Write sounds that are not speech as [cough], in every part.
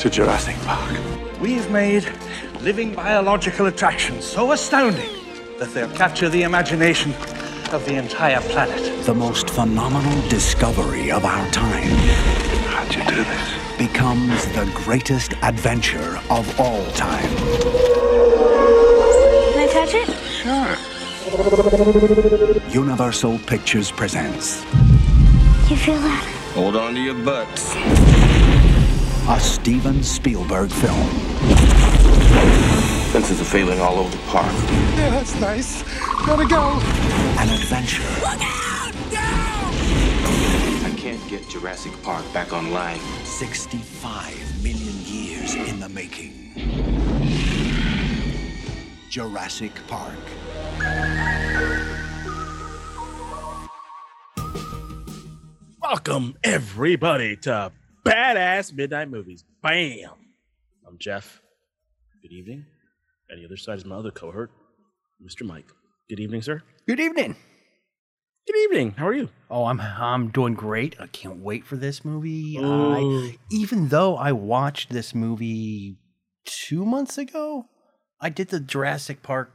to Jurassic Park. We've made living biological attractions so astounding that they'll capture the imagination of the entire planet. The most phenomenal discovery of our time How'd you do this? becomes the greatest adventure of all time. Can I touch it? Sure. Universal Pictures presents You feel that? Hold on to your butts. A Steven Spielberg film. Fences are failing all over the park. Yeah, that's nice. Gotta go. An adventure Look out! Down! I can't get Jurassic Park back online. 65 million years in the making. Jurassic Park. Welcome, everybody, to Badass Midnight Movies. Bam! I'm Jeff. Good evening. On the other side is my other cohort, Mr. Mike. Good evening, sir. Good evening. Good evening. How are you? Oh, I'm I'm doing great. I can't wait for this movie. Ooh. I, even though I watched this movie two months ago, I did the Jurassic Park,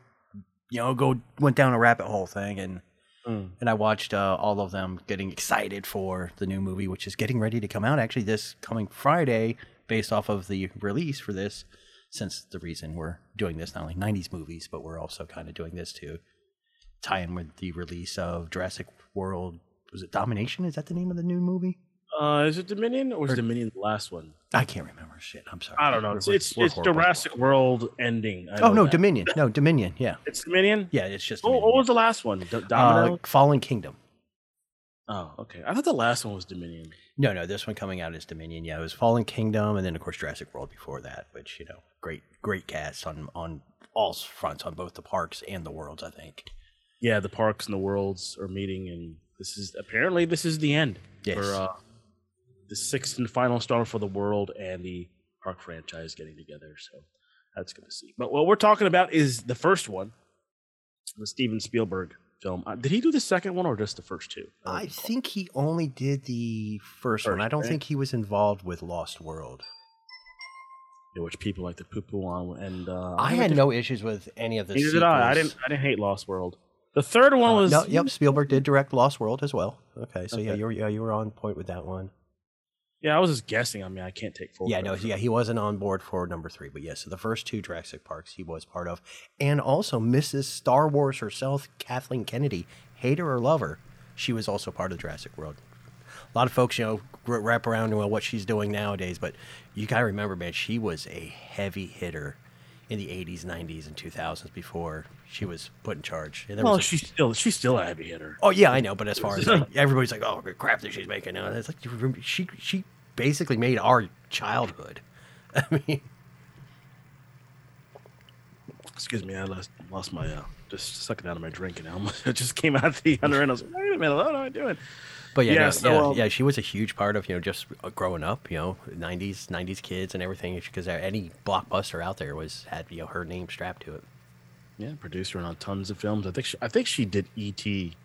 you know, go went down a rabbit hole thing, and Mm. and I watched uh, all of them getting excited for the new movie, which is getting ready to come out actually this coming Friday, based off of the release for this. Since the reason we're doing this, not only '90s movies, but we're also kind of doing this to tie in with the release of Jurassic World. Was it Domination? Is that the name of the new movie? Uh, is it Dominion or is Dominion the last one? I can't remember. Shit, I'm sorry. I don't know. It's we're- it's, we're it's. Jurassic World ending. I Oh no, that. Dominion. No, [laughs] Dominion. Yeah, It's Dominion. yeah. It's just Oh, what was the last one? Do- uh, Fallen Kingdom. oh, okay. I thought the last one was Dominion. No, no, this one coming out is Dominion. Yeah, it was Fallen Kingdom, and then of course Jurassic World before that. Which you know, great, great cast on on all fronts on both the parks and the worlds. I think. Yeah, the parks and the worlds are meeting, and this is apparently this is the end Yes. for uh, the sixth and final installment for the world and the park franchise getting together. So that's good to see. But what we're talking about is the first one, the Steven Spielberg film. Uh, did he do the second one or just the first two? don't I think he only did the first, one. I don't right? think he was involved with Lost World. Yeah, which people like to poo poo on, and uh, I had no issues with any of the. Neither did I. I didn't. I didn't hate Lost World. The third one Uh, was no, yep. Spielberg did direct Lost World as well. Okay, so yeah, you were yeah, you were on point with that one. Yeah, I was just guessing. I mean, I can't take full. Yeah, no, yeah, he wasn't on board for number three, but yes, so the first two Jurassic Parks he was part of, and also Mrs. Star Wars herself, Kathleen Kennedy, hater or lover, she was also part of the Jurassic World. A lot of folks, you know, wrap around to what she's doing nowadays, but you gotta remember, man, she was a heavy hitter in the '80s, '90s, and 2000s before she was put in charge. And there Well, was a- she's still she's still a heavy hitter. Oh yeah, I know, but as far as [laughs] like, everybody's like, oh, crap that she's making now, it's like she she basically made our childhood. [laughs] I mean, Excuse me, I lost, lost my uh, just sucking out of my drink and I almost [laughs] it just came out the other end. I was like, wait a minute, what am I doing? but yeah, Yeah, no, so, yeah, um, yeah, she was a huge part of you know just uh, growing up, you know, '90s '90s kids and everything, because any blockbuster out there was had you know her name strapped to it. Yeah, producer on tons of films. I think she, I think she did E.T.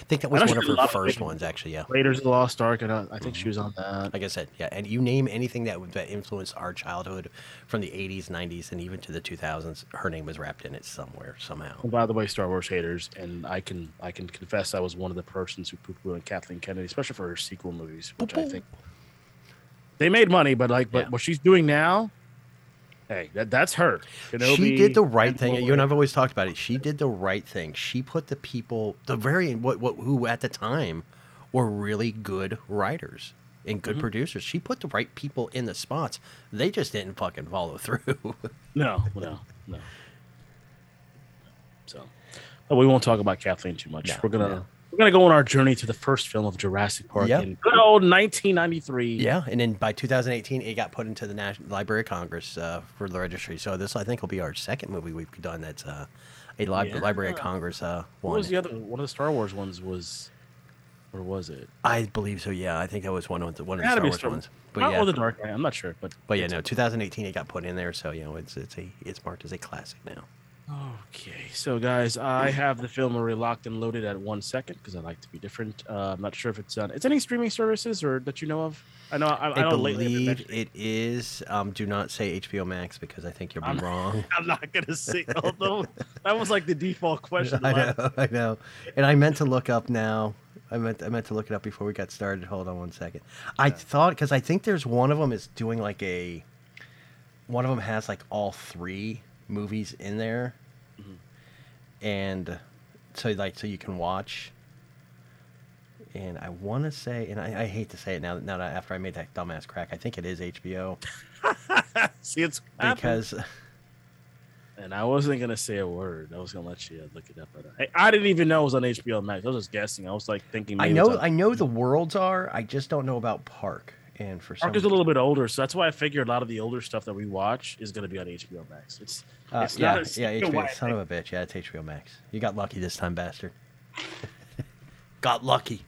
I think that was one of her first ones, actually. Yeah, Raiders of the Lost Ark. And I think she mm-hmm. was on that. like I said, yeah, and you name anything that would- that influenced our childhood from the '80s, '90s, and even to the 2000s, her name was wrapped in it somewhere somehow. And by the way, Star Wars haters, and I can I can confess I was one of the persons who poo pooed on Kathleen Kennedy, especially for her sequel movies, which I think they made money, but like, but Yeah. what she's doing now, hey, that that's her. she did the right thing. Wolverine. You and I've always talked about it. She did the right thing. She put the people, the very what, what who at the time were really good writers and good mm-hmm. producers. She put the right people in the spots. They just didn't fucking follow through. [laughs] No, no, no. So, but we won't talk about Kathleen too much. No, we're gonna no. We're gonna go on our journey to the first film of Jurassic Park Yep. in good old 1993. yeah, and then by 2018, it got put into the National Library of Congress uh, for the registry. So this, I think, will be our second movie we've done that's uh, a li- Yeah. Library of Congress uh, What one. was the other one of the Star Wars ones? Was or was it? I believe so. Yeah, I think that was one of the one of the Star Wars Star ones. But Not yeah, the Dark Knight. I'm not sure, but But yeah, no, 2018 it got put in there, so you know it's it's a it's marked as a classic now. Okay, so guys, I have the film already locked and loaded at one second because I like to be different. Uh, I'm not sure if it's on. It's any streaming services or that you know of. I know. I, I I know believe it is. Um, do not say HBO Max because I think you'll be I'm- wrong. [laughs] I'm not gonna say. [laughs] Although that was like the default question. [laughs] I know, I know. And I meant to look up now. I meant I meant to look it up before we got started. Hold on one second. I thought because I think there's one of them is doing like a. One of them has like all three movies in there, mm-hmm. and uh, so like so you can watch. And I want to say, and I, I hate to say it now. Now that after I made that dumbass crack, I think it is HBO [laughs] See, it's happened. because And I wasn't gonna say a word. I was gonna let you uh, look it up. But uh, I, I didn't even know it was on HBO Max. I was just guessing. I was like thinking. I know I know the worlds are. I just don't know about Park. And for some Park is a little bit older, so that's why I figured a lot of the older stuff that we watch is gonna be on HBO Max. It's, Uh, it's yeah, not a yeah, HBO, son of a bitch. Yeah, it's HBO Max. You got lucky this time, bastard. [laughs] got lucky.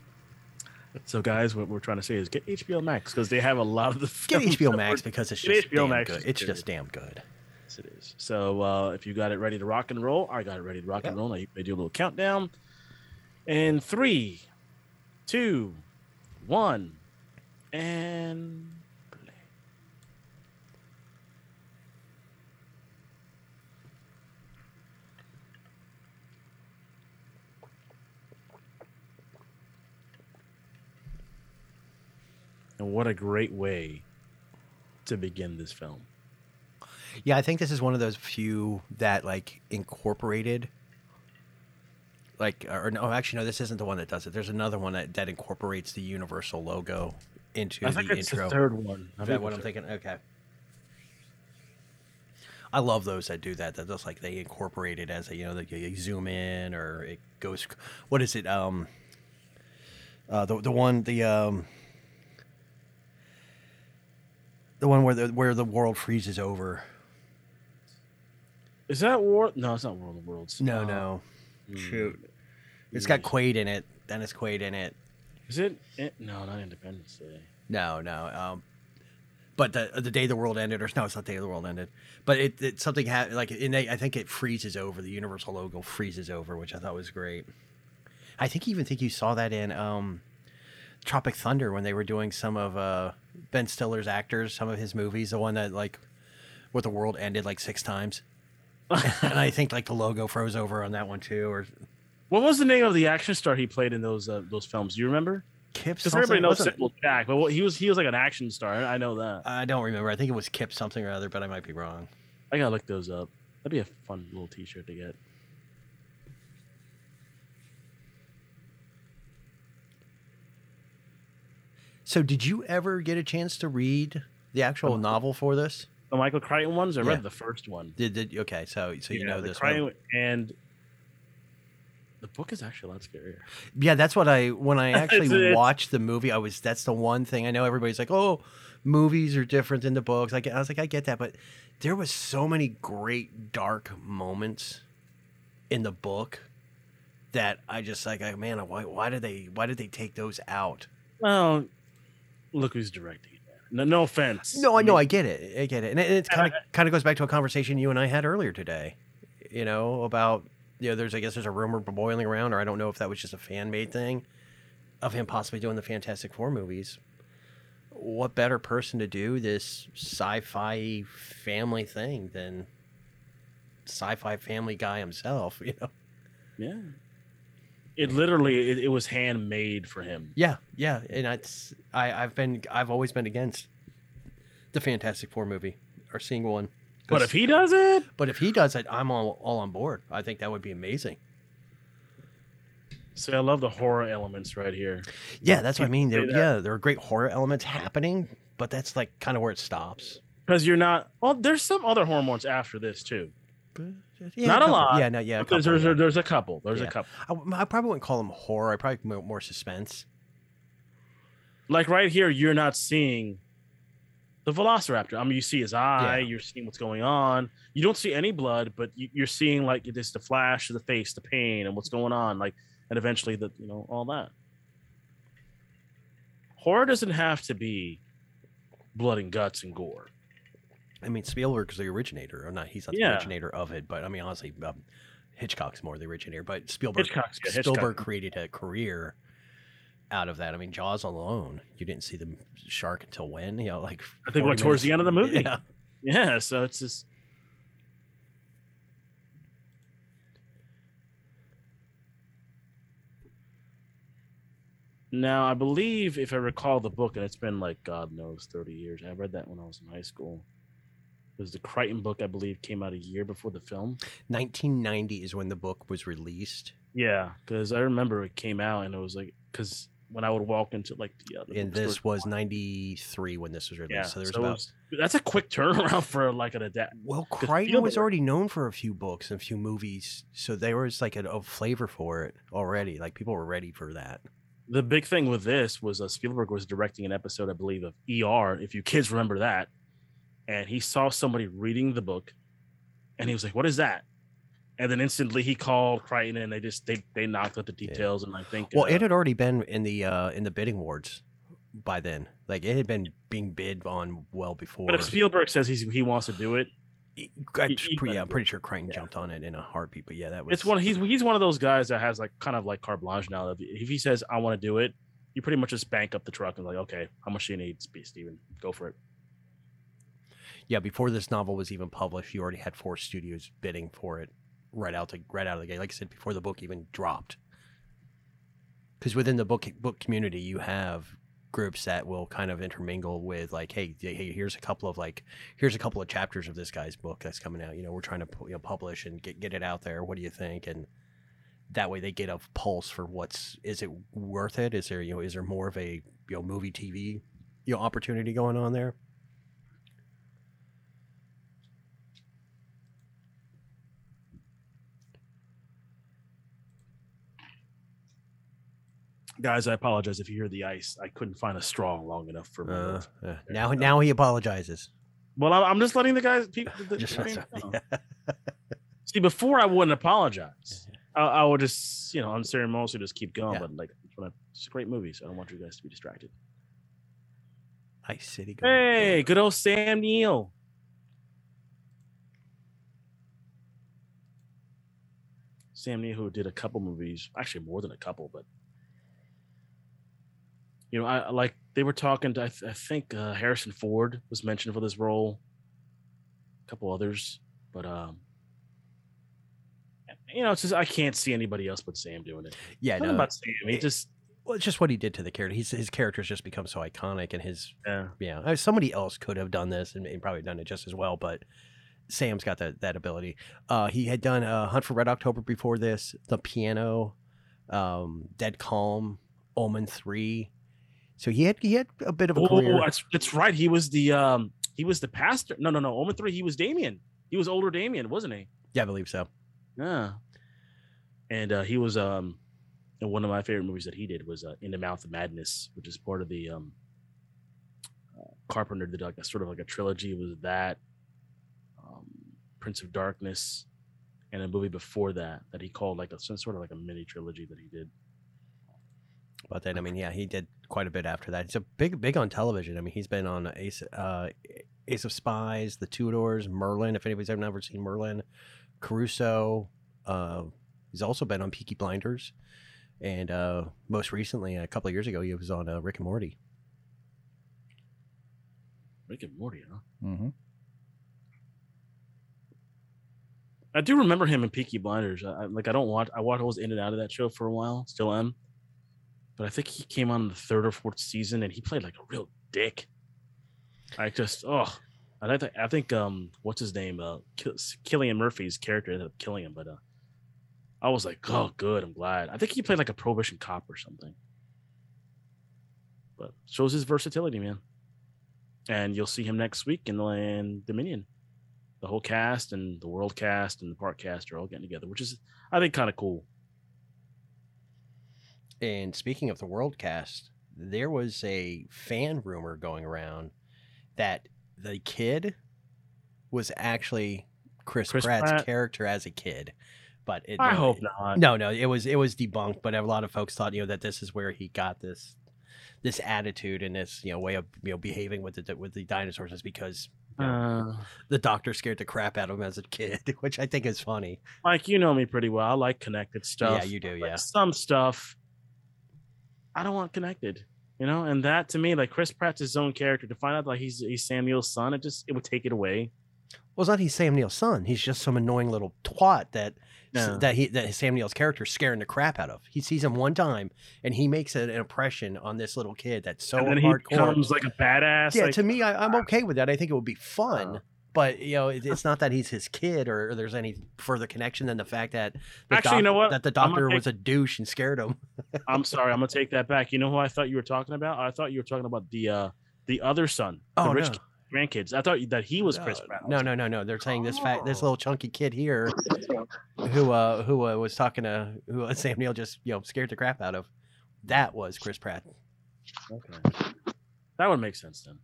So, guys, what we're trying to say is get HBO Max because they have a lot of the Get HBO Max because it's just HBO damn Max good. It's just damn good. Yes, it is. So, uh, if you got it ready to rock and roll, I got it ready to rock and roll. I, I do a little countdown. And three, two, one, and play. And what a great way to begin this film. Yeah, I think this is one of those few that like incorporated. Like, or no, actually, no, this isn't the one that does it. There's another one that, that incorporates the Universal logo into I the think it's intro. the third one. I Is that what I'm third- thinking? Okay. I love those that do that. That just like they incorporate it as a you know, like you zoom in or it goes. What is it? Um. Uh, the the one the um. The one where the where the world freezes over. Is that War? No, it's not World of Worlds. No, Uh, no. hmm. Shoot. It's got Quaid in it. Dennis Quaid in it. Is it? it? No, not Independence Day. No, no. Um, but the the day the world ended, or no, it's not the day the world ended. But it, it something had like in I think it freezes over. The Universal logo freezes over, which I thought was great. I think even think you saw that in um, Tropic Thunder when they were doing some of uh, Ben Stiller's actors, some of his movies. The one that like where the world ended like six times. [laughs] and I think like the logo froze over on that one too, or What was the name of the action star he played in those uh, those films? Do you remember? Kip. Because everybody knows it? Simple Jack, but what, he was he was like an action star. I know that. I don't remember. I think it was Kip something or other, but I might be wrong. I gotta look those up. That'd be a fun little T-shirt to get. So, did you ever get a chance to read the actual novel for this? The Michael Crichton ones. I Yeah. read the first one. Did, did okay? So, so you Yeah, know this Crichton one. and the book is actually a lot scarier. Yeah, that's what I when I [laughs] actually watched the movie. I was that's the one thing I know. Everybody's like, "Oh, movies are different than the books." I, get, I was like, I get that, but there was so many great dark moments in the book that I just like, I- man, why why did they why did they take those out? Well, look who's directing it. No, no offense. No, I know, I get it, I get it, and it, it's kind of [laughs] kind of goes back to a conversation you and I had earlier today. You know about you know, there's I guess there's a rumor boiling around, or I don't know if that was just a fan made thing of him possibly doing the Fantastic Four movies. What better person to do this sci-fi family thing than sci-fi family guy himself? [laughs] You know? Yeah. It literally it, it was handmade for him. Yeah, yeah, and it's I I've been I've always been against the Fantastic Four movie or seeing one. But if he does it, But if he does it, I'm all, all on board. I think that would be amazing. see, I love the horror elements right here. Yeah, that's what I mean. There, yeah, there are great horror elements happening, but that's like kind of where it stops. Because you're not. Well, there's some other horror after this too. Yeah, Not a couple- lot, Yeah, no, yeah. there's, couple, there's, yeah. there's a couple. There's Yeah. a couple. I, I probably wouldn't call them horror. I probably more, more suspense. Like right here, you're not seeing the Velociraptor. I mean, you see his eye. Yeah. You're seeing what's going on. You don't see any blood, but you, you're seeing like this the flash of the face, the pain, and what's going on. Like, and eventually the you know all that. Horror doesn't have to be blood and guts and gore. I mean, Spielberg's the originator, or not? He's not the Yeah. originator of it, but I mean, honestly, um, Hitchcock's more the originator. But Spielberg, yeah, Hitchcock. Spielberg created a career out of that. I mean, Jaws alone, you didn't see the shark until when? You know, like I think 40 like towards the end of the movie. Yeah. Yeah, so it's just Now, I believe, if I recall the book, and it's been like God knows thirty years. I read that when I was in high school. It was the Crichton book, I believe, came out a year before the film. 1990 is when the book was released, Yeah, because I remember it came out, and it was like because when I would walk into like the, uh, the and this was 93 when this was released. yeah, so there was so about. was- that's a quick turnaround [laughs] for like an adapt. Well, Crichton was already known for a few books and a few movies, so there was like a, a flavor for it already. Like people were ready for that. the big thing with this was uh, Spielberg was directing an episode, I believe, of ER. If you kids remember that, and he saw somebody reading the book, and he was like, "What is that?" And then instantly he called Crichton, and they just they they knocked out the details. And I think Well, uh, it had already been in the uh in the bidding wars by then. Like it had been being bid on well before. but if Spielberg says he's he wants to do it, I- he- just he pre- yeah, I'm pretty sure Crichton jumped on it in a heartbeat. But yeah, that was it's one he's he's one of those guys that has like kind of like carte blanche now. If, he says I want to do it, you pretty much just bank up the truck and like, okay, how much do you need, Steven? Go for it. yeah. Before this novel was even published, you already had four studios bidding for it right out to right out of the gate. Like I said, before the book even dropped. Because within the book book community, you have groups that will kind of intermingle with like, hey, hey, here's a couple of like, here's a couple of chapters of this guy's book that's coming out. You know, we're trying to you know, publish and get get it out there. What do you think? And that way they get a pulse for what's is it worth it? Is there you know is there more of a you know movie TV you know opportunity going on there? Guys, I apologize if you hear the ice. I couldn't find a straw long enough for me. Uh, uh, now now he apologizes. well, I'm, I'm just letting the guys. People, the, Just- the- know. [laughs] See, before I wouldn't apologize. I, I would just, you know, unceremoniously just keep going. Yeah. But like, it's, when I, it's a great movie, so I don't want you guys to be distracted. Ice City. Hey, good old Sam Neill. Sam Neill, who did a couple movies, actually more than a couple, but you know, I like they were talking to. I, th- I think uh, Harrison Ford was mentioned for this role, a couple others, but um, you know, it's just I can't see anybody else but Sam doing it. Yeah, Nothing no. about Sam. He it- just Well, it's just what he did to the character. He's, his character's just become so iconic, and his yeah. yeah. Somebody else could have done this and, and probably done it just as well, but Sam's got that that ability. Uh, he had done uh, Hunt for Red October before this, The Piano, um, Dead Calm, Omen Three. So he had he had a bit of a Oh, career. that's that's right. He was the um he was the pastor. No, no, no. Omen three. He was Damien. He was older Damien, wasn't he? Yeah, I believe so. Yeah. And uh, he was um and one of my favorite movies that he did was uh, In the Mouth of Madness, which is part of the um uh, Carpenter did like a sort of like a trilogy. It was that um, Prince of Darkness, and a movie before that that he called like a sort of like a mini trilogy that he did. But then, I mean, yeah, he did quite a bit after that. He's a big, big on television. I mean, he's been on Ace, uh, Ace of Spies, The Tudors, Merlin. If anybody's ever never seen Merlin, Caruso. Uh, he's also been on Peaky Blinders, and uh, most recently, a couple of years ago, he was on uh, Rick and Morty. Rick and Morty, huh? Mm-hmm. I do remember him in Peaky Blinders. I, I- like I don't watch. I watched. I was in and out of that show for a while. Still am. But I think he came on in the third or fourth season, and he played like a real dick. I just oh, I think I think um what's his name uh Cillian Murphy's character ended up killing him, but uh I was like oh good I'm glad. I think he played like a prohibition cop or something. But shows his versatility, man. And you'll see him next week in the land Dominion the whole cast and the world cast and the park cast are all getting together, which is I think kind of cool. And speaking of the world cast, there was a fan rumor going around that the kid was actually Chris, Chris Pratt's Pratt? character as a kid. But it, I no, hope not. No, no, it was it was debunked. But a lot of folks thought you know that this is where he got this this attitude and this you know way of you know behaving with the with the dinosaurs is because Uh, The doctor scared the crap out of him as a kid, [laughs] which I think is funny. Mike, you know me pretty well. I like connected stuff. Yeah, you do. But Yeah. some stuff I don't want connected. You know, and that to me, like Chris Pratt's his own character. To find out like he's he's Sam Neill's son, it just it would take it away. Well, it's not he's Sam Neill's son. He's just some annoying little twat that Yeah. that he that Sam Neill's character is scaring the crap out of. He sees him one time and he makes an impression on this little kid that's so and then he hardcore. becomes like a badass. yeah, like, to me, I, I'm okay with that. I think it would be fun. Uh. But you know, it, it's [laughs] not that he's his kid, or, or there's any further connection than the fact that the Actually, you know what? that the doctor take- was a douche and scared him. [laughs] I'm sorry, I'm gonna take that back. You know who I thought you were talking about? I thought you were talking about the uh the other son, the Oh, rich no. grandkids. I thought that he was Chris Uh, Pratt. No, no, no, no. They're saying this fat, this little chunky kid here, who uh who uh, was talking to who uh, Sam Neill just you know scared the crap out of. That was Chris Pratt. Okay, that would make sense then,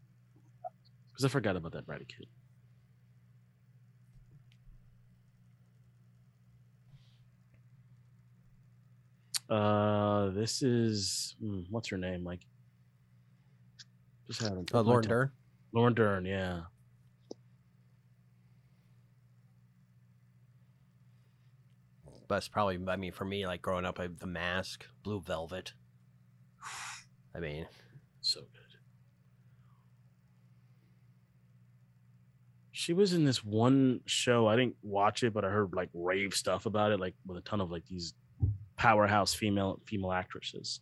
because I forgot about that bratty kid. Uh, this is hmm, what's her name? Like, just had Uh, Lauren Dern. Lauren Dern, yeah. But it's probably, I mean, for me, like growing up, I, The Mask, Blue Velvet. I mean, So good. She was in this one show. I didn't watch it, but I heard like rave stuff about it, like with a ton of like these powerhouse female female actresses.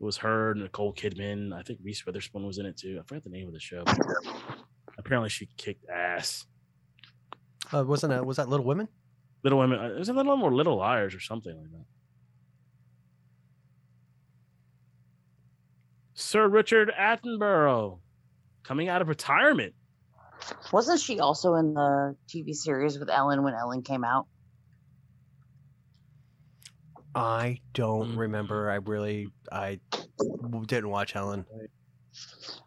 It was her, Nicole Kidman. I think Reese Witherspoon was in it too. I forgot the name of the show. Apparently, she kicked ass. uh, wasn't that was that Little Women? Little Women. uh, Is it Little Women or Little Liars or something like that? Sir Richard Attenborough coming out of retirement. Wasn't she also in the TV series with Ellen when Ellen came out? I don't Mm. remember. I really, I didn't watch Ellen.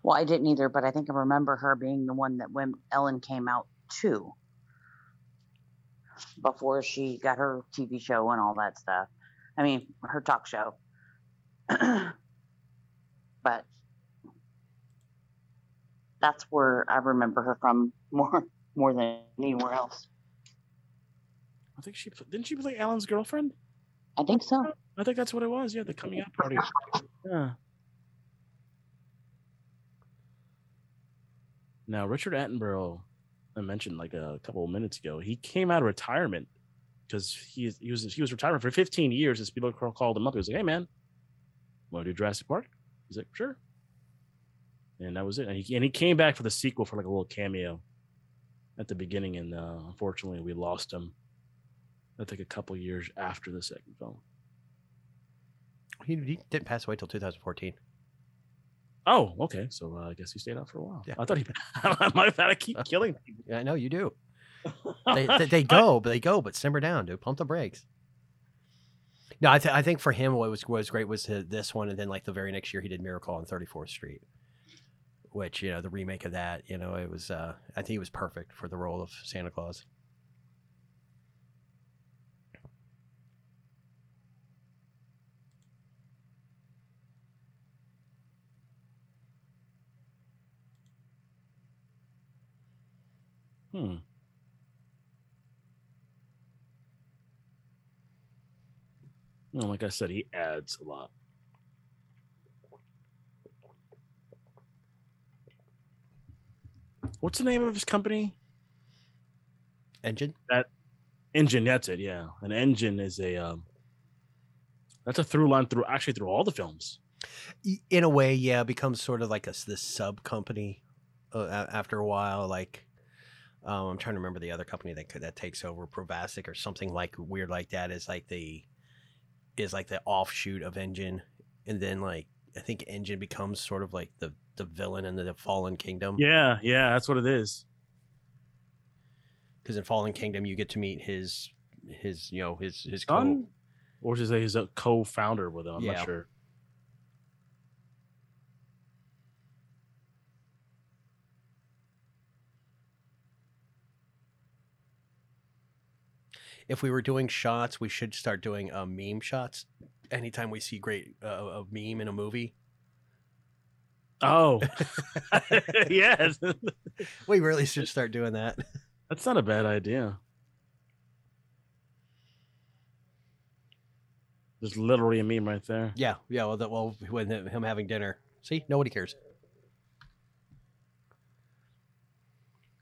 Well, I didn't either, but I think I remember her being the one that when Ellen came out too. Before she got her TV show and all that stuff. I mean, her talk show. [clears throat] but that's where I remember her from more more than anywhere else. I think she didn't she play Ellen's girlfriend. I think so. I think that's what it was. Yeah, the coming out party. Yeah. Now Richard Attenborough, I mentioned like a couple of minutes ago, he came out of retirement because he he was he was retiring for 15 years. And people called him up. He was like, "Hey man, want to do Jurassic Park?" He's like, "Sure." And that was it. And he and he came back for the sequel for like a little cameo at the beginning, and uh, unfortunately we lost him. I think a couple years after the second film. He, he didn't pass away till 2014. Oh, okay. So uh, I guess he stayed out for a while. Yeah. I thought he. [laughs] I might have had to keep [laughs] killing people. Yeah, I know you do. [laughs] They, they, they go, but they go, but simmer down, dude. Pump the brakes. No, I, th- I think for him, what was what was great was his, this one, and then like the very next year, he did Miracle on 34th Street, which you know the remake of that. You know, it was. uh I think he was perfect for the role of Santa Claus. Hmm. No, like I said, he adds a lot. What's the name of his company? InGen. That InGen. That's it. Yeah, an InGen is a. Um, that's a through line through actually through all the films. In a way, yeah, it becomes sort of like a this sub company uh, after a while. Like, um, I'm trying to remember the other company that that takes over Provasic or something like weird like that. Is like the is like the offshoot of InGen, and then like I think InGen becomes sort of like the the villain in the Fallen Kingdom. Yeah, yeah, that's what it is. because in Fallen Kingdom you get to meet his his you know his his co- or is he a co-founder with him. I'm Yeah. not sure. If we were doing shots, we should start doing uh, meme shots. Anytime we see great uh, a meme in a movie, Oh, [laughs] [laughs] yes. We really should start doing that. That's not a bad idea. There's literally a meme right there. Yeah, yeah. Well, that well, when him him having dinner. See, nobody cares.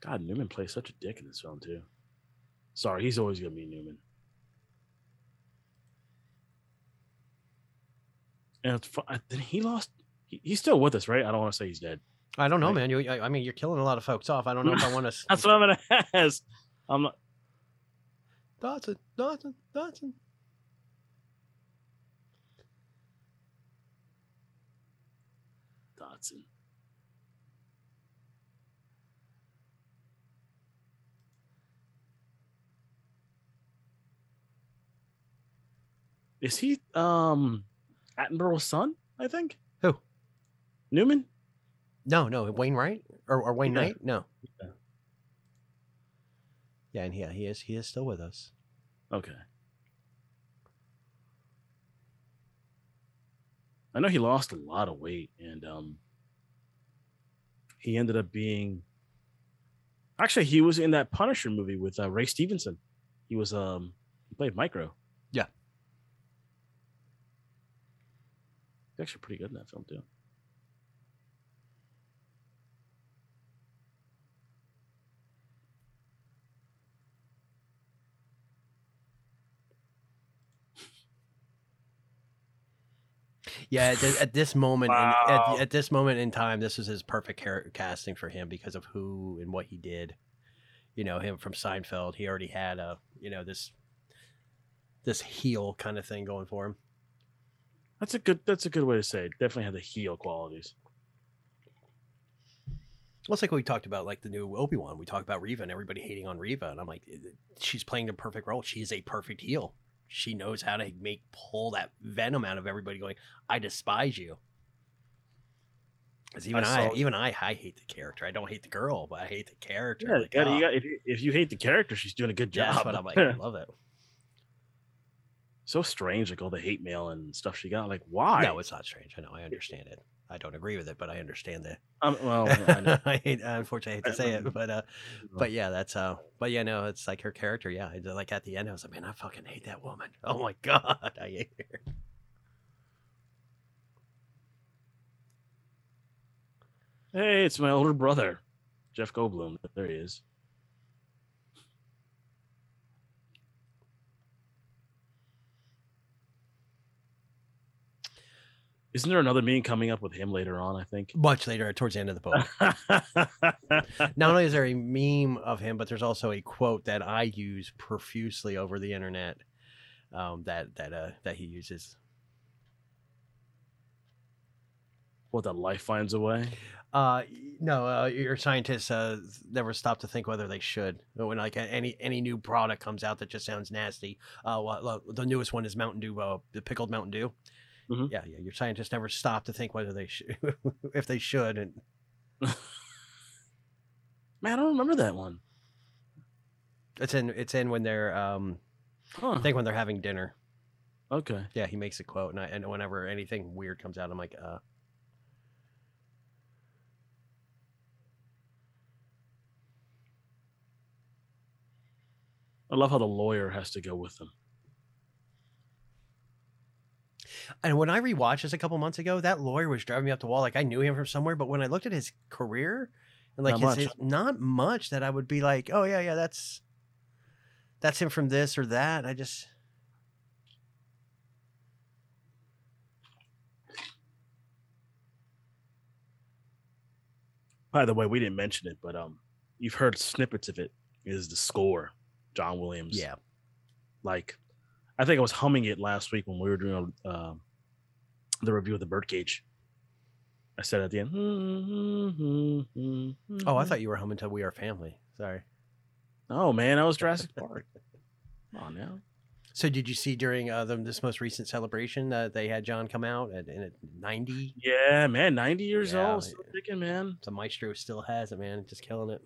God, Newman plays such a dick in this film too. Sorry, he's always gonna be Newman. And it's fu- uh, I- then he lost. He, he's still with us, right? I don't want to say he's dead. I don't know, Right. man. You, I, I mean, you're killing a lot of folks off. I don't know if I want to. [laughs] That's what I'm gonna ask. I'm not. Dotson, Dotson, Dodson. Dotson. Is he um Attenborough's son? I think Who? Newman. No, no, Wayne Wright or, or Wayne Yeah. Knight? No. Yeah. Yeah, and yeah, he is. He is still with us. Okay. I know he lost a lot of weight, and um, he ended up being. Actually, he was in that Punisher movie with uh, Ray Stevenson. He was um, he played Micro. Yeah. He's actually pretty good in that film too. Yeah, at, thi- at this moment, in, at, at this moment in time, this is his perfect char- casting for him because of who and what he did. You know, him from Seinfeld. He already had a you know this this heel kind of thing going for him. That's a good. That's a good way to say it. Definitely had the heel qualities. Well, it's like we talked about, like the new Obi Wan. We talked about Reva and everybody hating on Reva, and I'm like, she's playing the perfect role. She's a perfect heel. She knows how to make pull that venom out of everybody. Going, I despise you. Because even I I, even I, I hate the character. I don't hate the girl, but I hate the character. Yeah, Like, you gotta- you ah. oh, got- if, you, if you hate the character, she's doing a good job. that's what I'm like. [laughs] I love it. So strange, like all the hate mail and stuff she got. Like, why? No, it's not strange. I know. I understand it. I don't agree with it, but I understand it. Um, [laughs] well, I. I hate, unfortunately, I hate to say it, but uh, [laughs] but yeah, that's uh, but yeah, no, it's like her character. Yeah, I- like at the end, I was like, man, I fucking hate that woman. [laughs] Oh my god, I hate her. hey, it's my older brother, Jeff Goldblum. There he is. Isn't there another meme coming up with him later on? I think. Much later, towards the end of the book. [laughs] Not only is there a meme of him, but there's also a quote that I use profusely over the internet. Um, that that uh that he uses. what that life finds a way. Uh, no, uh, your scientists uh, never stop to think whether they should. When like any any new product comes out that just sounds nasty. Uh, well, the newest one is Mountain Dew, uh, the pickled Mountain Dew. Mhm. Yeah, yeah. Your scientists never stop to think whether they should, [laughs] if they should, and [laughs] Man, I don't remember that one. it's in it's in when they're um, Huh. I think when they're having dinner. Okay. Yeah, he makes a quote, and I, and whenever anything weird comes out, I'm like, uh, I love how the lawyer has to go with them. And when I rewatched this a couple months ago, that lawyer was driving me up the wall. Like I knew him from somewhere, but when I looked at his career and like Not his, much. his- not much that I would be like, oh yeah, yeah, that's that's him from this or that. I just By the way, we didn't mention it, but um, you've heard snippets of it. Is the score John Williams? yeah. Like, I think I was humming it last week when we were doing uh, the review of the Birdcage. I said at the end. Oh, I thought you were humming to "We Are Family." Sorry. Oh man, I was Jurassic Park. Come on now. So did you see during uh, the, this most recent celebration that they had John come out at, ninety? Yeah, man, ninety years Yeah, old, still kicking, man. The maestro still has it, man. Just killing it.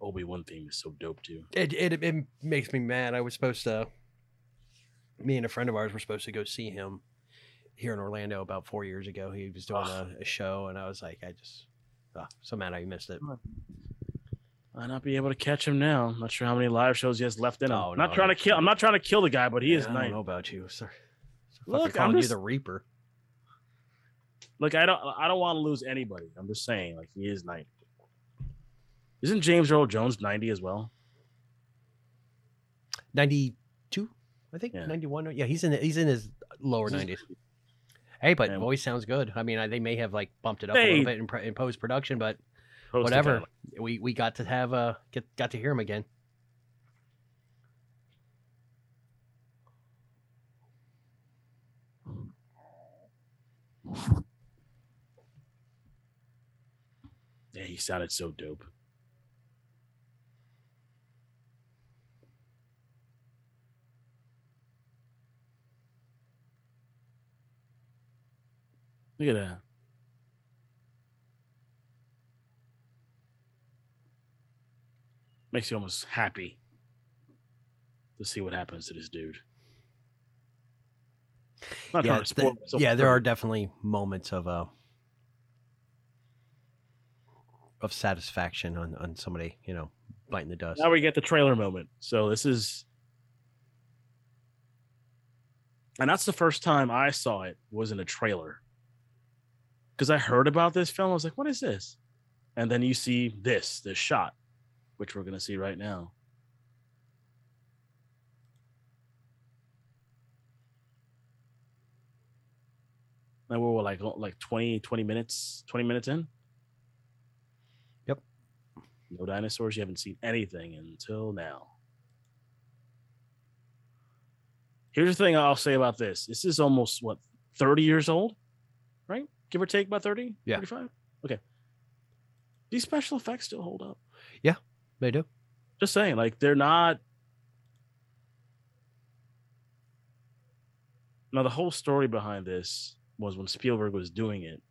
Obi Wan theme is so dope too. It, it it makes me mad. I was supposed to. Me and a friend of ours were supposed to go see him here in Orlando about four years ago. He was doing ah. a, a show, and I was like, I just oh, so mad I missed it. Might not be able to catch him now. I'm not sure how many live shows he has left in him. Oh, I'm not trying to kill. I'm not trying to kill the guy, but he is Yeah, I nice. don't know about you, sir. Look, Look, I'm calling you just- the Reaper. Look, I don't. I don't want to lose anybody. I'm just saying, like he is 90. Isn't James Earl Jones 90 as well? Ninety-two, I think. Yeah. Ninety-one. Yeah, he's in he's in his lower He's- nineties. Hey, but Yeah. voice sounds good. I mean, I, they may have like bumped it up a little bit in, in post production, but Post whatever. We we got to have uh get got to hear him again. Yeah, he sounded so dope. Look at that. Makes you almost happy to see what happens to this dude. Not yeah, trying to spoil th- myself yeah, there are definitely moments of uh of satisfaction on on somebody, you know, biting the dust. Now we get the trailer moment. So this is, and that's the first time I saw it was in a trailer. Because I heard about this film, I was like, "What is this?" And then you see this, this shot, which we're gonna see right now. And we're like like 20, 20 minutes, 20 minutes in. Yep. No dinosaurs. You haven't seen anything until now. Here's the thing I'll say about this. This is almost what 30 years old? Give or take about 30, Yeah. 35. Okay. These special effects still hold up. Yeah, they do. Just saying, like they're not. Now the whole story behind this was when Spielberg was doing it.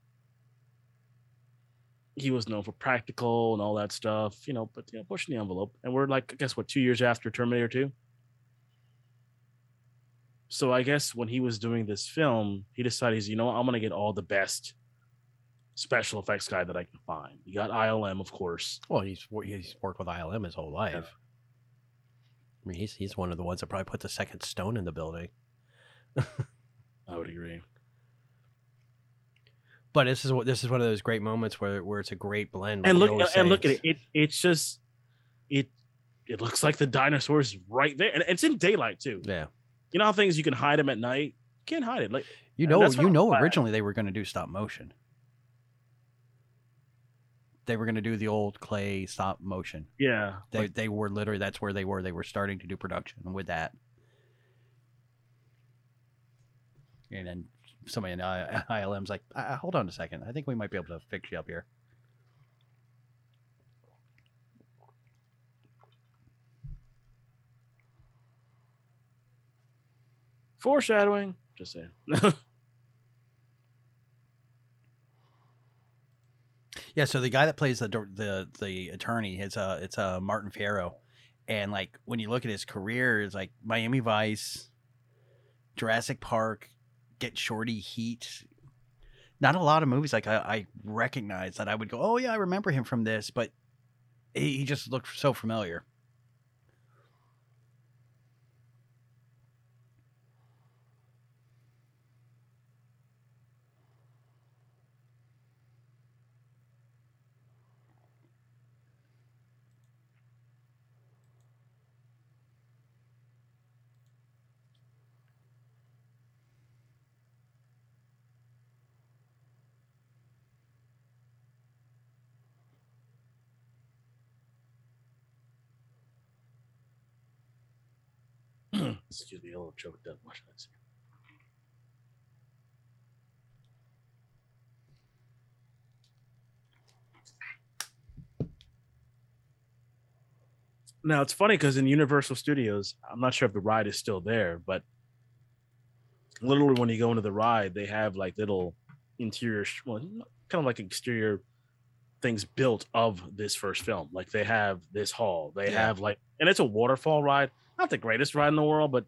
He was known for practical and all that stuff, you know, but you know, pushing the envelope. And we're like, I guess what, two years after Terminator 2? So I guess when he was doing this film, he decided he's, you know, what, I'm gonna get all the best special effects guy that I can find. You got ILM, of course. Well, he's he's worked with ILM his whole life. I mean, he's he's one of the ones that probably put the second stone in the building. [laughs] I would agree. But this is what this is one of those great moments where where it's a great blend. and look and look at it. it it's just it it looks like the dinosaurs right there and it's in daylight too Yeah, you know how things you can hide them at night you can't hide it like You know, you know, glad. originally they were going to do stop motion. They were going to do the old clay stop motion. yeah They like, they were literally that's where they were. They were starting to do production with that. And then somebody in ILM's like, uh, hold on a second. I think we might be able to fix you up here. Foreshadowing just saying [laughs] Yeah, so the guy that plays the the the attorney, it's uh it's uh Martin Ferrero, and like when you look at his career, it's like Miami Vice, Jurassic Park, Get Shorty, Heat. Not a lot of movies like I, I recognize that I would go, oh yeah, I remember him from this, but he, he just looked so familiar. Excuse me a little choked up watching this now it's funny because in universal studios i'm not sure if the ride is still there but literally when you go into the ride they have like little interior well kind of like exterior things built of this first film. Like they have this hall. They Yeah. have like and it's a waterfall ride. Not the greatest ride in the world but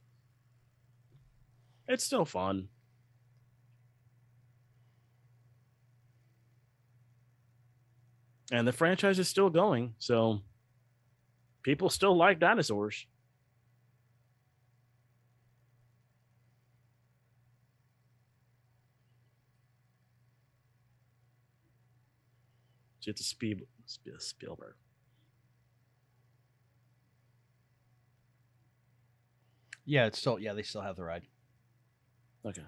it's still fun. And the franchise is still going, so people still like dinosaurs. It's a Spielberg. Yeah, it's still yeah, they still have the ride. Okay.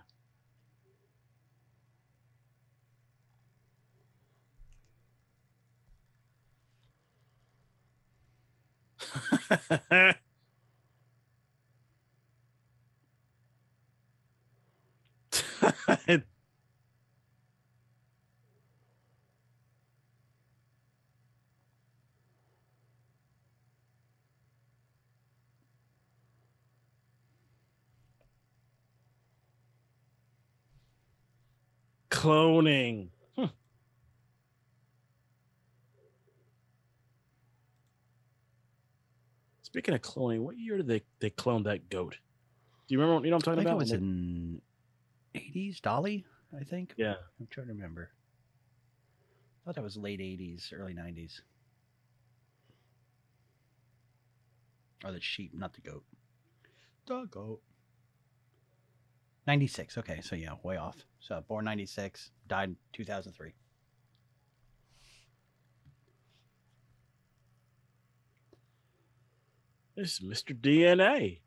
[laughs] Cloning. Hmm. Speaking of cloning, what year did they, they clone that goat? Do you remember? What you know I'm I talking think it was in eighties, Dolly, I think. yeah. I'm trying to remember. I thought that was late eighties, early nineties. Or the sheep, not the goat. The goat. 96. Okay, so yeah, way off. So born 96, died 2003. This is Mr. DNA.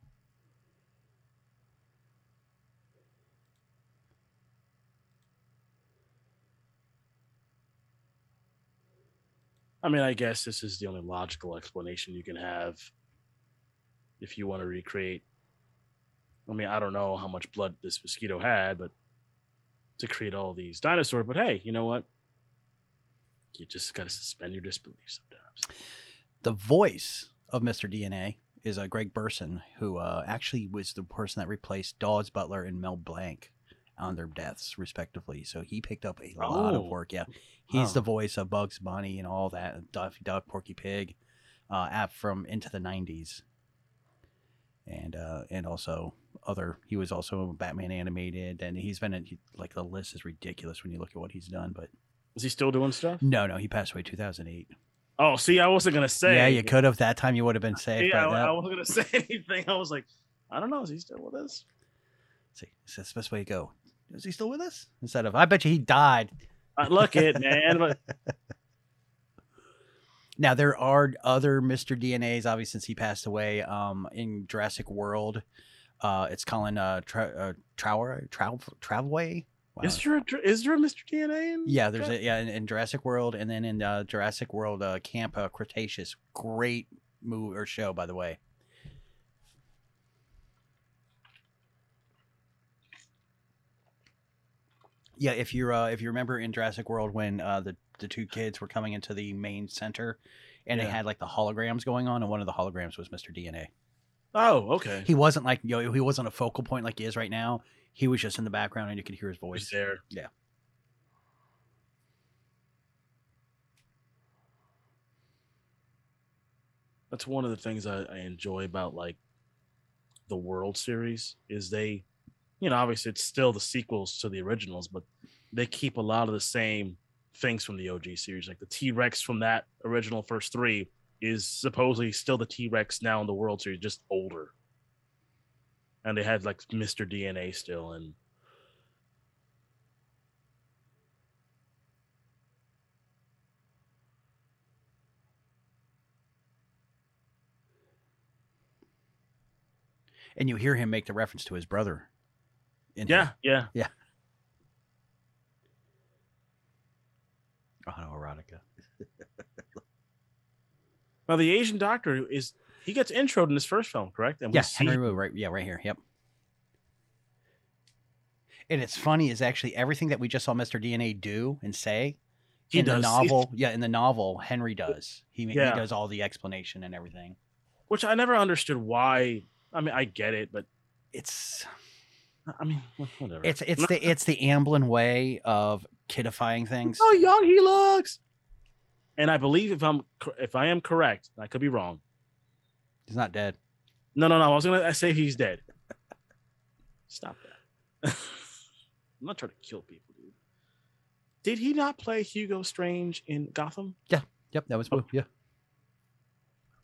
I mean, I guess this is the only logical explanation you can have if you want to recreate. I mean, I don't know how much blood this mosquito had, but to create all these dinosaurs. But hey, you know what? You just got to suspend your disbelief sometimes. The voice of Mr. DNA is uh, Greg Burson, who uh, actually was the person that replaced Daws Butler and Mel Blanc on their deaths, respectively. So he picked up a lot of Oh. work. Yeah, he's the voice of Bugs Bunny and all that, Daffy Duck, Porky Pig, uh, app from into the '90s, and uh, and also other. He was also Batman animated, and he's been in, he, like the list is ridiculous when you look at what he's done. But Is he still doing stuff? no, no, he passed away 2008. Oh, see, I wasn't gonna say. yeah, you could have that time. You would have been [laughs] safe. Yeah, I. I wasn't gonna [laughs] say anything. I was like, I don't know. Is he still with us? See, it's the best way to go. Is he still with us? Instead of, I bet you he died. Uh, look it, man. But [laughs] Now there are other Mr. DNAs, obviously since he passed away. Um, in Jurassic World, uh, it's Colin uh, tra- uh Trower Travel Travelway. Wow. is there a, is there a Mr. DNA? In Yeah, there's a yeah in, in Jurassic World, and then in uh, Jurassic World uh, Camp uh, Cretaceous. Great movie or show, by the way. Yeah, if you're uh, if you remember in Jurassic World when uh, the the two kids were coming into the main center, and they had like the holograms going on, and one of the holograms was Mr. DNA. Oh, okay. He wasn't like yo. know, he wasn't a focal point like he is right now. He was just in the background, and you could hear his voice. there. Yeah. That's one of the things I, I enjoy about like the World Series is they, you know, obviously it's still the sequels to the originals, but they keep a lot of the same things from the OG series. Like the T Rex from that original first three is supposedly still the T Rex now in the World Series, just older. And they had like Mr. DNA still, and and you hear him make the reference to his brother. in yeah, yeah. here. [laughs] autoerotica. Now the Asian doctor is he gets introed in this first film, correct? And we Yeah, see- Henry Wu, right? Yeah, right here. Yep. And it's funny is actually everything that we just saw Mr. DNA do and say He in does. the [laughs] novel. yeah, in the novel, Henry does. He, Yeah. he does all the explanation and everything. which I never understood why. I mean, I get it, but It's I mean, whatever. it's it's the it's the Amblin way of kidifying things. Oh, how young he looks. And I believe if I'm if I am correct, I could be wrong. He's not dead. No, no, no. I was gonna say he's dead. Stop that. [laughs] I'm not trying to kill people, dude. Did he not play Hugo Strange in Gotham? Yeah. Yep, that was Oh. yeah.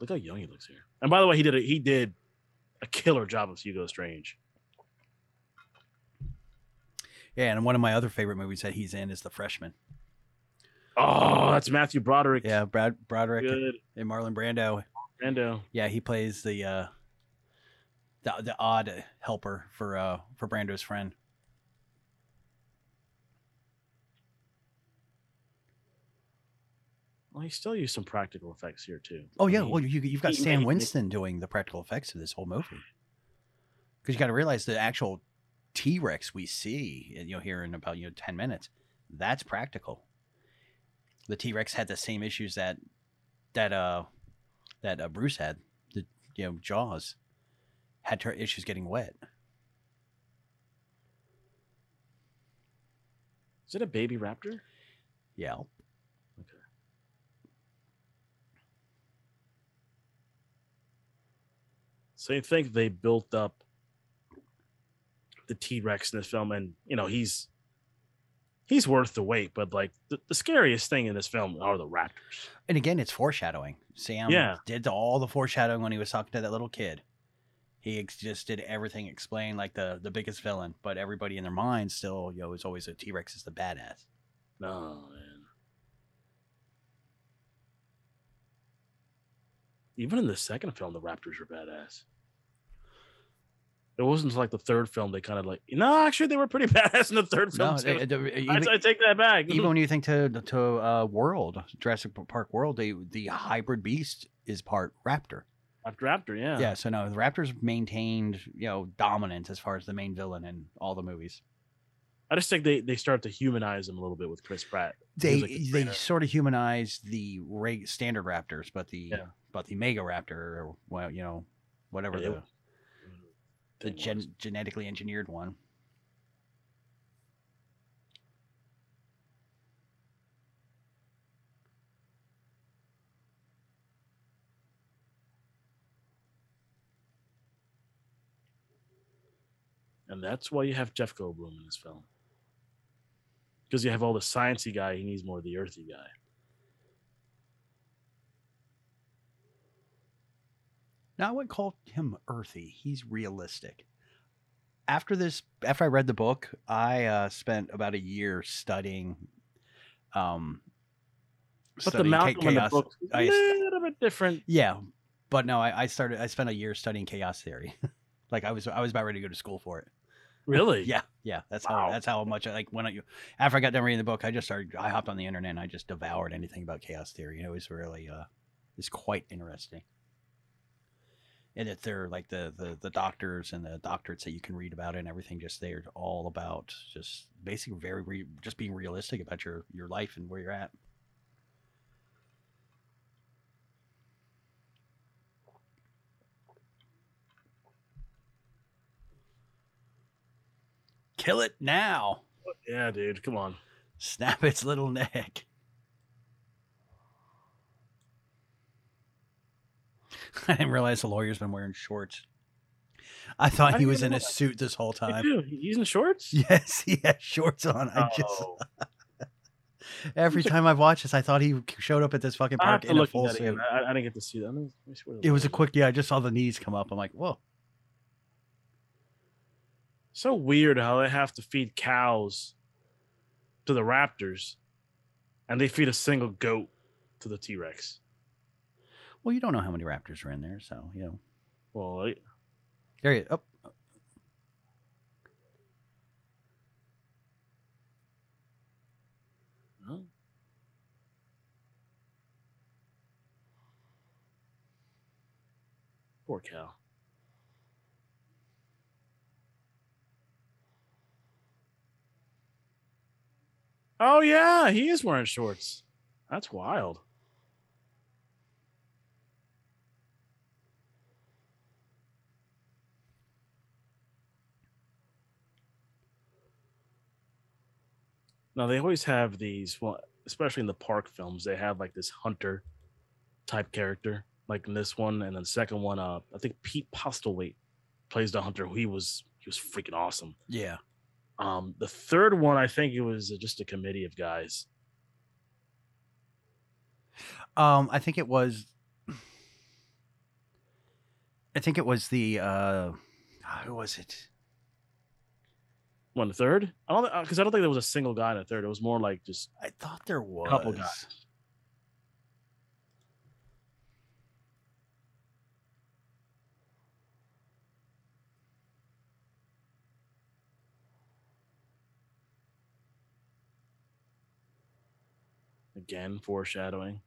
Look how young he looks here. And by the way, he did a, he did a killer job of Hugo Strange. Yeah, and one of my other favorite movies that he's in is The Freshman. Oh, that's Matthew Broderick. Yeah, Brad Broderick Good. and Marlon Brando. Brando. Yeah, he plays the uh the the odd helper for uh for Brando's friend. Well, he still used some practical effects here too. Oh I yeah, mean, well you you've got Stan Winston doing the practical effects of this whole movie. Because you got to realize the actual T Rex we see, you know, here in about you know ten minutes, that's practical. The T Rex had the same issues that that uh that uh, Bruce had. The you know Jaws had her issues getting wet. Is it a baby raptor? Yeah. Okay. So you think they built up the T Rex in this film, and you know he's he's worth the wait. But like the, the scariest thing in this film are the raptors. And again, it's foreshadowing. Sam Yeah. did all the foreshadowing when he was talking to that little kid. He ex- just did everything explained like the the biggest villain, but everybody in their mind still, you know, is always a T Rex is the badass. No man. Even in the second film, the raptors are badass. It wasn't like the third film they kind of like. No, actually, they were pretty [laughs] badass in the third film. No, too. they- they- I, even, I take that back. [laughs] even when you think to to uh, World Jurassic Park World, they, the hybrid beast is part raptor. Raptor, yeah. Yeah, so no, the Raptors maintained you know dominance as far as the main villain in all the movies. I just think they, they start to humanize him a little bit with Chris Pratt. They like they sort of humanized the standard Raptors, but the Yeah. but the Mega Raptor or well you know whatever Yeah, the the gen- genetically engineered one. And that's why you have Jeff Goldblum in this film. Because you have all the sciencey guy, he needs more of the earthy guy. Now I wouldn't call him earthy. He's realistic. After this, after I read the book, I uh, spent about a year studying. Um, But the Malcolm in the chaos- book is a little bit different. Yeah, but no, I, I started. I spent a year studying chaos theory. [laughs] like I was, I was about ready to go to school for it. Really? [laughs] Yeah, yeah. That's how. That's how much. I like when I after I got done reading the book, I just started. I hopped on the internet and I just devoured anything about chaos theory. It was really, uh, it's quite interesting. And that they're like the, the the doctors and the doctorates that you can read about and everything. Just they're all about just basically very re, just being realistic about your your life and where you're at. Kill it now. Yeah, dude. Come on. Snap its little neck. [laughs] I didn't realize the lawyer's been wearing shorts. I thought I he was in a suit this whole time. dude, he's in shorts? Yes, [laughs] he has shorts on. I just Oh, [laughs] every time I've watched this, I thought he showed up at this fucking park in a full suit. I, I didn't get to see that. Let me, let me see what It was a quick, yeah. I just saw the knees come up. I'm like, whoa. So weird how they have to feed cows to the raptors, and they feed a single goat to the T Rex. Well, you don't know how many raptors are in there, so you know. Well, I- There you. Oh, huh? poor cow. Oh yeah, he is wearing shorts. That's wild. Now they always have these, well, especially in the park films, they have like this hunter type character, like in this one, and then the second one, uh, I think Pete Postlethwaite plays the hunter. He was he was freaking awesome. yeah. Um, the third one, I think it was just a committee of guys. Um, I think it was. I think it was the. uh Who was it? One the third? I don't because uh, I don't think there was a single guy in a third. It was more like just I thought there was. a couple guys. Again, foreshadowing.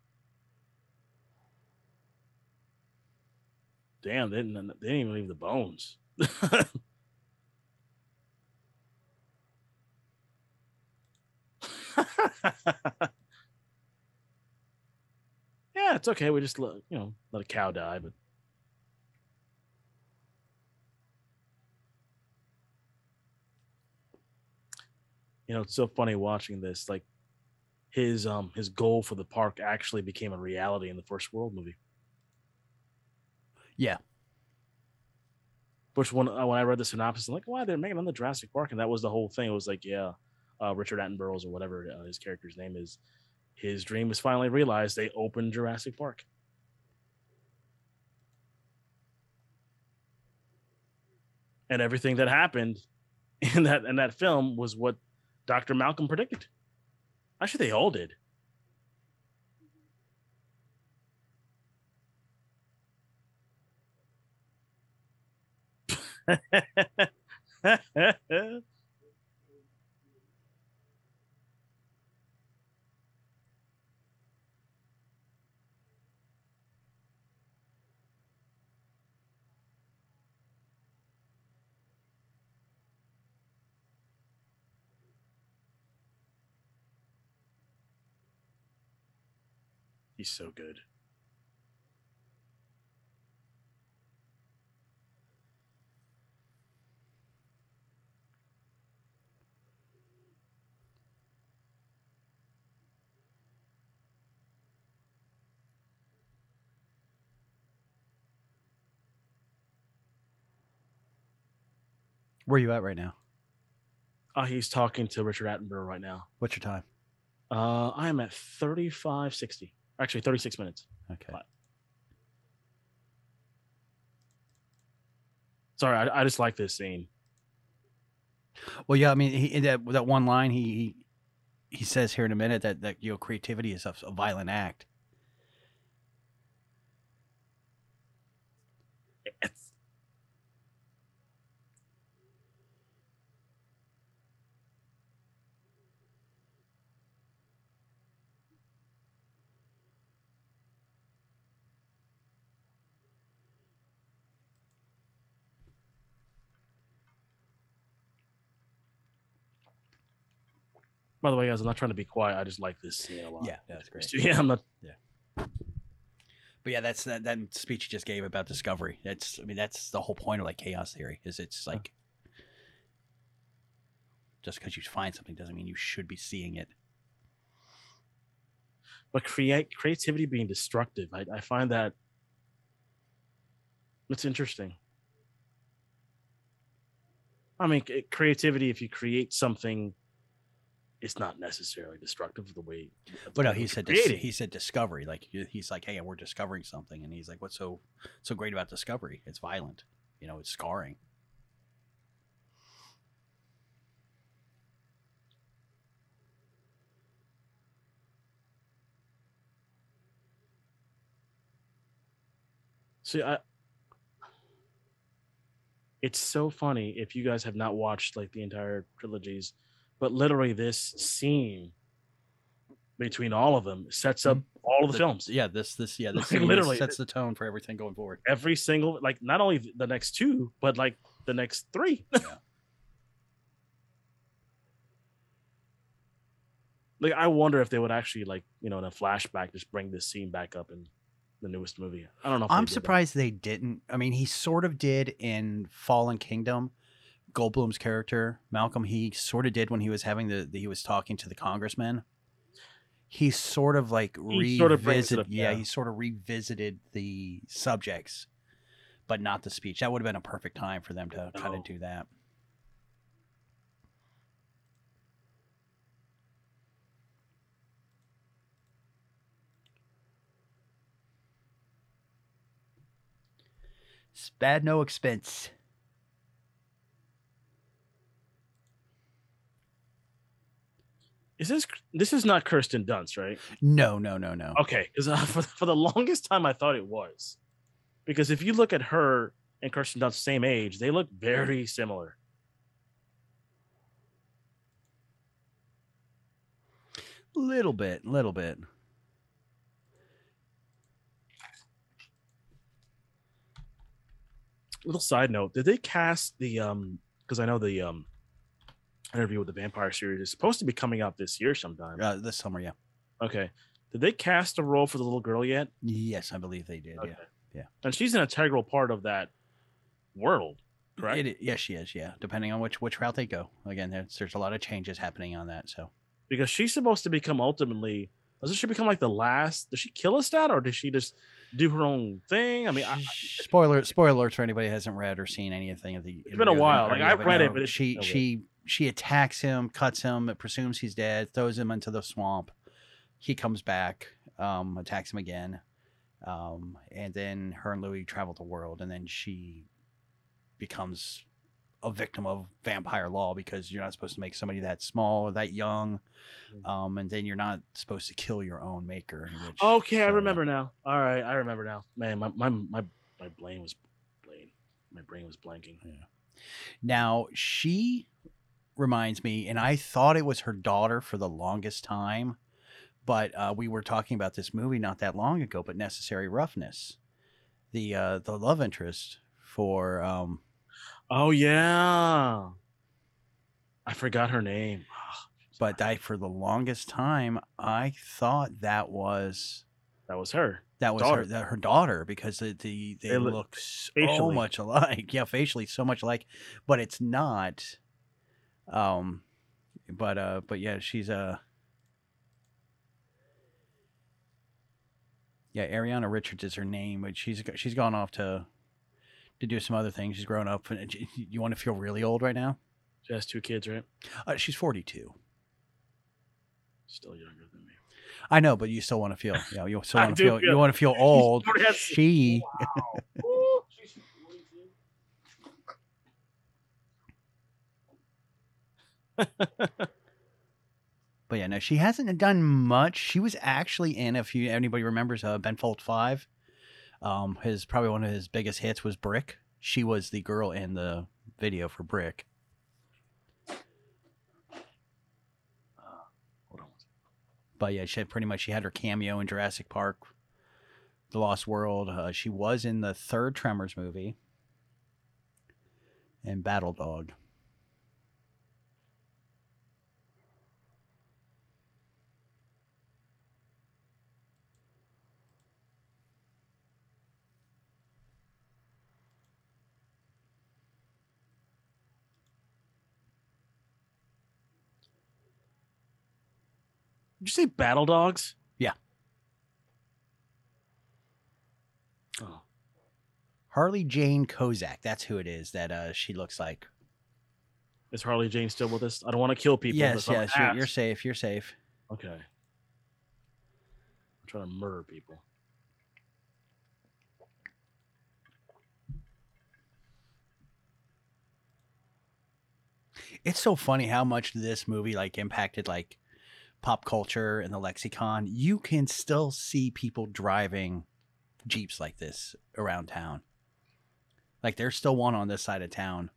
Damn, they didn't, they didn't even leave the bones. [laughs] [laughs] yeah, it's okay. We just let you know let a cow die, but you know it's so funny watching this. Like his um his goal for the park actually became a reality in the first World movie. Yeah. Which when uh, when I read the synopsis, I'm like, why they're making another Jurassic Park, and that was the whole thing. It was like, yeah, uh, Richard Attenborough's or whatever uh, his character's name is, his dream was finally realized. They opened Jurassic Park. And everything that happened [laughs] in that in that film was what Dr. Malcolm predicted. Actually, they all did. [laughs] He's so good. Where are you at right now? Uh, he's talking to Richard Attenborough right now. What's your time? Uh, I am at 35 60. Actually, 36 minutes. Okay. What? Sorry, I, I just like this scene. Well, yeah, I mean, he, that that one line he, he he says here in a minute that that you know creativity is a, a violent act. By the way, guys, I'm not trying to be quiet. I just like this scene a lot. Yeah, that's great. [laughs] Yeah, I'm not. Yeah. But yeah, that's that, that speech you just gave about discovery. That's I mean that's the whole point of like chaos theory is it's like just because you find something doesn't mean you should be seeing it. but create creativity being destructive I, I find that it's interesting i mean creativity if you create something it's not necessarily destructive of the way But no, he said dis- he said discovery. Like he's like, hey, we're discovering something, and he's like, what's so so great about discovery? It's violent, you know, it's scarring. See, I. It's so funny if you guys have not watched like the entire trilogies, but literally this scene between all of them sets up mm-hmm. all of the, films. Yeah, this this yeah, this Like, scene literally, sets the tone for everything going forward. Every single like not only the next two, but like the next three. [laughs] like I wonder if they would actually like you know in a flashback just bring this scene back up in the newest movie. I don't know. If I'm did that. surprised they didn't. I mean, he sort of did in Fallen Kingdom. Goldblum's character, Malcolm, he sort of did when he was having the, the he was talking to the congressman. He sort of like sort of revisited, up, yeah, yeah. he sort of revisited the subjects, but not the speech. That would have been a perfect time for them to kind of do that. Spad no expense. Is this this is not Kirsten Dunst, right? No, no, no, no. Okay, because uh, [laughs] for for the longest time I thought it was, because if you look at her and Kirsten Dunst, same age, they look very similar. Little bit, little bit. Little side note: Did they cast the um? Because I know the um interview with the vampire series is supposed to be coming out this year sometime. Uh, this summer, yeah. Okay, did they cast a role for the little girl yet? Yes, I believe they did. Okay. Yeah. Yeah. And she's an integral part of that world, correct? It, yes, she is. Yeah, depending on which which route they go. Again, there's there's a lot of changes happening on that. So because she's supposed to become ultimately doesn't she become like the last does she kill a stat or does she just do her own thing i mean I, spoiler spoiler alerts for anybody who hasn't read or seen anything of the. It's been a while. Like, I've read it, but it's- she she she attacks him, cuts him, presumes he's dead, throws him into the swamp. He comes back, um, attacks him again, um, and then her and Louis travel the world, and then she becomes a victim of vampire law because you're not supposed to make somebody that small or that young, Mm. um, and then you're not supposed to kill your own maker. Which, okay i remember now all right i remember now man my my my, my brain was brain my brain was blanking Yeah. Now she reminds me, and I thought it was her daughter for the longest time, but uh, we were talking about this movie not that long ago. But Necessary Roughness, the uh, the love interest for um, oh yeah i forgot her name [sighs] but I for the longest time I thought that was that was her that was Daughter. her that, her daughter because the, the they, They look- look so facially. much alike. [laughs] Yeah, facially so much alike, but it's not. Um, but uh, but yeah, she's a. Yeah, Ariana Richards is her name, but she's she's gone off to to do some other things. She's grown up. And you want to feel really old right now? she has two kids right Uh, she's forty two. still younger than me I know, but you still want to feel, you know, you still [laughs] want to do feel, you want to feel [laughs] old. She, [laughs] Ooh, she's 42. [laughs] But yeah, no, she hasn't done much. She was actually in, if you anybody remembers, uh, Ben Folds Five. Um, his probably one of his biggest hits was Brick. She was the girl in the video for Brick. But yeah, she had pretty much she had her cameo in Jurassic Park, The Lost World. Uh, she was in the third Tremors movie, and Battle Dog. Did you say battle dogs? Yeah. Oh, Harley Jane Kozak. That's who it is that uh, she looks like. is Harley Jane still with us? I don't want to kill people. yes, that's all I yes, you're, you're safe. You're safe. Okay. I'm trying to murder people. It's so funny how much this movie like impacted like pop culture and the lexicon. You can still see people driving jeeps like this around town. Like there's still one on this side of town.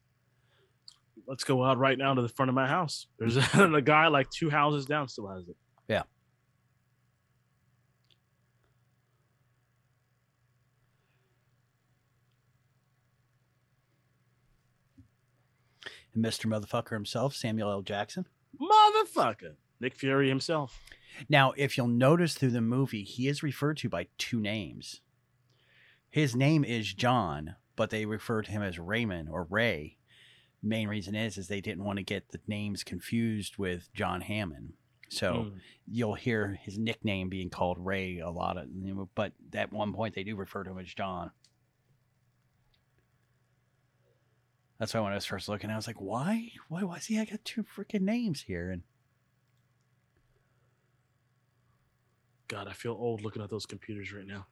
Let's go out right now to the front of my house. There's mm-hmm. a, [laughs] a guy like two houses down still has it. Yeah. And Mr. Motherfucker himself, Samuel L. Jackson. Motherfucker. Nick Fury himself. Now, if you'll notice through the movie, he is referred to by two names. His name is John, but they refer to him as Raymond or Ray. Main reason is is they didn't want to get the names confused with John Hammond. So Mm. you'll hear his nickname being called Ray a lot of but at one point they do refer to him as John. That's why when I was first looking, I was like, why? Why was he? I got two freaking names here. And God, I feel old looking at those computers right now.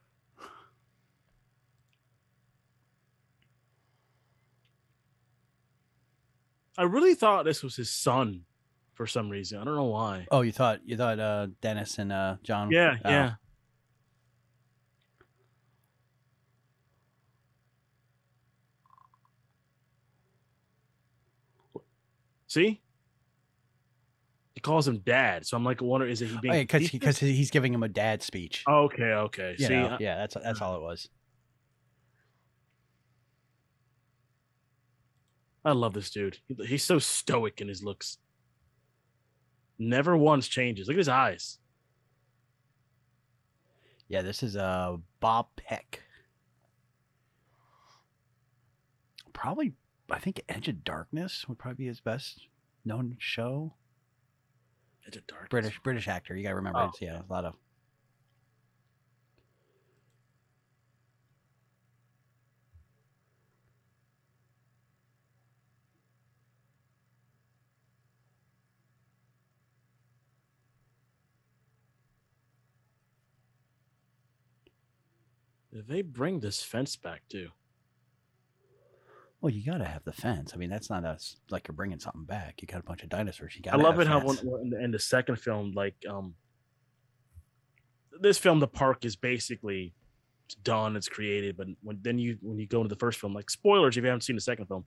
I really thought this was his son for some reason. I don't know why. Oh, you thought you thought uh, Dennis and uh, John? Yeah, uh, yeah. See, he calls him dad, so I'm like, wonder is it he being because facetious? because he's giving him a dad speech. Okay, okay. You See, know, I- yeah, that's that's all it was. I love this dude. He's so stoic in his looks. Never once changes. Look at his eyes. Yeah, this is uh Bob Peck. Probably, I think Edge of Darkness would probably be his best known show. Edge of Darkness. British British actor. You got to remember, Oh. it's, yeah, a lot of. They bring this fence back too. Well, you got to have the fence. I mean, that's not us like you're bringing something back. You got a bunch of dinosaurs. You got. I love it how in, the, second film, like um, this film, the park is basically done, it's created, but when then you when you go into the first film, like spoilers if you haven't seen the second film,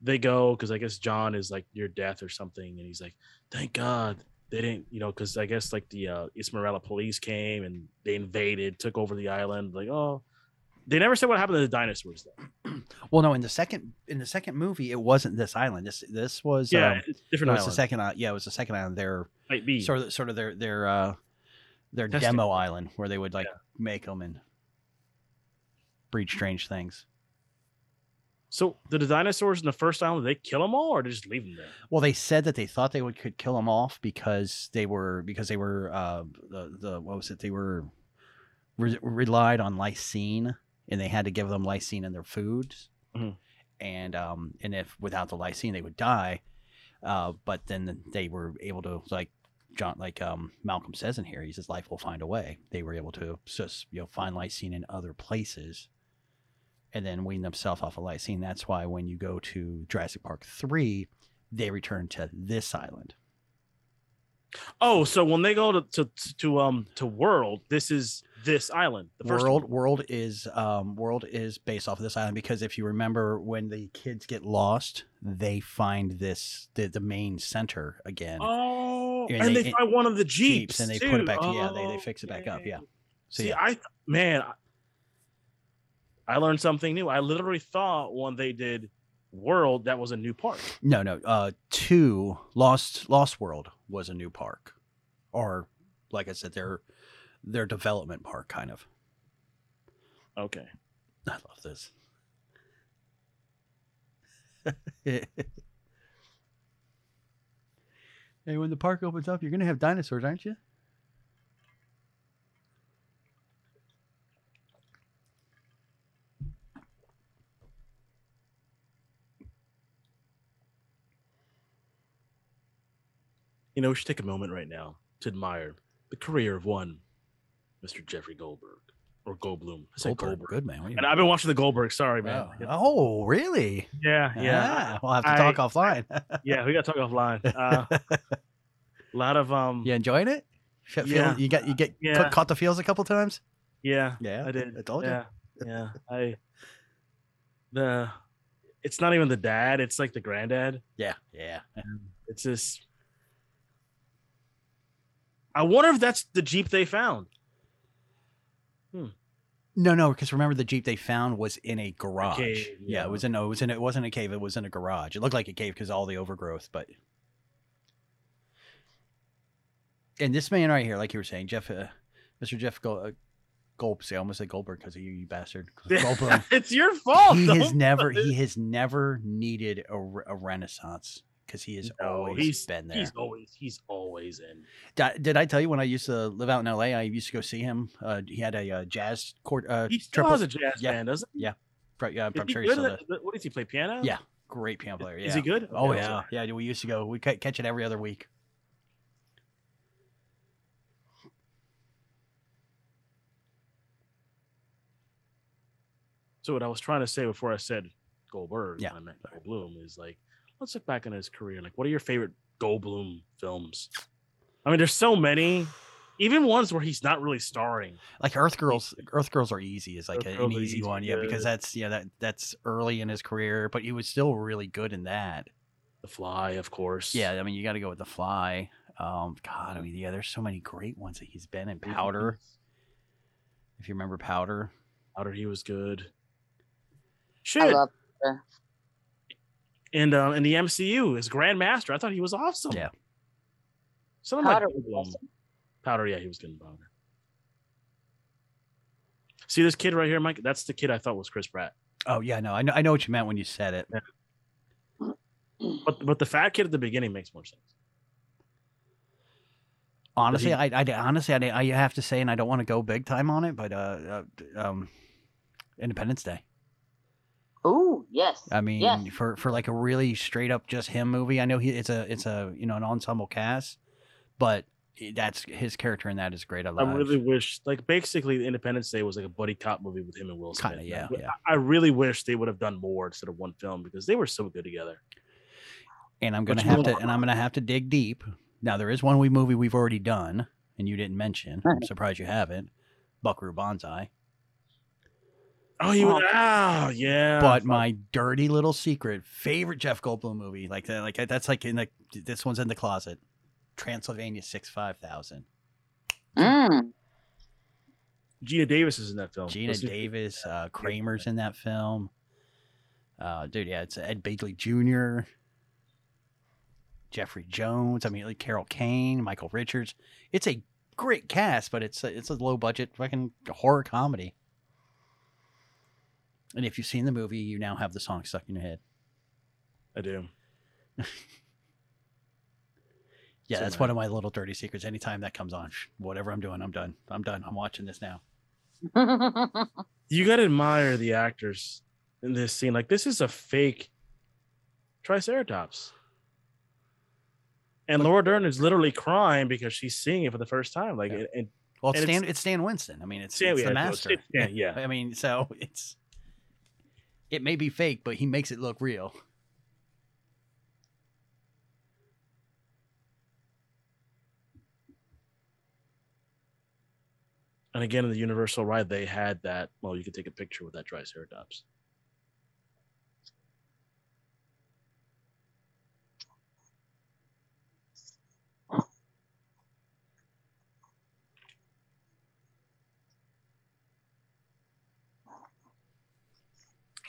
they go because I guess John is like near death or something, and he's like, thank God they didn't, you know, because I guess like the uh, Ismaila police came and they invaded, took over the island, like oh. They never said what happened to the dinosaurs though. [clears throat] Well, no, in the second in the second movie, it wasn't this island. This this was Yeah, um, different it was island. the second. i- Yeah, it was the second island. Their Might be. sort of sort of their their uh their Testing. demo island where they would like make them and breed strange things. So did the dinosaurs in the first island? Did they kill them all, or did they just leave them there? Well, they said that they thought they would could kill them off because they were because they were uh the the what was it they were re- relied on lysine and they had to give them lysine in their foods. Mhm. and um and if without the lysine they would die. Uh but then they were able to like John like um Malcolm says in here he says life will find a way. They were able to just you know find lysine in other places and then wean themselves off of lysine. That's why when you go to Jurassic Park 3 they return to this island Oh, so when they go to to, to um to World, this is this island. The first world one. world is um world is based off of this island because if you remember when the kids get lost they find this the, the main center again Oh, And and, they- they, find one of the jeeps, Jeeps, and they put it back too. yeah they, they Oh, fix it back up yeah so See, yeah I man, I learned something new. I literally thought when they did World, that was a new park. no no uh two lost lost world was a new park or like i said their their development park kind of Okay. i love this [laughs] hey when the park opens up you're gonna have dinosaurs aren't you You know, we should take a moment right now to admire the career of one Mr. Jeffrey Goldberg or Goldblum. I Goldberg, Goldberg. good man. And I've been watching the Goldberg. Sorry, man. Wow. Oh, really? Yeah, yeah. Ah, we'll have to I- [laughs] talk offline. yeah, we got to talk offline. Uh, a lot of um. you enjoying it? Yeah. You got you get Yeah. caught, the feels a couple times. Yeah, Yeah, I did. I told you. yeah, Yeah, I. The, it's not even the dad. It's like the granddad. Yeah, yeah. It's just. I wonder if that's the jeep they found. No, no, because remember the jeep they found was in a garage. cave, yeah. yeah. it was in no, it was in it wasn't a cave. It was in a garage. It looked like a cave because all the overgrowth, but. And this man right here, like you were saying, Jeff, uh, Mr. Jeff Gold, uh, Gold, see, I almost said Goldberg because of you, you bastard. [laughs] Goldblum. it's your fault. he has never he has never needed a, a renaissance because he has No, always he's been there. He's always he's always in. Did, did I tell you when I used to live out in L.A. I used to go see him. Uh, he had a uh, jazz court. Uh, He still triple- has a jazz yeah, band, doesn't he? Yeah, yeah. I'm sure he still does. What does he play piano? Yeah, great piano player. Yeah. Is he good? Oh Okay, yeah, yeah. We used to go. We ca- catch it every other week. So what I was trying to say before I said Goldberg, Yeah. when I meant Goldblum, is like let's look back on his career. Like, what are your favorite Goldblum films? I mean, there's so many, even ones where he's not really starring. Like Earth Girls, Earth Girls are easy. Is like Earth a- an easy easy, one, yeah, because that's yeah that that's early in his career, but he was still really good in that. The Fly, of course. Yeah, I mean, you got to go with The Fly. Um, God, I mean, yeah, there's so many great ones that he's been in. Powder, if you remember Powder. Powder, he was good. I Shit. love her. And uh, in the MCU, as Grandmaster, I thought he was awesome. Yeah. Something like Powder was awesome. Powder, yeah, he was getting in Powder. See this kid right here, Mike? That's the kid I thought was Chris Pratt. Oh yeah, no, I know, I know what you meant when you said it. But but the fat kid at the beginning makes more sense. Honestly, he- I, I honestly, I, I have to say, and I don't want to go big time on it, but uh, uh um, Independence Day. Ooh, yes. I mean, yes. for for like a really straight up just him movie. I know he it's a it's a you know an ensemble cast, but that's his character in that is great. I I really wish, like, basically, Independence Day was like a buddy cop movie with him and Will Smith. Kinda, yeah, Like, yeah. I I really wish they would have done more instead of one film because they were so good together. and I'm gonna Which have one? to and I'm gonna have to dig deep. Now there is one we movie we've already done, and you didn't mention. I'm surprised you haven't. Buckaroo Banzai. Oh, you ah yeah. But my dirty little secret favorite Jeff Goldblum movie, like that, like that's like in the this one's in the closet. Transylvania Six Five Thousand. Mm. Geena Davis is in that film. Geena Listen- Davis, uh, Kramer's in that film. Uh, dude, yeah, it's Ed Begley Jr., Jeffrey Jones. I mean, like Carol Kane, Michael Richards. It's a great cast, but it's a, it's a low budget fucking horror comedy. And if you've seen the movie, you now have the song stuck in your head. I do. [laughs] Yeah, So that's one of my little dirty secrets. Anytime that comes on, whatever I'm doing, I'm done. I'm done. I'm watching this now. [laughs] You gotta admire the actors in this scene. Like this is a fake Triceratops. And Laura Dern is literally crying because she's seeing it for the first time. Like, Yeah. and, and Well, it's And Stan. It's Stan Winston. I mean, it's, Stan- it's yeah, the it's- master. it's- yeah, yeah. [laughs] I mean, so it's it may be fake, but he makes it look real. and again in the Universal ride, they had that. Well, you could take a picture with that Triceratops.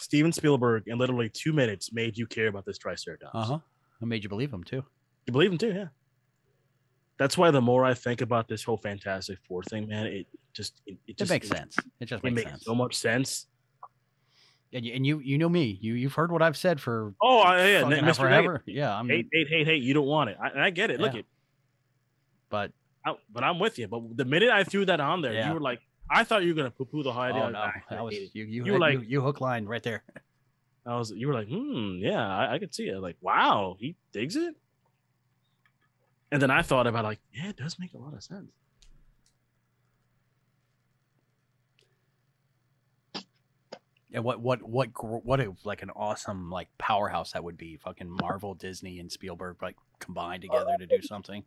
Steven Spielberg in literally two minutes made you care about this Triceratops. Uh huh. I made you believe him too. You believe him too, yeah. That's why the more I think about this whole Fantastic Four thing, man, it just it, it It just makes sense. It just It makes makes sense. so much sense. And you, and you, you know me. You, you've heard what I've said for Oh, yeah, Mr. forever. Yeah, I'm. hate, hate, hate, hate. You don't want it. I, I get it. Look Yeah. it. But I, but I'm with you. But the minute I threw that on there, Yeah. you were like, I thought you were gonna poo poo the whole idea. oh no, I, I that was you. You, You were like- you hook line right there. [laughs] I was. You were like, hmm, yeah, I, I could see it. Like, wow, he digs it. And then I thought about like, yeah, it does make a lot of sense. And what what what what a like an awesome like powerhouse that would be. Fucking Marvel, Disney, and Spielberg like combined together to do something.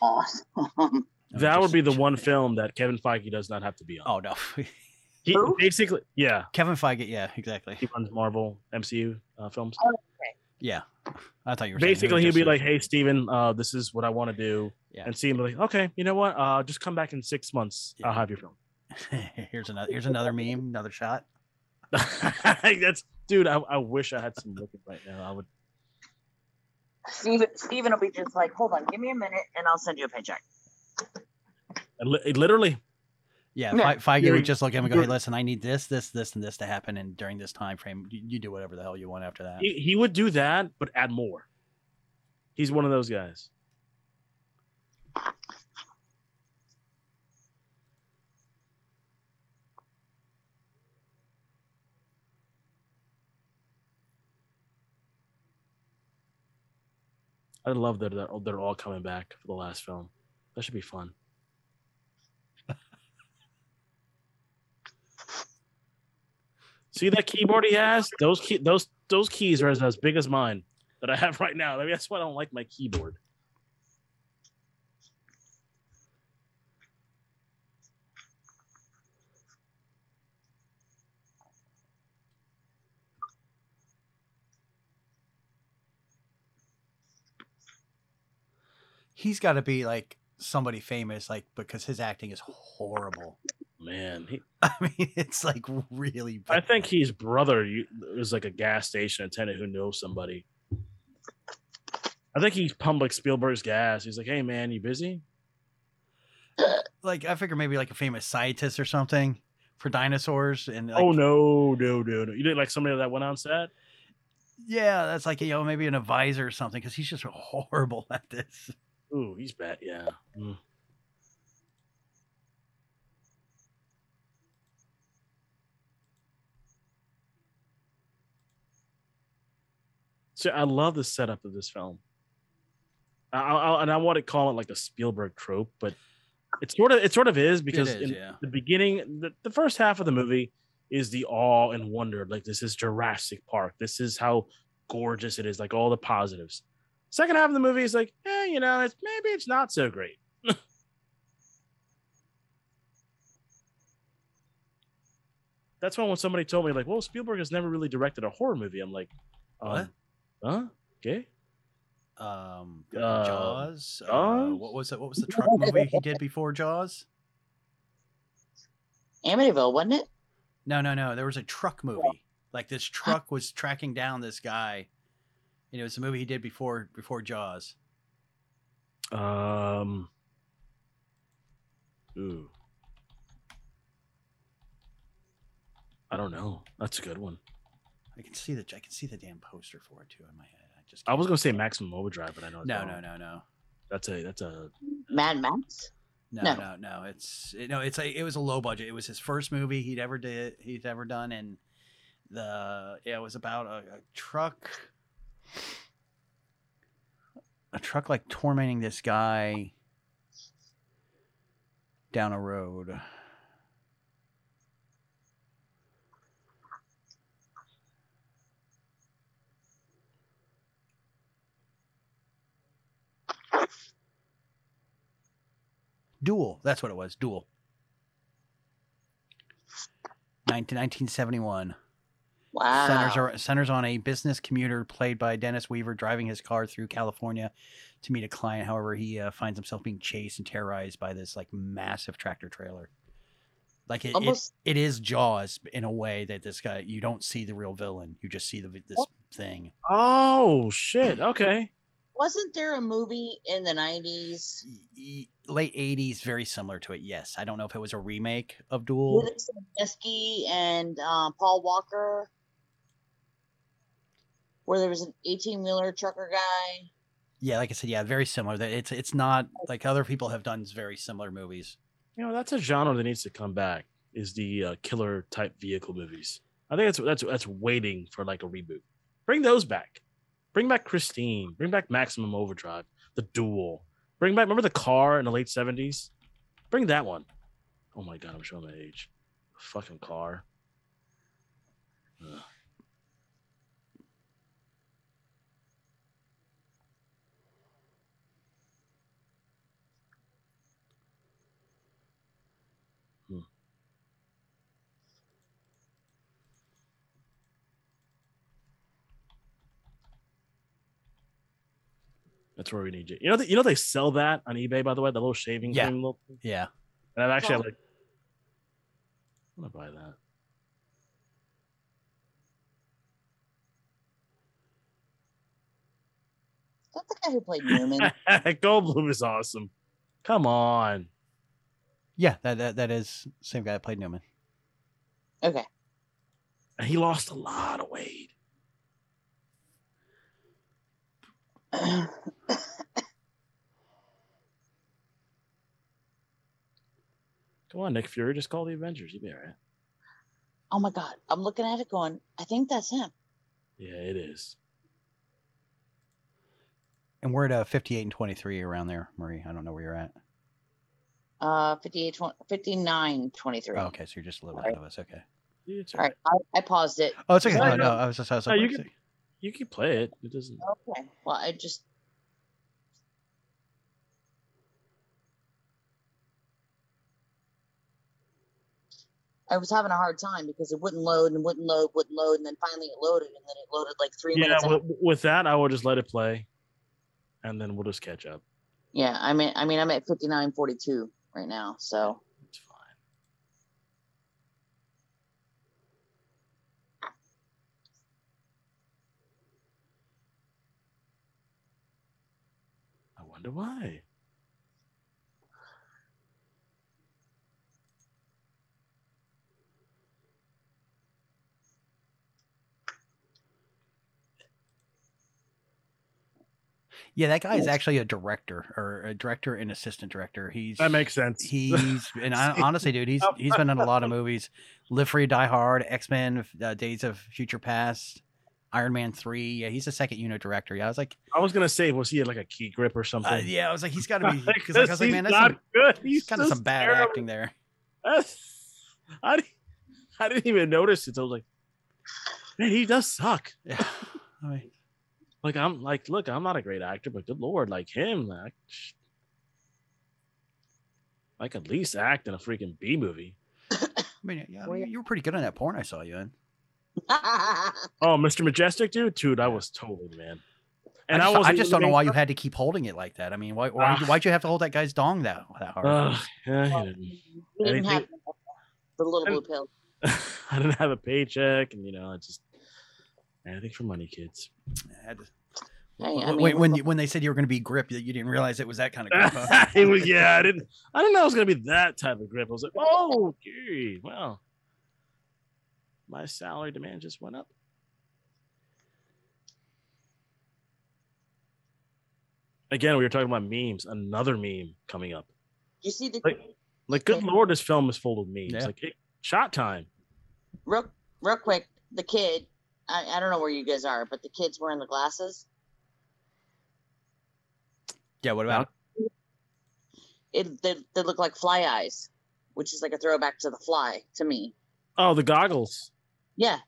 awesome. I mean, that would be the one film that Kevin Feige does not have to be on. Oh no, [laughs] he Who? basically, yeah, Kevin Feige. Yeah, exactly. he runs Marvel MCU uh, films. Yeah, I thought you were Basically, he'd be a- like, "Hey, Steven, uh, this is what I want to do," Yeah. and Steven be like, "Okay, you know what? Uh, just come back in six months. Yeah. I'll have your film." [laughs] here's another here's another meme, another shot. [laughs] That's dude. I, I wish I had some looking right now. I would. Steven, Steven will be just like, hold on, give me a minute and I'll send you a paycheck. I li- literally, Yeah, Yeah. Fe- Feige would just look at him and go, "Hey, listen, I need this, this, this, and this to happen, and during this time frame, you, you do whatever the hell you want after that." he, he would do that, but add more. He's one of those guys. I love that they're, they're all coming back for the last film. That should be fun. [laughs] See that keyboard he has? Those key, those those keys are as, as big as mine. that I have [laughs] right now. Maybe that's why I don't like my keyboard. He's got to be like somebody famous, like because his acting is horrible. Man, he, [laughs] I mean, it's like really. I think his brother was like a gas station attendant who knows somebody. I think he pumped like Spielberg's gas. He's like, "Hey man, you busy?" Like I figure maybe like a famous scientist or something for dinosaurs. And like, oh no, no, no, no! You didn't like somebody that went on set. yeah, that's like you know maybe an advisor or something because he's just [laughs] horrible at this. Ooh, he's bad. Yeah. Mm. So I love the setup of this film. I, I, and I want to call it like a Spielberg trope, but it sort of it sort of is because is, in yeah. the beginning, the, the first half of the movie is the awe and wonder. Like this is Jurassic Park. This is how gorgeous it is. Like all the positives. Second half of the movie is like, eh, you know, it's maybe it's not so great. [laughs] That's why when somebody told me like, well, Spielberg has never really directed a horror movie, I'm like, um, huh? Okay. Um, Uh, Jaws. Uh, Jaws? what was it? What was the truck movie he did before Jaws? [laughs] Amityville, wasn't it? No, no, no. There was a truck movie. Like this truck was tracking down this guy. And it was a movie he did before before Jaws. Um. Ooh. I don't know. That's a good one. I can see the I can see the damn poster for it too in my head. I just I was gonna say Maximum Overdrive, but I know no, wrong. no, no, no, That's a that's a Mad Max. no, No. no, no. It's it, no, it's a it was a low budget. It was his first movie he'd ever did he'd ever done, and the yeah, it was about a, a truck, a truck like tormenting this guy down a road. Duel. That's what it was. Duel. 19, 1971. Wow. Centers, are, centers on a business commuter played by Dennis Weaver driving his car through California to meet a client. However, he uh, finds himself being chased and terrorized by this like massive tractor trailer. Like it, it, Almost- it is Jaws in a way that this guy you don't see the real villain. You just see the vi- this thing. Oh shit. Okay. Wasn't there a movie in the nineties Late 80s, very similar to it. Yes, I don't know if it was a remake of Duel. with Sobieski and uh, Paul Walker, where there was an eighteen wheeler trucker guy? Yeah, like I said, yeah, very similar. That It's it's not like other people have done very similar movies. You know, that's a genre that needs to come back. Is the uh, killer type vehicle movies? I think that's that's that's waiting for like a reboot. Bring those back. Bring back Christine. Bring back Maximum Overdrive. The Duel. Bring back. Remember the car in the late seventies? Bring that one. Oh my god, I'm showing my age. fucking car. Ugh. That's where we need you. You know, th- you know they sell that on eBay, by the way, the little shaving Yeah. cream. Little, Yeah. and I've actually Well- like, I'm gonna buy that. that. Is the guy who played Newman? [laughs] Goldblum is awesome. Come on. Yeah, that, that that is same guy that played Newman. okay. And he lost a lot of weight. [coughs] Come on, Nick Fury, just call the Avengers. You'll be all right. oh my god, I'm looking at it going. I think that's him. Yeah, it is. And we're at uh, 58 and 23 around there, Marie. I don't know where you're at. Uh, 58, 20, 59, 23. Oh, okay, so you're just a little bit ahead of us. Okay. Yeah, It's All right, I, I paused it. Oh, it's okay. No, No, no. no, I was just, I was No, like, you can- second. You can play it. It doesn't. Okay. Well, I just. I was having a hard time because it wouldn't load and wouldn't load, wouldn't load, and then finally it loaded, and then it loaded like three Yeah, minutes. with, with that, I will just let it play, and then we'll just catch up. Yeah, I mean, I mean, I'm at fifty nine forty two right now, so wonder why. Yeah, that guy is actually a director or a director and assistant director. He's That makes sense. He's [laughs] and I, honestly, dude, he's he's been in a lot of movies: Live Free, Die Hard, X Men, uh, Days of Future Past, Iron Man Three. Yeah, he's a second unit director. Yeah, I was like, I was gonna say, was he like a key grip or something? uh, yeah, I was like, he's [laughs] got to be because like, I was like, man, that's not some, good. He's kind of some bad terrible. acting there. That's- I didn't, I didn't even notice it. I was like, man, he does suck. [laughs] Yeah, I mean, Like I'm like, look, I'm not a great actor, but good lord, like him, like, sh- like at least act in a freaking B movie. I mean, yeah, I mean, you were pretty good on that porn I saw you in. [laughs] Oh, Mr. Majestic, dude, dude, I was totally man. And I I just, I wasn't just don't know looking- why you had to keep holding it like that. I mean, why why Ah. why'd you have to hold that guy's dong that that hard? Ugh, yeah, he didn't. we didn't have the little blue pill. [laughs] I didn't have a paycheck, and you know, I just anything for money, kids. I had to- Hey, I mean, when when, you, when they said you were going to be grip, you you didn't realize it was that kind of grip. huh? [laughs] It was- yeah, I didn't. I didn't know it was gonna be that type of grip. I was like, oh, gee, well, my salary demand just went up. Again, we were talking about memes. Another meme coming up. you see the Like, like, good lord, this film is full of memes. Yeah. Like, it, shot time. real real quick, the kid. I, I don't know where you guys are, but the kid's wearing the glasses. Yeah, what about? It they, they look like fly eyes, which is like a throwback to the fly to me. Oh, the goggles, Yeah,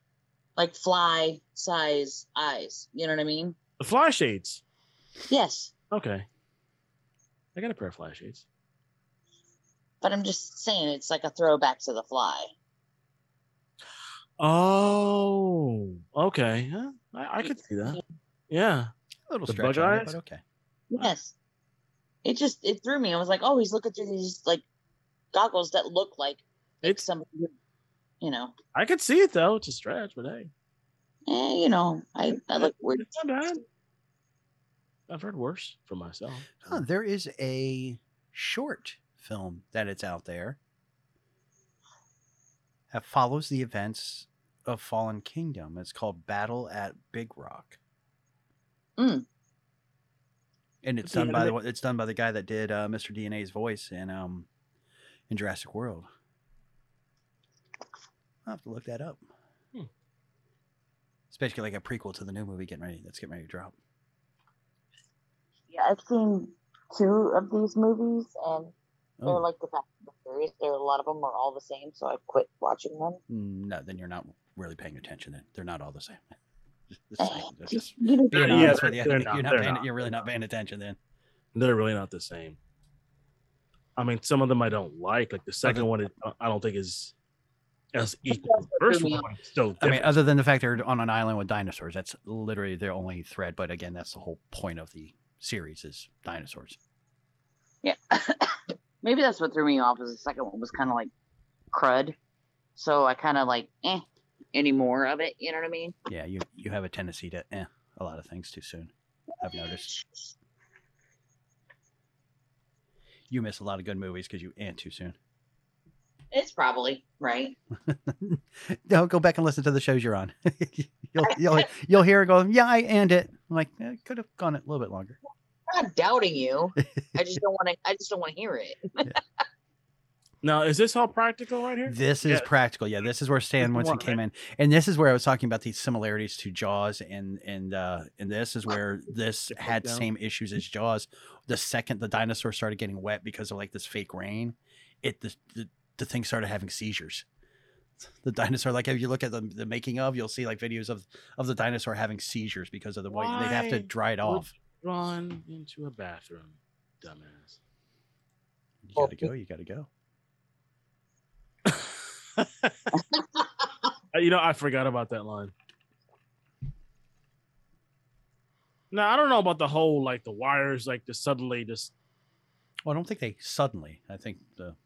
like fly size eyes. You know what I mean? the fly shades. Yes, Okay, I got a pair of fly shades. but I'm just saying it's like a throwback to the fly. Oh, okay. Huh? I, I could see that. Yeah. A little The stretch bug on it, but okay. Yes, it just it threw me. I was like, oh, he's looking through these like goggles that look like like It's somebody, who, you know, I could see it though. It's a stretch, but hey, eh, you know, I I look weird. it's not bad. I've heard worse from myself. Huh, there is a short film that it's out there that follows the events of Fallen Kingdom. It's called Battle at Big Rock. Mm. And it's done by the it's done by the guy that did uh, Mr. DNA's voice in um in Jurassic World. I'll have to look that up. Hmm. It's basically like a prequel to the new movie getting ready that's getting ready to drop. Yeah, I've seen two of these movies, and they're Oh, like the Fast and the Furious. There, a lot of them are all the same, so I quit watching them. mm, no, then you're not really paying attention. Then they're not all the same. [laughs] Just [laughs] You know, being Yeah, honest they're- with you. they're You're not- not paying, not. You're really not paying attention then. They're really not the same. I mean, some of them I don't like. Like the second one, is, I don't think is as equal as the first one. but it's I mean, other than the fact they're on an island with dinosaurs, that's literally their only thread. But again, that's the whole point of the series is dinosaurs. yeah. [coughs] Maybe that's what threw me off. Is the second one was kind of like crud, so I kind of like eh any more of it. You know what I mean? Yeah, you you have a tendency to eh a lot of things too soon. I've noticed you miss a lot of good movies because you eh too soon. It's probably right. [laughs] No, go back and listen to the shows you're on. [laughs] you'll [laughs] you'll you'll hear it go. Yeah, I and it. I'm like eh, could have gone a little bit longer. I'm not doubting you. I just don't want to. I just don't want to hear it. now is this all practical right here? This is Yeah. practical. Yeah, this is where Stan Winston one, came in, and this is where I was talking about these similarities to Jaws, and and uh, and this is where this had down. same issues as Jaws. The second the dinosaurs started getting wet because of like this fake rain, it the the, the thing started having seizures. the dinosaur. Like if you look at the, the making of, you'll see like videos of of the dinosaur having seizures because of the way they'd have to dry it off. you Run into a bathroom, dumbass. You gotta go. You gotta go. [laughs] You know, I forgot about that line. Now I don't know about the whole like the wires like just suddenly just Well, I don't think they suddenly. I think the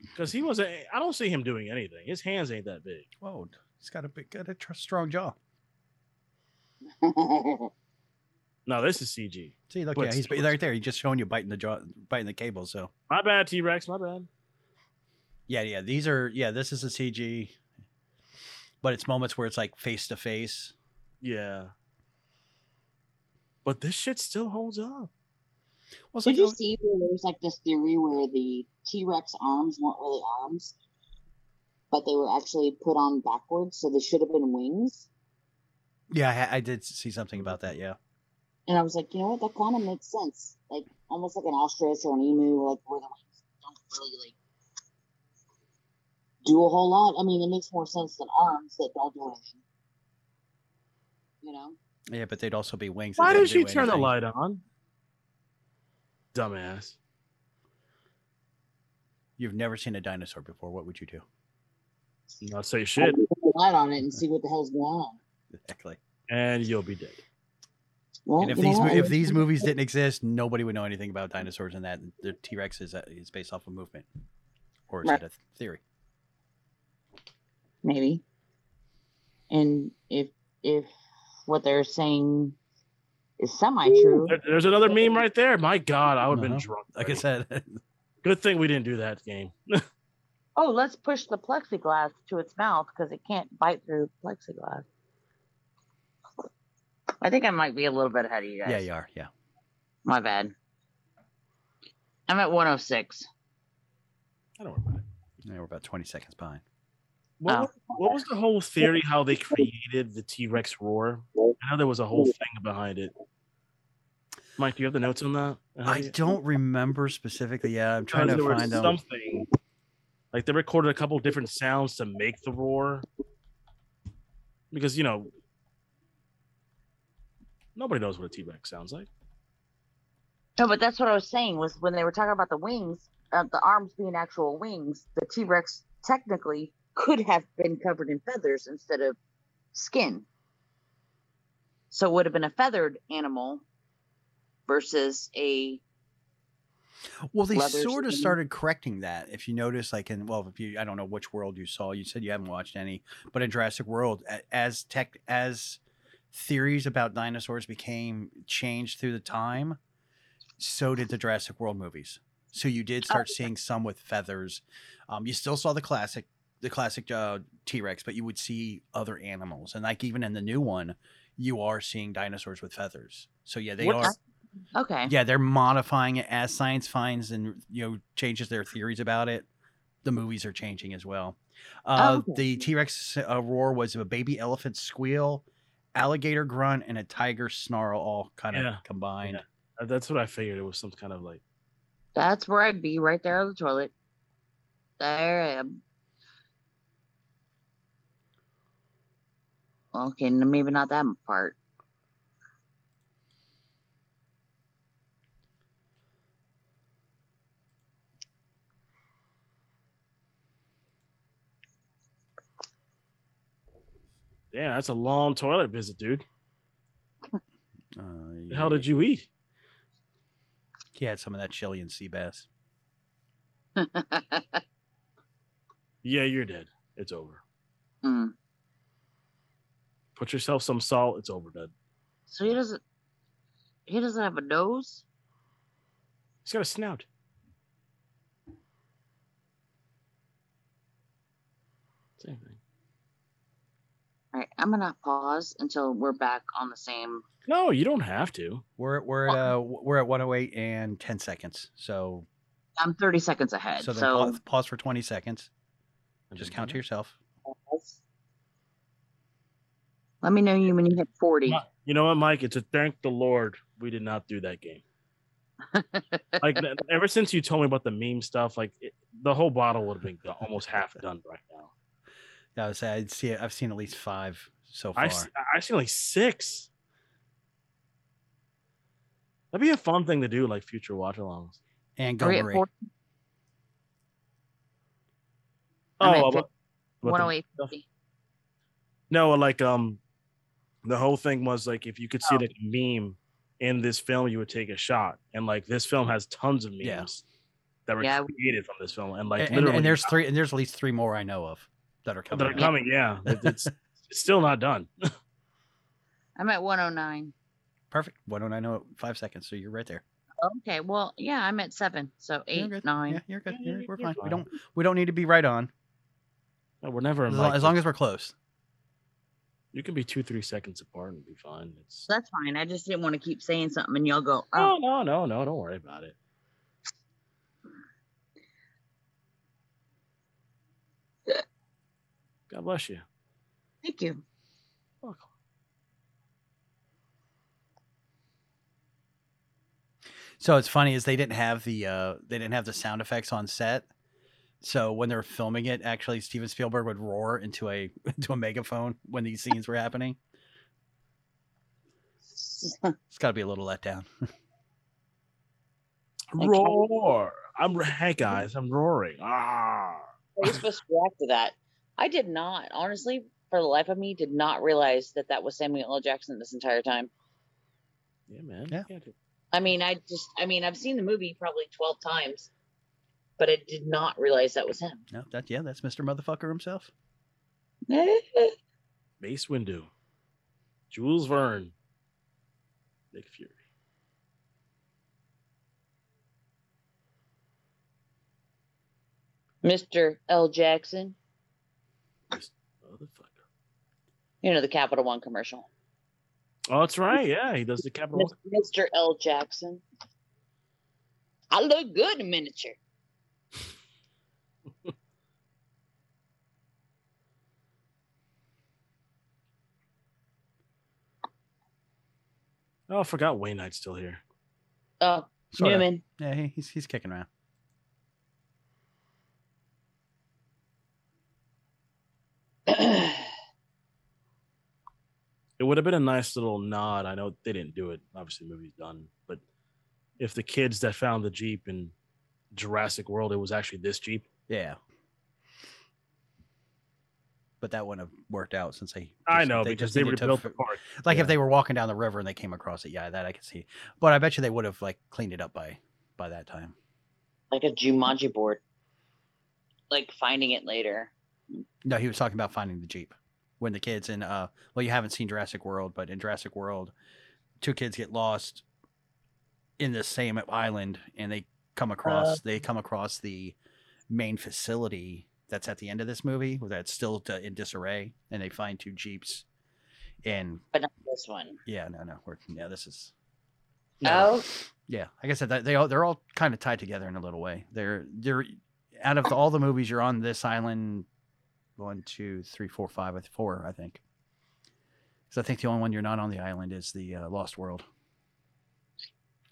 because he wasn't. I don't see him doing anything. His hands ain't that big. whoa, he's got a big, got a tr- strong jaw. [laughs] No, this is CG. See, look, But yeah, he's right there. He's just showing you biting the jaw, biting the cable. So My bad, T Rex. My bad. yeah, yeah, these are yeah, this is a CG, but it's moments where it's like face to face. Yeah. But this shit still holds up. Well, it's Did like, you oh, see where there's like this theory where the T Rex arms weren't really arms, but they were actually put on backwards, so they should have been wings? yeah, I, I did see something about that. Yeah, And I was like, you know what? That kind of makes sense. Like almost like an ostrich or an emu, like where the wings don't really like do a whole lot. I mean, it makes more sense than arms that don't do anything. You know? yeah, but they'd also be wings. Why didn't did she do turn the light on? Dumbass. You've never seen a dinosaur before. What would you do? Not say shit, Put the light on it and see what the hell's going on. Exactly. and you'll be dead. Well, And if you know these what? mo- if these movies didn't exist, nobody would know anything about dinosaurs and that the T Rex is uh, is based off of movement, or is Right. it a theory? maybe. And if if what they're saying is semi true, There- There's another meme right there. My God, I would have Uh-huh. been drunk. Like I said, [laughs] Good thing we didn't do that game. [laughs] oh, let's push the plexiglass to its mouth because it can't bite through plexiglass. I think I might be a little bit ahead of you guys. yeah, you are. Yeah, My bad. I'm at 106. I don't worry about it. yeah we're about twenty seconds behind. What, Oh. what was the whole theory how they created the T Rex roar? I know there was a whole thing behind it. Mike, do you have the notes on that? How I do you- don't remember specifically. Yeah, I'm trying to Because there find them. something. Like they recorded a couple different sounds to make the roar. Because you know, nobody knows what a T Rex sounds like. No, but that's what I was saying was when they were talking about the wings, uh, the arms being actual wings, the T Rex technically could have been covered in feathers instead of skin. So it would have been a feathered animal versus a. Well, they sort of started correcting that. If you notice, like in well, if you I don't know which world you saw. You said you haven't watched any, but in Jurassic World, as tech as theories about dinosaurs became changed through the time, so did the Jurassic World movies. So you did start seeing some with feathers. Um, you still saw the classic, the classic uh, T Rex, but you would see other animals, and like even in the new one, you are seeing dinosaurs with feathers. So yeah, they What's- are Okay. yeah they're modifying it as science finds and you know changes their theories about it the movies are changing as well uh, okay. the t-rex uh, roar was a baby elephant squeal alligator grunt and a tiger snarl all kind of Yeah. combined Uh, That's what I figured. It was some kind of like That's where I'd be right there on the toilet. There I am. Okay, n- maybe not that part. Damn, that's a long toilet visit, dude. [laughs] uh, The hell did you eat? he had some of that chili and sea bass [laughs] Yeah, you're dead. It's over. Mm. Put yourself some salt. It's over, dead. So he doesn't. He doesn't have a nose. He's got a snout. Same thing. All right, I'm gonna pause until we're back on the same. No, you don't have to. we're, we're at uh, we're at 108 and 10 seconds so I'm 30 seconds ahead. so So, pause, pause for 20 seconds and just count to yourself let me know you when you hit 40. You know what, Mike? It's a thank the Lord we did not do that game. [laughs] like ever since you told me about the meme stuff, like it, the whole bottle would have been almost half done right now. Yeah, I would say I'd see. I've seen at least five so far. I've, seen like six. That'd be a fun thing to do, like future watch-alongs. and Go Are at Marie. 40? Oh, I'm about- about the- 108.50. No, like um, the whole thing was like if you could see Oh. like a meme in this film, you would take a shot, and like this film has tons of memes Yeah. that were Yeah. created from this film, and like and, and, literally and there's three. And there's at least three more I know of that are coming. that are coming. Yeah, [laughs] It- it's it's still not done. [laughs] I'm at 109. Perfect. 109 five seconds. So you're right there. Okay, well, yeah, I'm at seven. So You're eight, good. nine. Yeah, you're good. Yeah, You're, you're- we're you're fine. We don't. We don't need to be right on. No, we're never As, long, as long as we're close. you can be two three seconds apart and be fine. It's That's fine. I just didn't want to keep saying something and y'all go, no, oh, no, no, no. Don't worry about it. God bless you. thank you. Welcome. So it's funny is they didn't have the uh they didn't have the sound effects on set. So when they're filming it, actually Steven Spielberg would roar into a [laughs] into a megaphone when these scenes were happening. [laughs] It's got to be a little letdown. Roar! I'm hey guys, I'm roaring. Ah. I was supposed to react to that. I did not, honestly, for the life of me, did not realize that that was Samuel L. Jackson this entire time. Yeah, man. Yeah. You I mean, I just, I mean, I've seen the movie probably 12 times, but I did not realize that was him. No, that yeah, that's Mr. Motherfucker himself. [laughs] Mace Windu, Jules Verne, Nick Fury. Mr. L. Jackson, This motherfucker. You know, the Capital One commercial. Oh, that's right. Yeah, he does the capital. Mis- Mr. L. Jackson. I look good in miniature. [laughs] Oh, I forgot Wayne Knight's still here. Oh, Sorta. Newman. Yeah, he, he's he's kicking around. [clears throat] It would have been a nice little nod. I know they didn't do it. Obviously, the movie's done. But if the kids that found the Jeep in Jurassic World, it was actually this Jeep. Yeah. But that wouldn't have worked out since they. I know they because just they rebuilt fi- the park. Like Yeah. if they were walking down the river and they came across it, yeah, that I could see. But I bet you they would have like cleaned it up by by that time. like a Jumanji board. Like finding it later. No, he was talking about finding the jeep when the kids in uh well you haven't seen Jurassic World, but in Jurassic World, two kids get lost in the same island and they come across they come across the main facility that's at the end of this movie that's still to, in disarray and they find two jeeps and But not this one. yeah no no we're, yeah this is Oh, Yeah, like I said, that they all they're all kind of tied together in a little way. They're they're out of the, all the movies you're on this island. One, two, three, four, five, I th- four, I think. Because I think the only one you're not on the island is the uh, Lost World.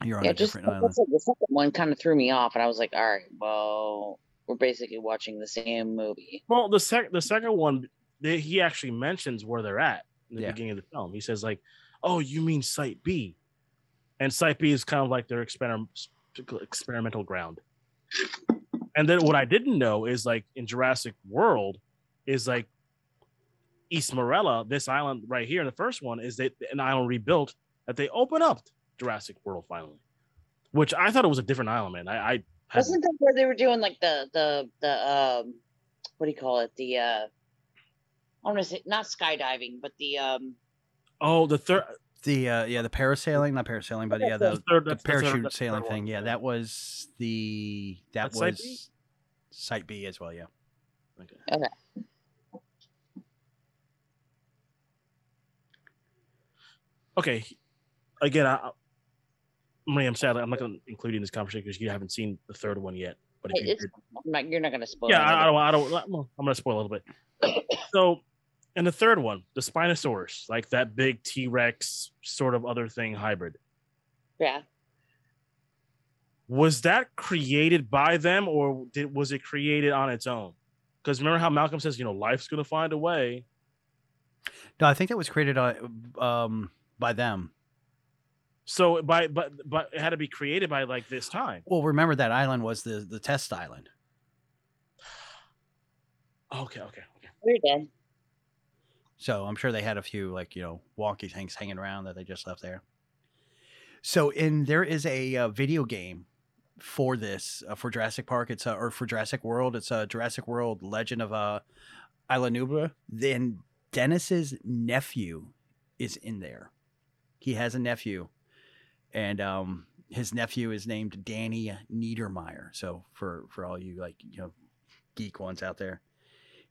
You're on yeah, a just different island. the second one kind of threw me off, and I was like, all right, well, we're basically watching the same movie. Well, the sec the second one, they, he actually mentions where they're at in the Yeah. beginning of the film. He says like, "Oh, you mean Site B," and Site B is kind of like their experiment experimental ground. And then what I didn't know is like in Jurassic World, is like East Morella, this island right here in the first one, is that an island rebuilt that they open up Jurassic World finally, which I thought it was a different island, man. I, I Wasn't that where they were doing like the the the um, what do you call it? The uh, I want to say not skydiving, but the um, oh the third The uh, yeah, the parasailing, not parasailing, but yeah, the, the third- the that's the third- parachute the third sailing thing. Yeah, yeah. that was the that That's Site was B? Site B as well. Yeah. Okay. Okay. Okay. Again, I, Marie, I'm sad I'm not going to include you in this conversation because you haven't seen the third one yet. But if Hey, you not, you're not going to spoil. yeah, I, I don't, I don't, I'm going to spoil a little bit. [coughs] So, in the third one, the Spinosaurus, like that big T Rex sort of other thing hybrid, Yeah, was that created by them or did was it created on its own? Because remember how Malcolm says, you know, life's gonna find a way. No, I think that was created on. um, by them. So by but but it had to be created by like this time. Well, remember that island was the the test island. Okay, okay, okay. We're dead. So I'm sure they had a few like you know wonky things hanging around that they just left there. So in there is a uh, video game for this uh, for Jurassic Park. It's uh, or for Jurassic World. It's a uh, Jurassic World Legend of uh, Isla Nublar. Then Dennis's nephew is in there. He has a nephew, and um, his nephew is named Danny Nedermeyer. So for for all you like you know geek ones out there,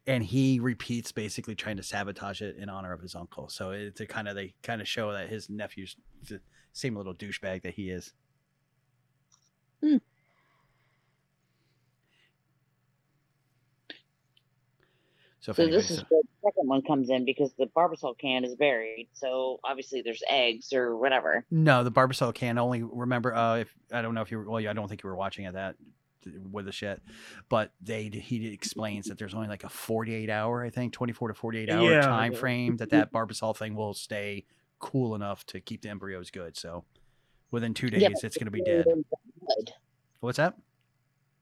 and he repeats basically trying to sabotage it in honor of his uncle. So it's a kind of they kind of show that his nephew's the same little douchebag that he is. Hmm. So, if So this is where the second one comes in because the barbasol can is buried. So obviously there's eggs or whatever. no, the Barbasol can only remember. Uh, if I don't know if you were, well, yeah, I don't think you were watching at that with the shit, but they he explains that there's only like a 48 hour, I think, 24 to 48 hour Yeah. time frame that that Barbasol thing will stay cool enough to keep the embryos good. So within two days, Yeah, it's going to be dead. ran into the mud. What's that?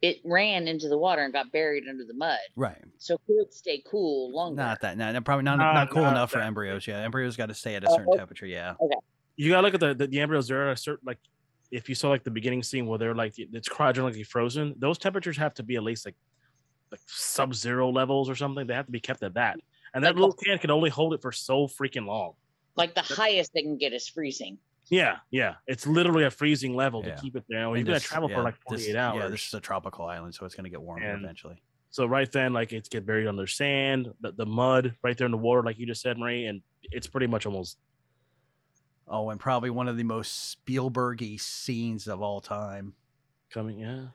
It ran into the water and got buried under the mud. Right. So could it stay cool longer? Not that. No, no, probably not. Nah, not cool not enough for embryos. Yeah, embryos got to stay at a Oh, certain okay. temperature. Yeah. Okay. You gotta look at the the, the embryos. There are a certain like if you saw like the beginning scene where they're like it's cryogenically frozen. Those temperatures have to be at least like like sub zero levels or something. They have to be kept at that. And that Like- little can can only hold it for so freaking long. Like the highest they can get is freezing. Yeah, yeah. It's literally a freezing level Yeah. to keep it there. And you're gonna travel yeah, for like this- 48 hours. Yeah, this is a tropical island, so it's going to get warmer And- eventually. So right then, like it's get buried under sand, the, the mud right there in the water, like you just said, Marie, and it's pretty much almost Oh, and probably one of the most Spielbergy scenes of all time coming. Yeah,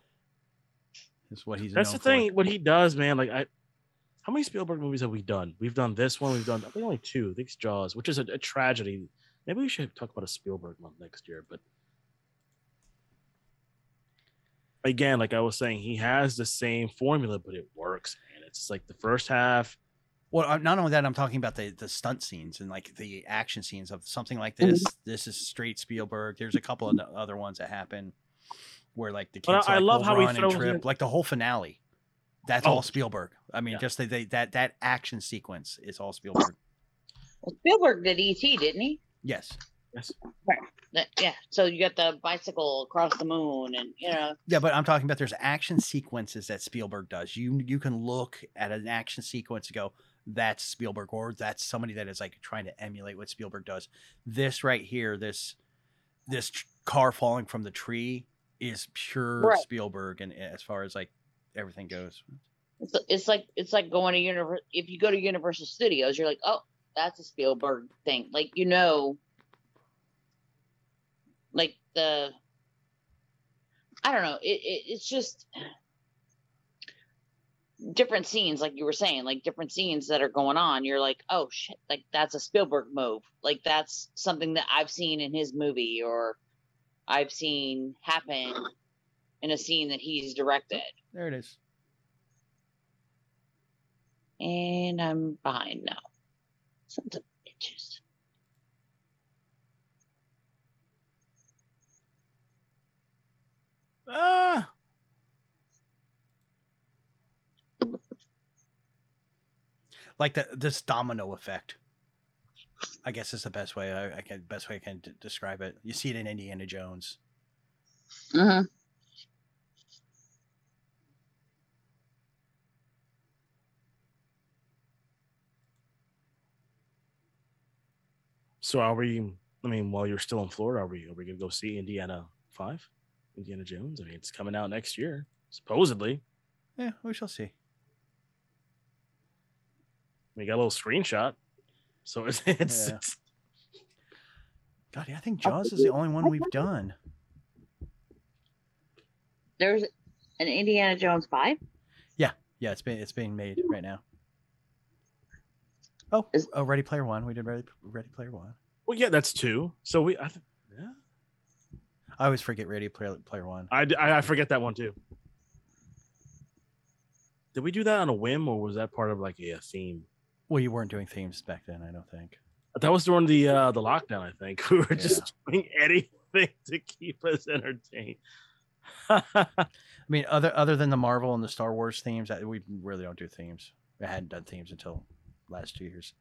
is what he's. that's the for. thing. What he does, man. Like I, how many Spielberg movies have we done? We've done this one. We've done I think only two. I think it's Jaws, which is a, a tragedy. Maybe we should talk about a Spielberg month next year. But again, like I was saying, he has the same formula, but it works, man. It's like the first half. Well, not only that, I'm talking about the the stunt scenes and like the action scenes of something like Mm-hmm. this. This is straight Spielberg. There's a couple of the other ones that happen where like the But kids I- I like, love will how he run throws trip, in- like the whole finale. That's Oh. all Spielberg. I mean, Yeah. just the, they, that that action sequence is all Spielberg. Well, Spielberg did ET, didn't he? Yes. Yes. That- yeah. So you got the bicycle across the moon, and you know, Yeah, but I'm talking about there's action sequences that Spielberg does. You you can look at an action sequence and go, that's Spielberg, or that's somebody that is like trying to emulate what Spielberg does. This right here, this this tr- car falling from the tree is pure Right. Spielberg, and as far as like everything goes, it's, it's like it's like going to universe. If you go to Universal Studios, you're like, oh, that's a Spielberg thing. Like you know, like the, I don't know. It, it it's just different scenes, like you were saying, like different scenes that are going on. You're like, oh shit, like that's a Spielberg move. Like that's something that I've seen in his movie or I've seen happen in a scene that he's directed. there it is. And I'm behind now. Sons of bitches. Ah, Like the this domino effect. I guess is the best way I, I can best way I can d- describe it. You see it in Indiana Jones. Mm-hmm. So are we? I mean, while you're still in Florida, are we? Are we gonna go see Indiana Five, Indiana Jones? I mean, it's coming out next year, supposedly. Yeah, we shall see. We got a little screenshot, so it's, [laughs] it's, Yeah. it's God, yeah, I think Jaws is the only one we've done. There's an Indiana Jones 5. Yeah, it's been it's being made right now. Oh, Is- oh, Ready Player One. We did Ready Ready Player One. well, yeah, that's two. So we, I, th- yeah, I always forget Ready Player Player One. I, I I forget that one too. Did we do that on a whim, or was that part of like a, a theme? Well, you weren't doing themes back then, I don't think. That was during the uh the lockdown. I think [laughs] we were just doing anything to keep us entertained. [laughs] I mean, other other than the Marvel and the Star Wars themes, we really don't do themes. We hadn't done themes until last two years.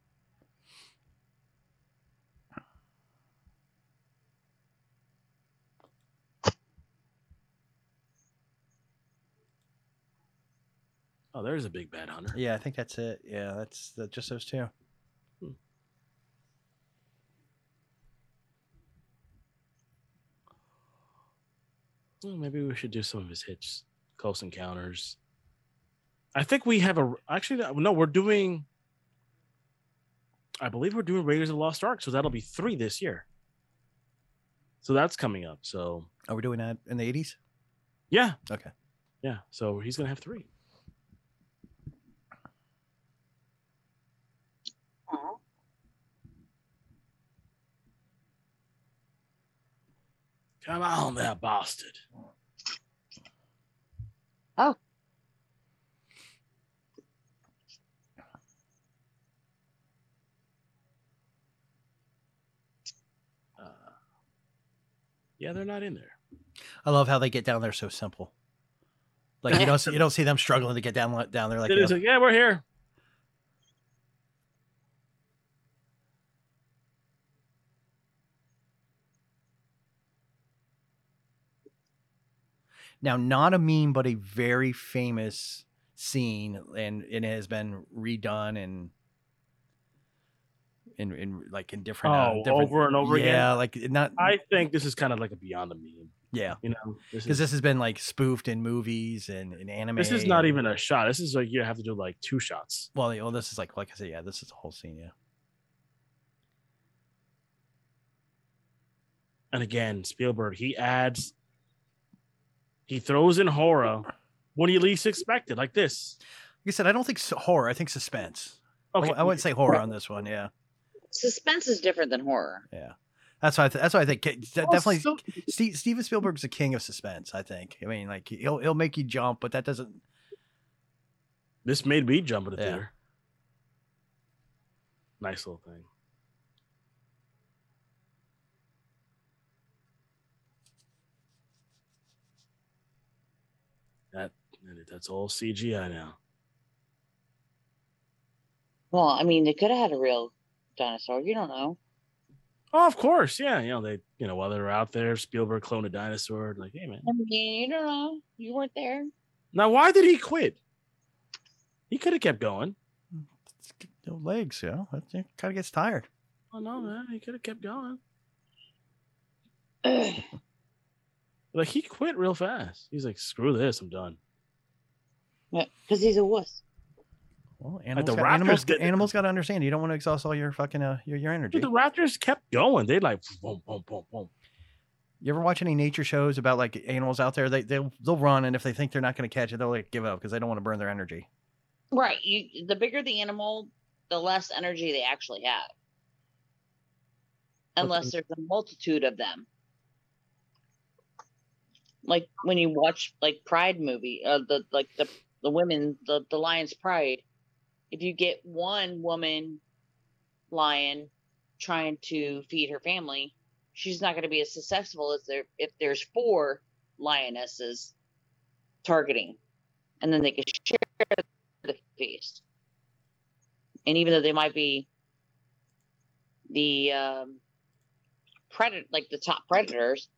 oh, there's a big bad hunter. Yeah, I think that's it. Yeah, that's that, just those two. Hmm. Well, maybe we should do some of his hits, close encounters. I think we have a actually no, we're doing. I believe we're doing Raiders of the Lost Ark, so that'll be three this year. So that's coming up. So Are we doing that in the eighties? yeah, Okay. yeah. So he's gonna have three. Come on, there, bastard. Oh. Yeah, they're not in there. I love how they get down there so simple. Like you don't see, you don't see them struggling to get down down there like It is you like, yeah, we're here. Now, not a meme, but a very famous scene, and it has been redone and in, in like in different, uh, Oh, different over and over again? Yeah, like not. I think this is kind of like a beyond the meme. yeah, You know, because is this has been like spoofed in movies and in anime. this is not even a shot. This is like you have to do like two shots. Well, yeah, well, this is like like I said, yeah, this is the whole scene. Yeah, And again, Spielberg, he adds, he throws in horror when you least expected, like this. like I said, I don't think s- horror. I think suspense. I Okay, w- I wouldn't say horror on this one. Yeah, Suspense is different than horror. yeah. That's why. I th- that's why I think K- de- Well, definitely so- Steve, Steven Spielberg's a king of suspense. I think. I mean, like he'll he'll make you jump, but that doesn't. This made me jump in the Yeah. theater. Nice little thing. That that's all CGI now. Well, I mean, they could have had a real dinosaur. You don't know. Oh, of course, yeah. You know they, you know, while they were out there, Spielberg cloned a dinosaur. Like, hey man, I mean, you don't know. You weren't there. now why did he quit? He could have kept going. No legs, you know. It kind of gets tired. Oh no, man, he could have kept going. [clears throat] Like he quit real fast. He's like, screw this, I'm done. Because he's a wuss. Well, animals, the got, Raptors animals, did- animals got to understand. You don't want to exhaust all your fucking uh, your your energy. But the Raptors kept going. They like boom, boom, boom, boom. You ever watch any nature shows about like animals out there? They they'll they'll run, and if they think they're not going to catch it, they'll like give up because they don't want to burn their energy. Right. You, the bigger the animal, the less energy they actually have. Unless there's a multitude of them. Like when you watch like Pride movie, uh, the like the the women, the the lion's pride. If you get one woman lion trying to feed her family, she's not going to be as successful as there if there's four lionesses targeting, and then they can share the feast. And even though they might be the um, predator, like the top predators,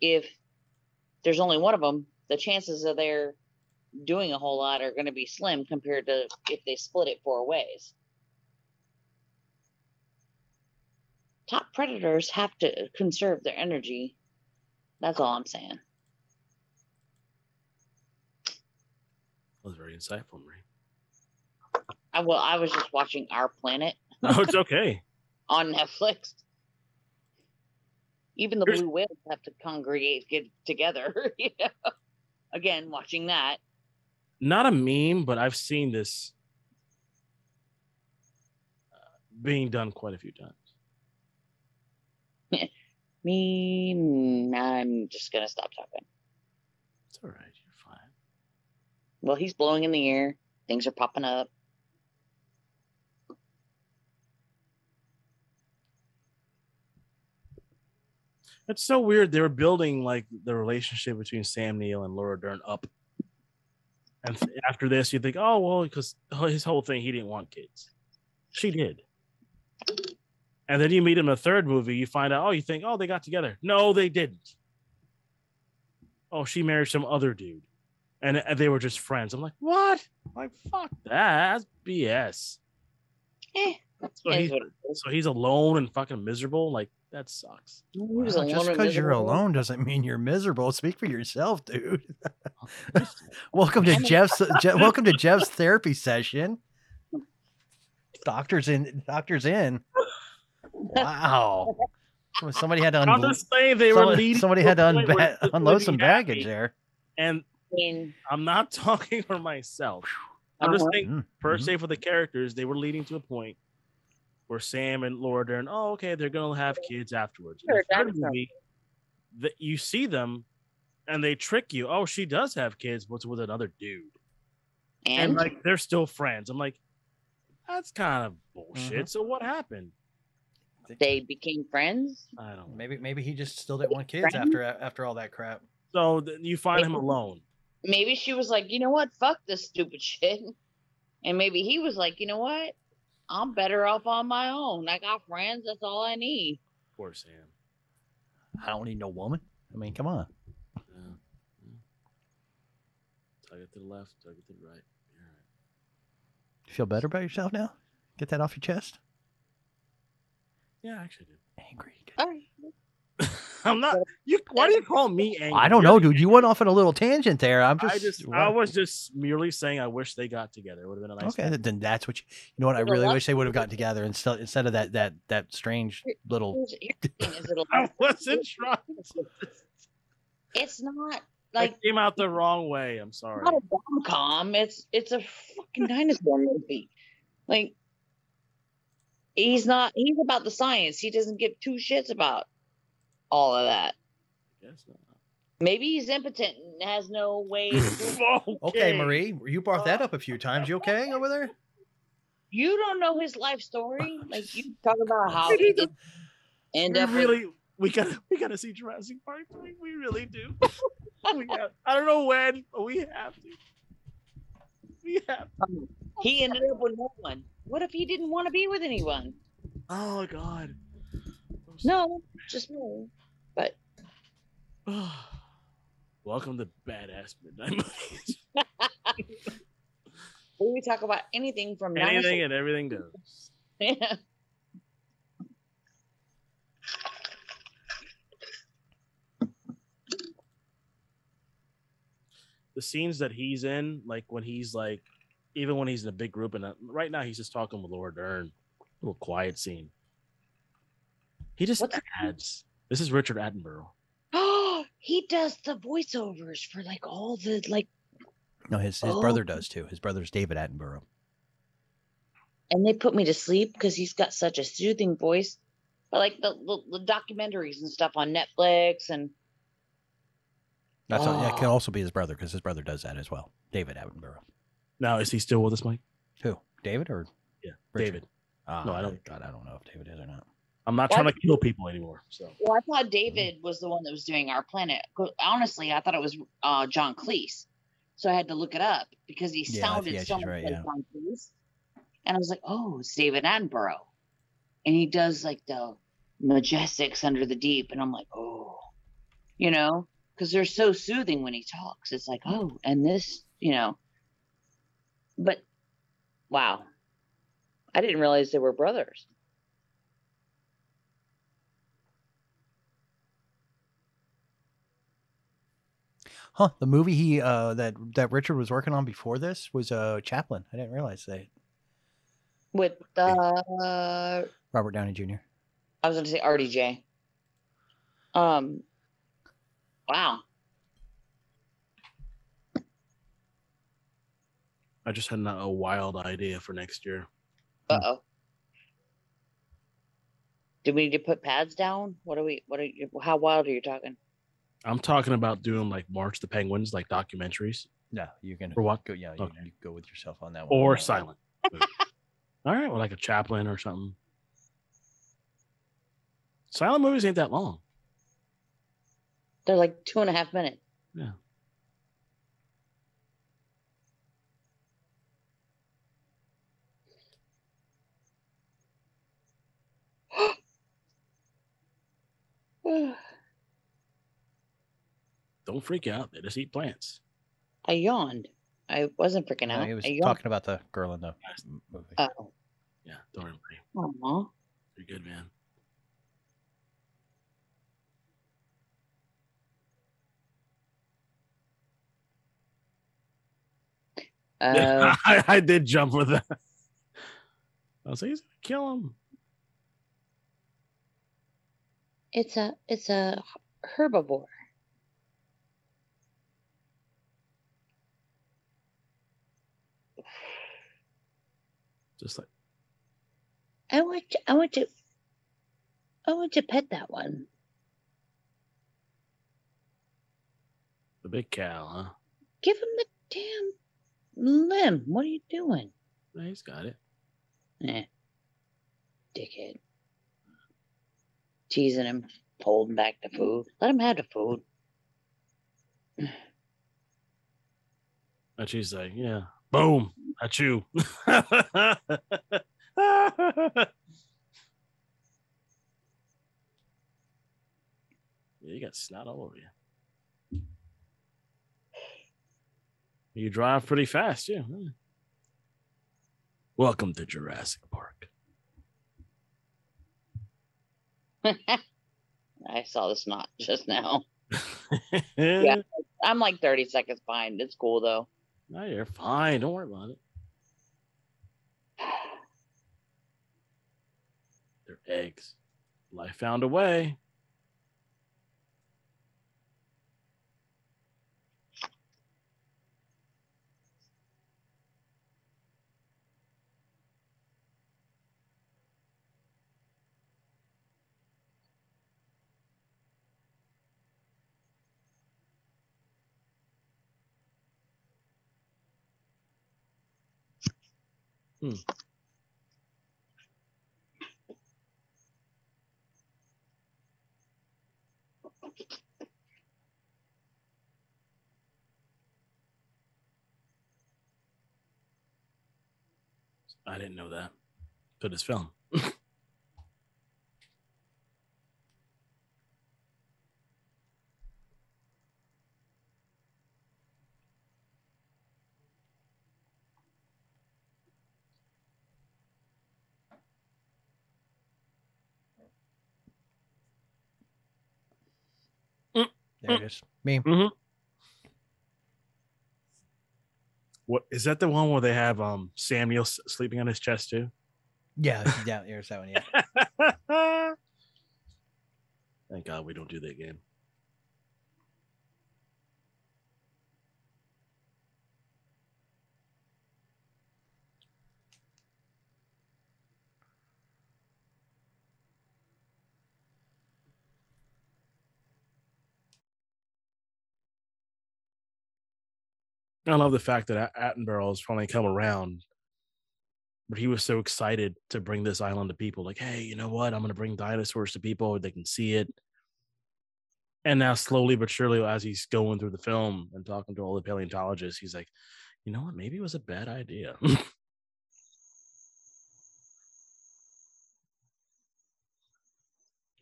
if there's only one of them, the chances of their doing a whole lot are going to be slim compared to if they split it four ways. Top predators have to conserve their energy. That's all I'm saying. That was very insightful, Marie. I well, I was just watching Our Planet [laughs] Oh, it's okay. [laughs] on Netflix. Even the Here's- blue whales have to congregate, get together. [laughs] you know? Again, watching that. Not a meme, but I've seen this uh, being done quite a few times. [laughs] Me, I'm just gonna stop talking. It's all right. You're fine. Well, he's blowing in the air. Things are popping up. It's so weird. They were building like the relationship between Sam Neill and Laura Dern up. And after this, you think, oh, well, because his whole thing, he didn't want kids. She did. And then you meet him in a third movie, you find out, oh, you think, oh, they got together. No, they didn't. Oh, she married some other dude. And, and they were just friends. I'm like, what? like, fuck that. That's BS. Eh, So he's, so he's alone and fucking miserable. Like, that sucks. He Well, just because you're alone doesn't mean you're miserable. Speak for yourself, dude. [laughs] welcome to Jeff's. Je- [laughs] welcome to Jeff's therapy session. Doctors in. Doctors in. Wow. Somebody had to I'm unload. just saying they were Somebody, leading somebody had to a point unba- unload would be some happy. baggage there. And I mean, I'm not [laughs] talking for myself. I'm just Uh-huh. saying, Mm, per se, for the characters, they were leading to a point where Sam and Laura Dern, oh, okay, they're gonna have kids afterwards. Sure, the third movie, that you see them and they trick you. Oh, she does have kids, but it's with another dude, and, and like they're still friends. I'm like, that's kind of bullshit. Mm-hmm. So what happened? they became friends. I don't know. Maybe maybe he just still didn't want kids Friends? after after all that crap. So th- you find him alone. Maybe she was like, you know what? Fuck this stupid [laughs] shit. And maybe he was like, you know what? I'm better off on my own. I got friends. That's all I need. Poor Sam. I don't need no woman. I mean, come on. Yeah. yeah. Tug it to the left, tug it to the right. You're all right. You feel better about yourself now? Get that off your chest. Yeah, I actually do. Angry. All right. [laughs] I'm not. You. Why do you call me angry? I don't know, dude. You went off on a little tangent there. I'm just. I just. I was just merely saying I wish they got together. It would have been a nice. okay. thing. Then that's what you. You know what? I really wish they would have gotten together instead instead of that that that strange little. Here's, here's the thing, is it'll- [laughs] I wasn't trying. To, It's not like like came out the wrong way. I'm sorry. not a rom com. It's it's a fucking dinosaur movie. Like he's not. He's about the science. He doesn't give two shits about all of that. Guess not. Maybe he's impotent and has no way. [laughs] [laughs] Okay. Okay, Marie, you brought that up a few times. You okay over there? you don't know his life story. [laughs] Like you talk about how We he need did end we up with- really. We gotta. We gotta see Jurassic Park. three. We really do. we have, I don't know when, but we have to. We have. Um, he ended up with no one. What if he didn't want to be with anyone? Oh God. No, just me. [sighs] Welcome to badass midnight movies. [laughs] we talk about anything from Anything and everything goes. Yeah. [laughs] The scenes that he's in, like when he's like, even when he's in a big group, and uh, right now he's just talking with Laura Dern, little quiet scene. He just What's- adds. This is Richard Attenborough. Oh, he does the voiceovers for like all the like, No, his his Oh. brother does too. His brother's David Attenborough. and they put me to sleep because he's got such a soothing voice. But like the, the, the documentaries and stuff on Netflix and That's all, that can Oh. also be his brother because his brother does that as well. David Attenborough. Now, is he still with us, Mike? Who? David or Yeah, Richard? David. Ah, No, I don't- God, I don't know if David is or not. I'm not trying to kill people anymore. So well, I thought David was the one that was doing our planet. Honestly, I thought it was uh, John Cleese, so I had to look it up because he Yeah, sounded so much right, like yeah. John Cleese, and I was like, oh, it's David Attenborough, and he does like the majestics under the deep, and I'm like, oh, you know, because they're so soothing when he talks. It's like, oh, and this, you know, but wow, I didn't realize they were brothers. Huh? The movie he uh that that Richard was working on before this was uh Chaplin. I didn't realize that. With uh, Robert Downey Jr. I was going to say RDJ. Um, wow. I just had a wild idea for next year. Uh oh. Do we need to put pads down? What are we? What are you? How wild are you talking? I'm talking about doing like March the Penguins, like documentaries. No, you can For what? Go, yeah, you, Okay. you go with yourself on that one. or silent. All right, well, like a Chaplin or something. Silent movies ain't that long. They're like two and a half minutes. Yeah. Don't freak out. They just eat plants. I yawned. I wasn't freaking No, out. he was I yawned. talking about the girl in the m- movie. Oh, Yeah, don't worry. aw. You're good, man. Uh, [laughs] I, I did jump with that. I was like, he's gonna kill him. it's a it's a herbivore. Just like I want to, I want to I want to pet that one. the big cow, huh? Give him the damn limb. What are you doing? Yeah, he's got it. Eh. Dickhead. Teasing him, holding back the food. Let him have the food. And she's like, yeah, boom, at you. [laughs] yeah, you got snot all over you. You drive pretty fast, yeah. Welcome to Jurassic Park. [laughs] I saw the snot just now. [laughs] Yeah. I'm like 30 seconds behind. It's cool though. No, you're fine. Don't worry about it. They're eggs. Life found a way. Hmm. I didn't know that. But it's film. [laughs] There it is. Me. Mm-hmm. What is that? The one where they have um Samuel s- sleeping on his chest too? Yeah, [laughs] yeah, here's that one. Yeah. [laughs] Thank God we don't do that game. I love the fact that At- Attenborough has finally come around, but he was so excited to bring this island to people. Like, hey, you know what? I'm going to bring dinosaurs to people; they can see it. And now, slowly but surely, as he's going through the film and talking to all the paleontologists, he's like, you know what? Maybe it was a bad idea. [laughs]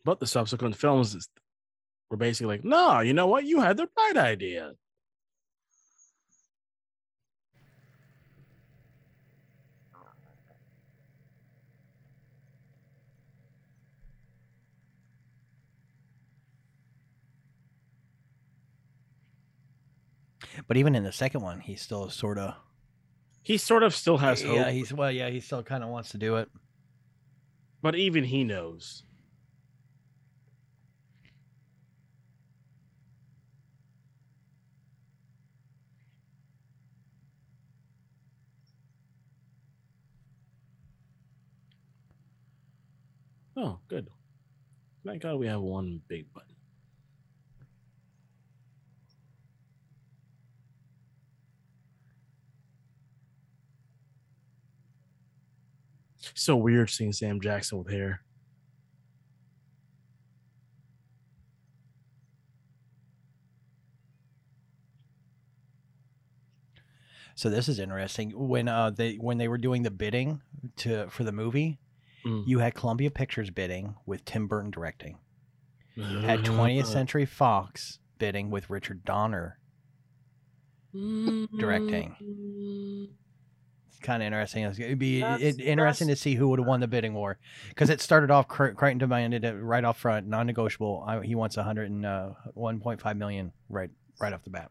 but the subsequent films were basically like, no, you know what? You had the right idea. But even in the second one, he's still sort of. He sort of still has hope, Yeah, he's well. Yeah, he still kind of wants to do it. but even he knows. Oh, good. Thank God we have one big button. So weird seeing Sam Jackson with hair. So this is interesting. When uh they when they were doing the bidding to for the movie, Mm. you had Columbia Pictures bidding with Tim Burton directing. You Had [laughs] 20th Century Fox bidding with Richard Donner directing. It's kind of interesting. It'd be That's- it, interesting to see who would have won the bidding war because it started off Cre- Crichton demanded it right off front, non-negotiable. I, he wants 100 and uh, 1.5 million right right off the bat.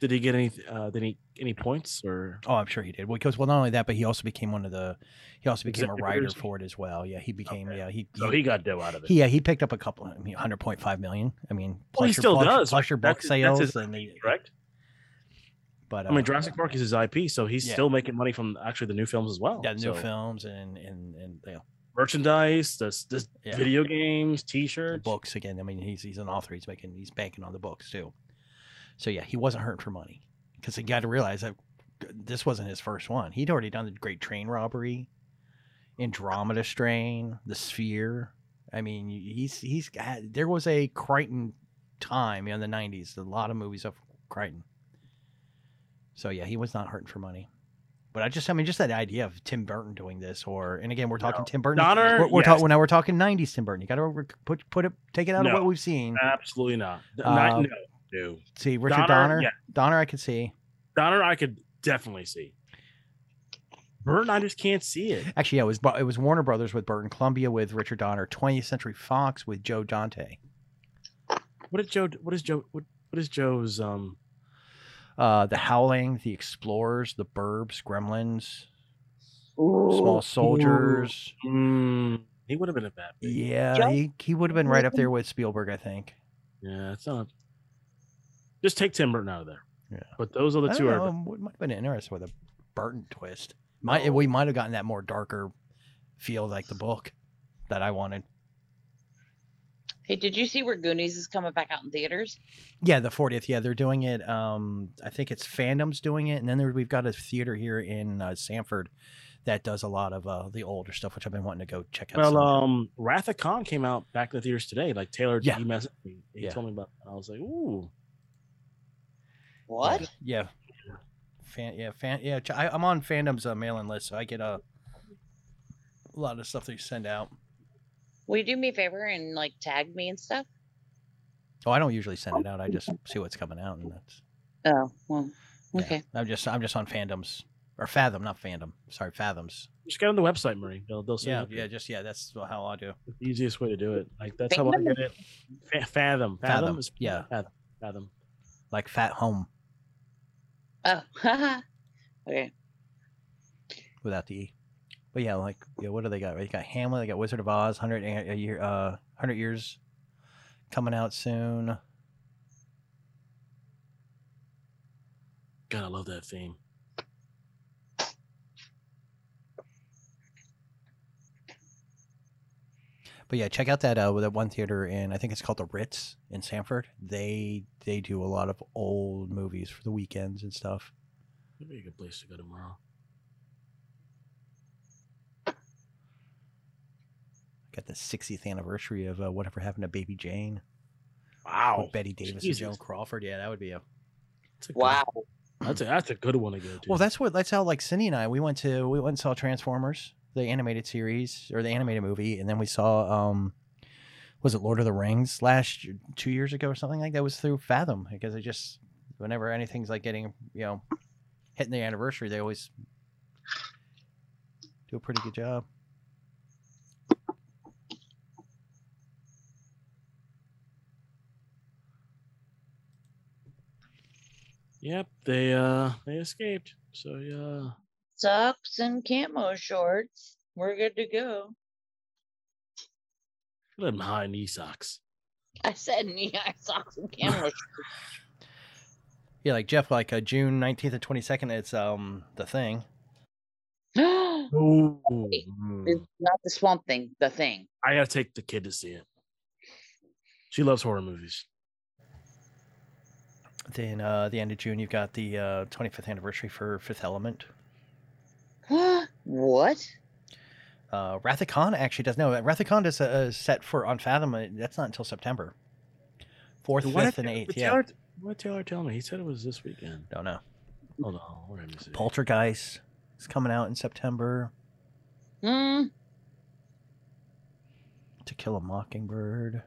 Did he get any? Uh, did he any points or? Oh, I'm sure he did. Because well, not only that, but he also became one of the he also became a writer for it as well. Yeah, he became Okay. yeah he So he got dough out of it. he yeah he picked up a couple. I mean, 100.5 million. I mean, Well, he plus your- still plus, does. plus your book That's his- that's sales his and IP, the correct. But I mean, uh, Jurassic Park is his IP, so he's Yeah. still making money from actually the new films as well. yeah, new So films and and and you know, merchandise, the, the Yeah. video games, T-shirts. books again. I mean, he's he's an author. He's making he's banking on the books too. So yeah, he wasn't hurting for money because you got to realize that this wasn't his first one. He'd already done the Great Train Robbery, Andromeda Strain, The Sphere. I mean, he's he's there was a Crichton time in the '90s. A lot of movies of Crichton. So yeah, he was not hurting for money. But I just, I mean, just that idea of Tim Burton doing this, or and again, we're talking No. Tim Burton. Donner, we're, we're yes. talking now. We're talking '90s Tim Burton. You got to put put it, take it out of what we've seen. Absolutely not. Uh, not no, no. See Richard Donner, Donner. yeah. Donner, I could see. Donner, I could definitely see. Burton, I just can't see it. Actually, yeah, it was it was Warner Brothers with Burton, Columbia with Richard Donner, 20th Century Fox with Joe Dante. What did Joe? What is Joe? What, what is Joe's? Um, Uh, the Howling, The Explorers, The Burbs, Gremlins, Ooh. Small Soldiers. mm, he would have been a bad. pick. Yeah, Joe- he, he would have been right up there with Spielberg, I think. Yeah, it's not. Just take Tim Burton out of there. Yeah. But those are the I two. don't Are, know, it might have been interesting with a Burton twist. Might we might have gotten that more darker feel like the book that I wanted. Hey, did you see where Goonies is coming back out in theaters? Yeah, the 40th. Yeah, they're doing it. Um, I think it's Fandom's doing it, and then there, we've got a theater here in uh, Sanford that does a lot of uh, the older stuff, which I've been wanting to go check out. well, some. um, Wrath of Khan came out back in the theaters today. Like Taylor, Yeah. he messaged me. He Yeah. told me about. It. I was like, ooh, What? yeah, fan, yeah, fan, yeah. I, I'm on Fandom's uh, mailing list, so I get a, a lot of stuff they send out. Will you do me a favor and like tag me and stuff? Oh, I don't usually send oh. it out. I just see what's coming out, and that's Oh, well, yeah. okay. I'm just I'm just on Fandom's or Fathom, not Fandom. Sorry, Fathoms. just get on the website, Marie. They'll, they'll send Yeah, it to yeah, just yeah. That's how I do. It's the easiest way to do it. Like that's how I get it. Fa- Fathom, Fathom, Fathom, is yeah. Fathom, Fathom. Like Fat Home Oh, [laughs] okay. without the E. But yeah, like yeah, what do they got? They got Hamlet. They got Wizard of Oz. Hundred a year, uh, hundred years coming out soon. God, I love that theme. But yeah, check out that uh that one theater in I think it's called the Ritz in Sanford. They they do a lot of old movies for the weekends and stuff. Maybe a good place to go tomorrow. Got the 60th anniversary of uh, whatever happened to Baby Jane. Wow, with Bette Davis Jesus. and Joan Crawford. Yeah, that would be a That's a good- Wow. That's a that's a good one to go to. Well, that's what that's how like Cindy and I we went to we went and saw Transformers, the animated series or the animated movie, and then we saw um was it Lord of the Rings last year, two years ago or something like that was through Fathom because it just whenever anything's like getting you know hitting the anniversary they always do a pretty good job. Yep, they uh they escaped. So yeah. Socks and camo shorts. We're good to go. Let them high knee socks. I said knee high [laughs] socks and camo [laughs] shorts. Yeah, like Jeff, like uh, June nineteenth and twenty second, it's um the thing. [gasps] Ooh. It's not the swamp thing, the thing. I gotta take the kid to see it. She loves horror movies. Then uh the end of June, you've got the uh, twenty fifth anniversary for Fifth Element. [gasps] what? Uh, Wrath of Khan actually does no. Wrath of Khan is uh, set for Unfathom. uh, That's not until September. Fourth, Why fifth, and eighth. but Yeah, Taylor, what Taylor tell me? He said it was this weekend. don't know. Hold on, where did he say? Poltergeist is coming out in September. Mm, To Kill a Mockingbird.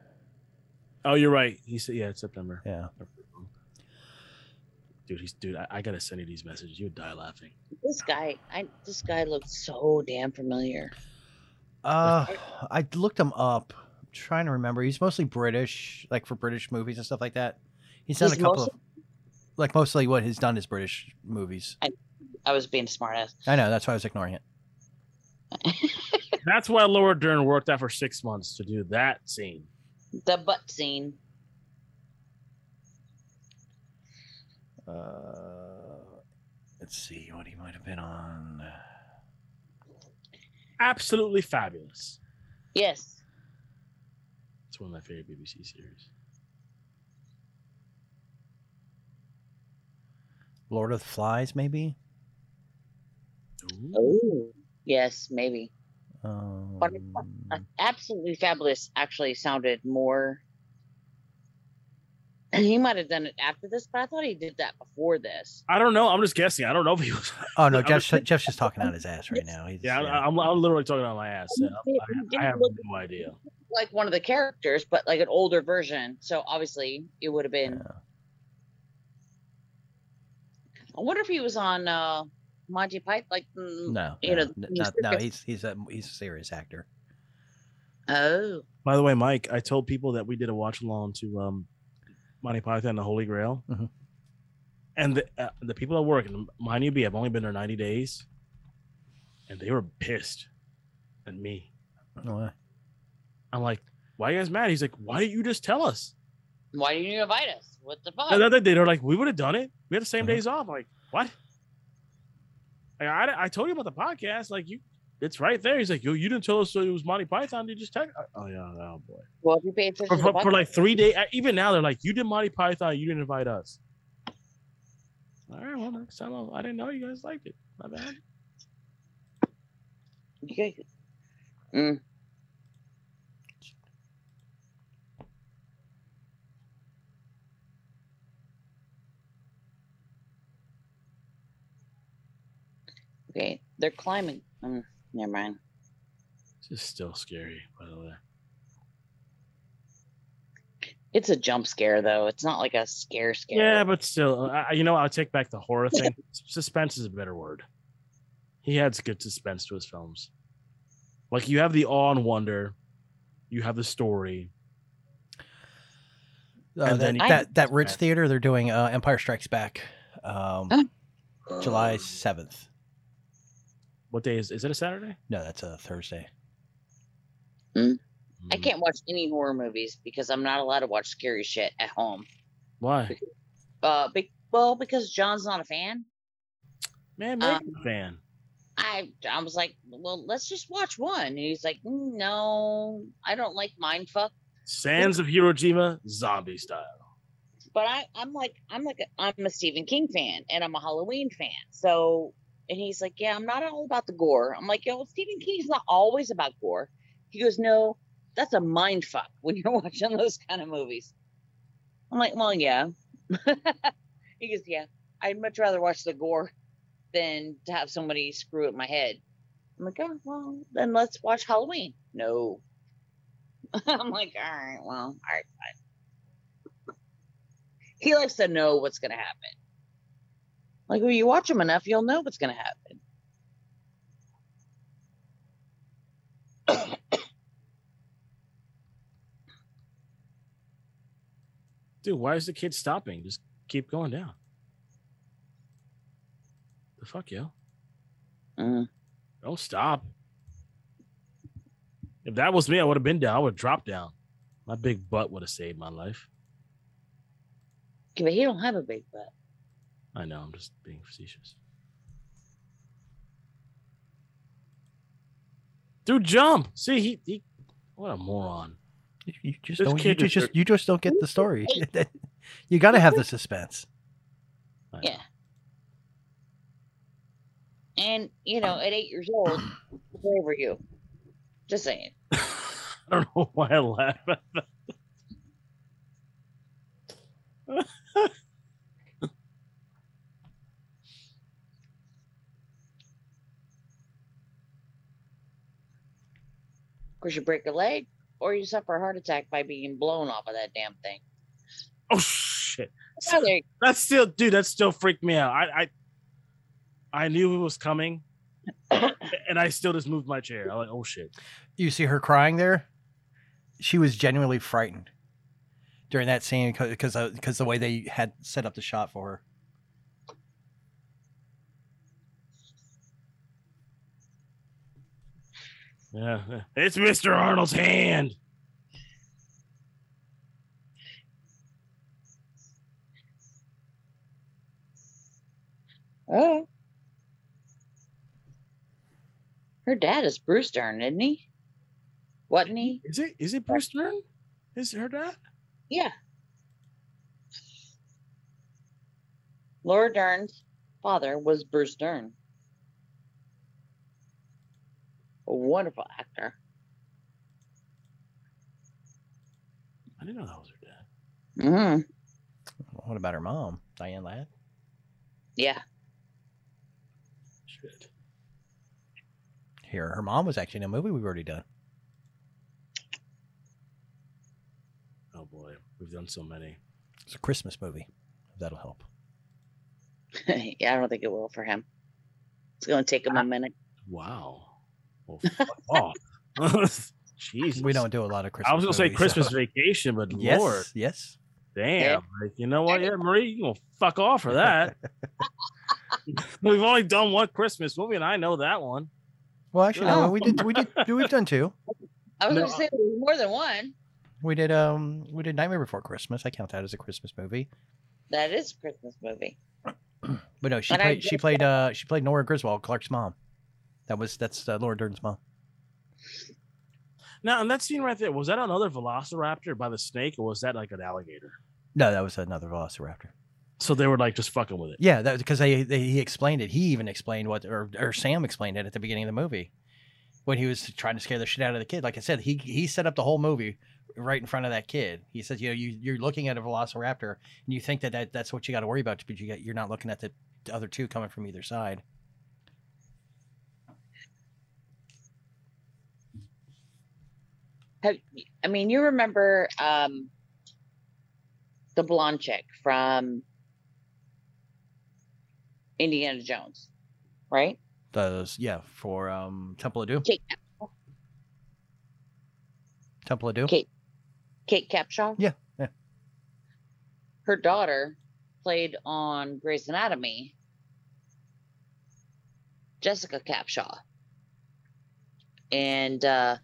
Oh, you're right. He said, yeah, it's September. Yeah. Dude, he's dude. I, I gotta send you these messages. You would die laughing. this guy, I this guy looks so damn familiar. Uh, I looked him up. I'm trying to remember. He's mostly British, like for British movies and stuff like that. He's done He's a couple mostly- of, like mostly what he's done is British movies. I was being smartass. I know that's why I was ignoring it. [laughs] That's why Laura Dern worked out for six months to do that scene. The butt scene. Uh, let's see what he might have been on. Absolutely fabulous. Yes. It's one of my favorite BBC series. Lord of the Flies, maybe. Oh. Yes, maybe. Um, But uh, absolutely fabulous. Actually, sounded more. He might have done it after this, but I thought he did that before this. I don't know. I'm just guessing. I don't know if he was. [laughs] oh no, I Jeff's, was- Jeff's just talking out his ass right now. He's, Yeah, I, I'm, I'm literally talking on my ass. Yeah, I, I have no idea. like one of the characters, but like an older version. So obviously, it would have been. I wonder if he was on uh, Monty Python, like mm, no, you no, know, n- the no, no, he's he's a he's a serious actor. Oh, By the way, Mike, I told people that we did a watch along to um, Monty Python and the Holy Grail, Mhm. and the uh, the people that work, and mind you, be I've only been there 90 days, and they were pissed at me. Why? I'm like, why are you guys mad? He's like, why didn't you just tell us? why didn't you invite us? What the fuck? And the other day, they're like, we would have done it. We had the same Mhm. days off. I'm like, what? Like, I, I told you about the podcast. Like, you, it's right there. He's like, yo, you didn't tell us so it was Monty Python. Did you just text? Oh yeah, oh boy. well, if you pay attention For, for, for like three days, even now they're like, you did Monty Python. You didn't invite us. All right, well, next time I'll, I didn't know you guys liked it. My bad. Okay. Mm. Okay, they're climbing. Um, never mind. It's just still scary, by the way. It's a jump scare though. It's not like a scare scare. Yeah, but still, I, I- you know, I'll take back the horror [laughs] thing. suspense is a better word. He adds good suspense to his films. Like you have the awe and wonder, you have the story. Uh, And that, then you- that that Ritz Theater, they're doing uh, Empire Strikes Back, um, Huh? July seventh. What day is? Is it a Saturday? No, that's a Thursday. I Mm, can't watch any horror movies because I'm not allowed to watch scary shit at home. Why? Uh, be- well, because John's not a fan. Man, make Um, a fan. I I was like, well, let's just watch one. And he's like, "Mm, no, I don't like mindfuck. Sands of Hiroshima, zombie style. But I I'm like I'm like a, I'm a Stephen King fan and I'm a Halloween fan. So and he's like, yeah, I'm not all about the gore. I'm like, yo, Stephen King's not always about gore. He goes, no, that's a mind fuck when you're [laughs] watching those kind of movies. I'm like, well, yeah. [laughs] he goes, yeah, I'd much rather watch the gore than to have somebody screw up my head. I'm like, oh, well, then let's watch Halloween. No. [laughs] I'm like, all right, well, all right, fine. He likes to know what's going to happen. Like, when you watch them enough, you'll know what's going to happen. [coughs] Dude, why is the kid stopping? Just keep going down. The fuck, yo? Mm. Don't stop. If that was me, I would have been down. I would have dropped down. My big butt would have saved my life. Okay, but he don't have a big butt. I know, I'm just being facetious. Dude, jump! See, he, he what a moron. You, you just This don't. You just, just you just don't get the story. [laughs] you got to have the suspense. Yeah. And, you know, at eight years old, where were you? Just saying. [laughs] I don't know why I laugh at that. [laughs] Of course, you break a leg or you suffer a heart attack by being blown off of that damn thing. Oh shit! Oh, That's still, dude. That still freaked me out. I, I, I knew it was coming, [coughs] and I still just moved my chair. I'm like, oh shit. You see her crying there? She was genuinely frightened during that scene because because uh, the way they had set up the shot for her. Yeah, it's Mr. Arnold's hand. Oh. Her dad is Bruce Dern, isn't he? Wasn't he? Is it? Is it Bruce Dern? Is her dad? Yeah. Laura Dern's father was Bruce Dern. A wonderful actor. I didn't know that was her dad. Mm-hmm. What about her mom, Diane Ladd? Yeah. Shit. Here, her mom was actually in a movie we've already done. Oh boy, we've done so many. It's a Christmas movie. That'll help. [laughs] yeah, I don't think it will for him. It's going to take him a minute. Wow. Well, fuck [laughs] off. [laughs] Jesus. We don't do a lot of Christmas. I was gonna say Christmas so- vacation, but Yes, Lord, yes. damn. Like, you know what? Yeah, Marie, you gonna fuck off for that. [laughs] We've only done one Christmas movie, and I know that one. Well, actually, no, we did. We did. We've done two. I was No, going to say more than one. We did. Um, we did Nightmare Before Christmas. I count that as a Christmas movie. That is a Christmas movie. But no, she And played. She just- played. Uh, she played Nora Griswold, Clark's mom. That was that's uh, Laura Dern's mom. Now, and that scene right there was that another Velociraptor by the snake, or was that like an alligator? No, that was another Velociraptor. So they were like just fucking with it. Yeah, that because they, they he explained it. He even explained what, or or Sam explained it at the beginning of the movie when he was trying to scare the shit out of the kid. Like I said, he he set up the whole movie right in front of that kid. He says, you know, you you're looking at a Velociraptor and you think that, that that's what you got to worry about, but you got you're not looking at the other two coming from either side. Have, I mean, you remember um, the blonde chick from Indiana Jones, right? Does yeah for um Temple of Doom. Kate, Temple of Doom. Kate, Kate Capshaw. Yeah, yeah. Her daughter played on Grey's Anatomy. Jessica Capshaw. And uh,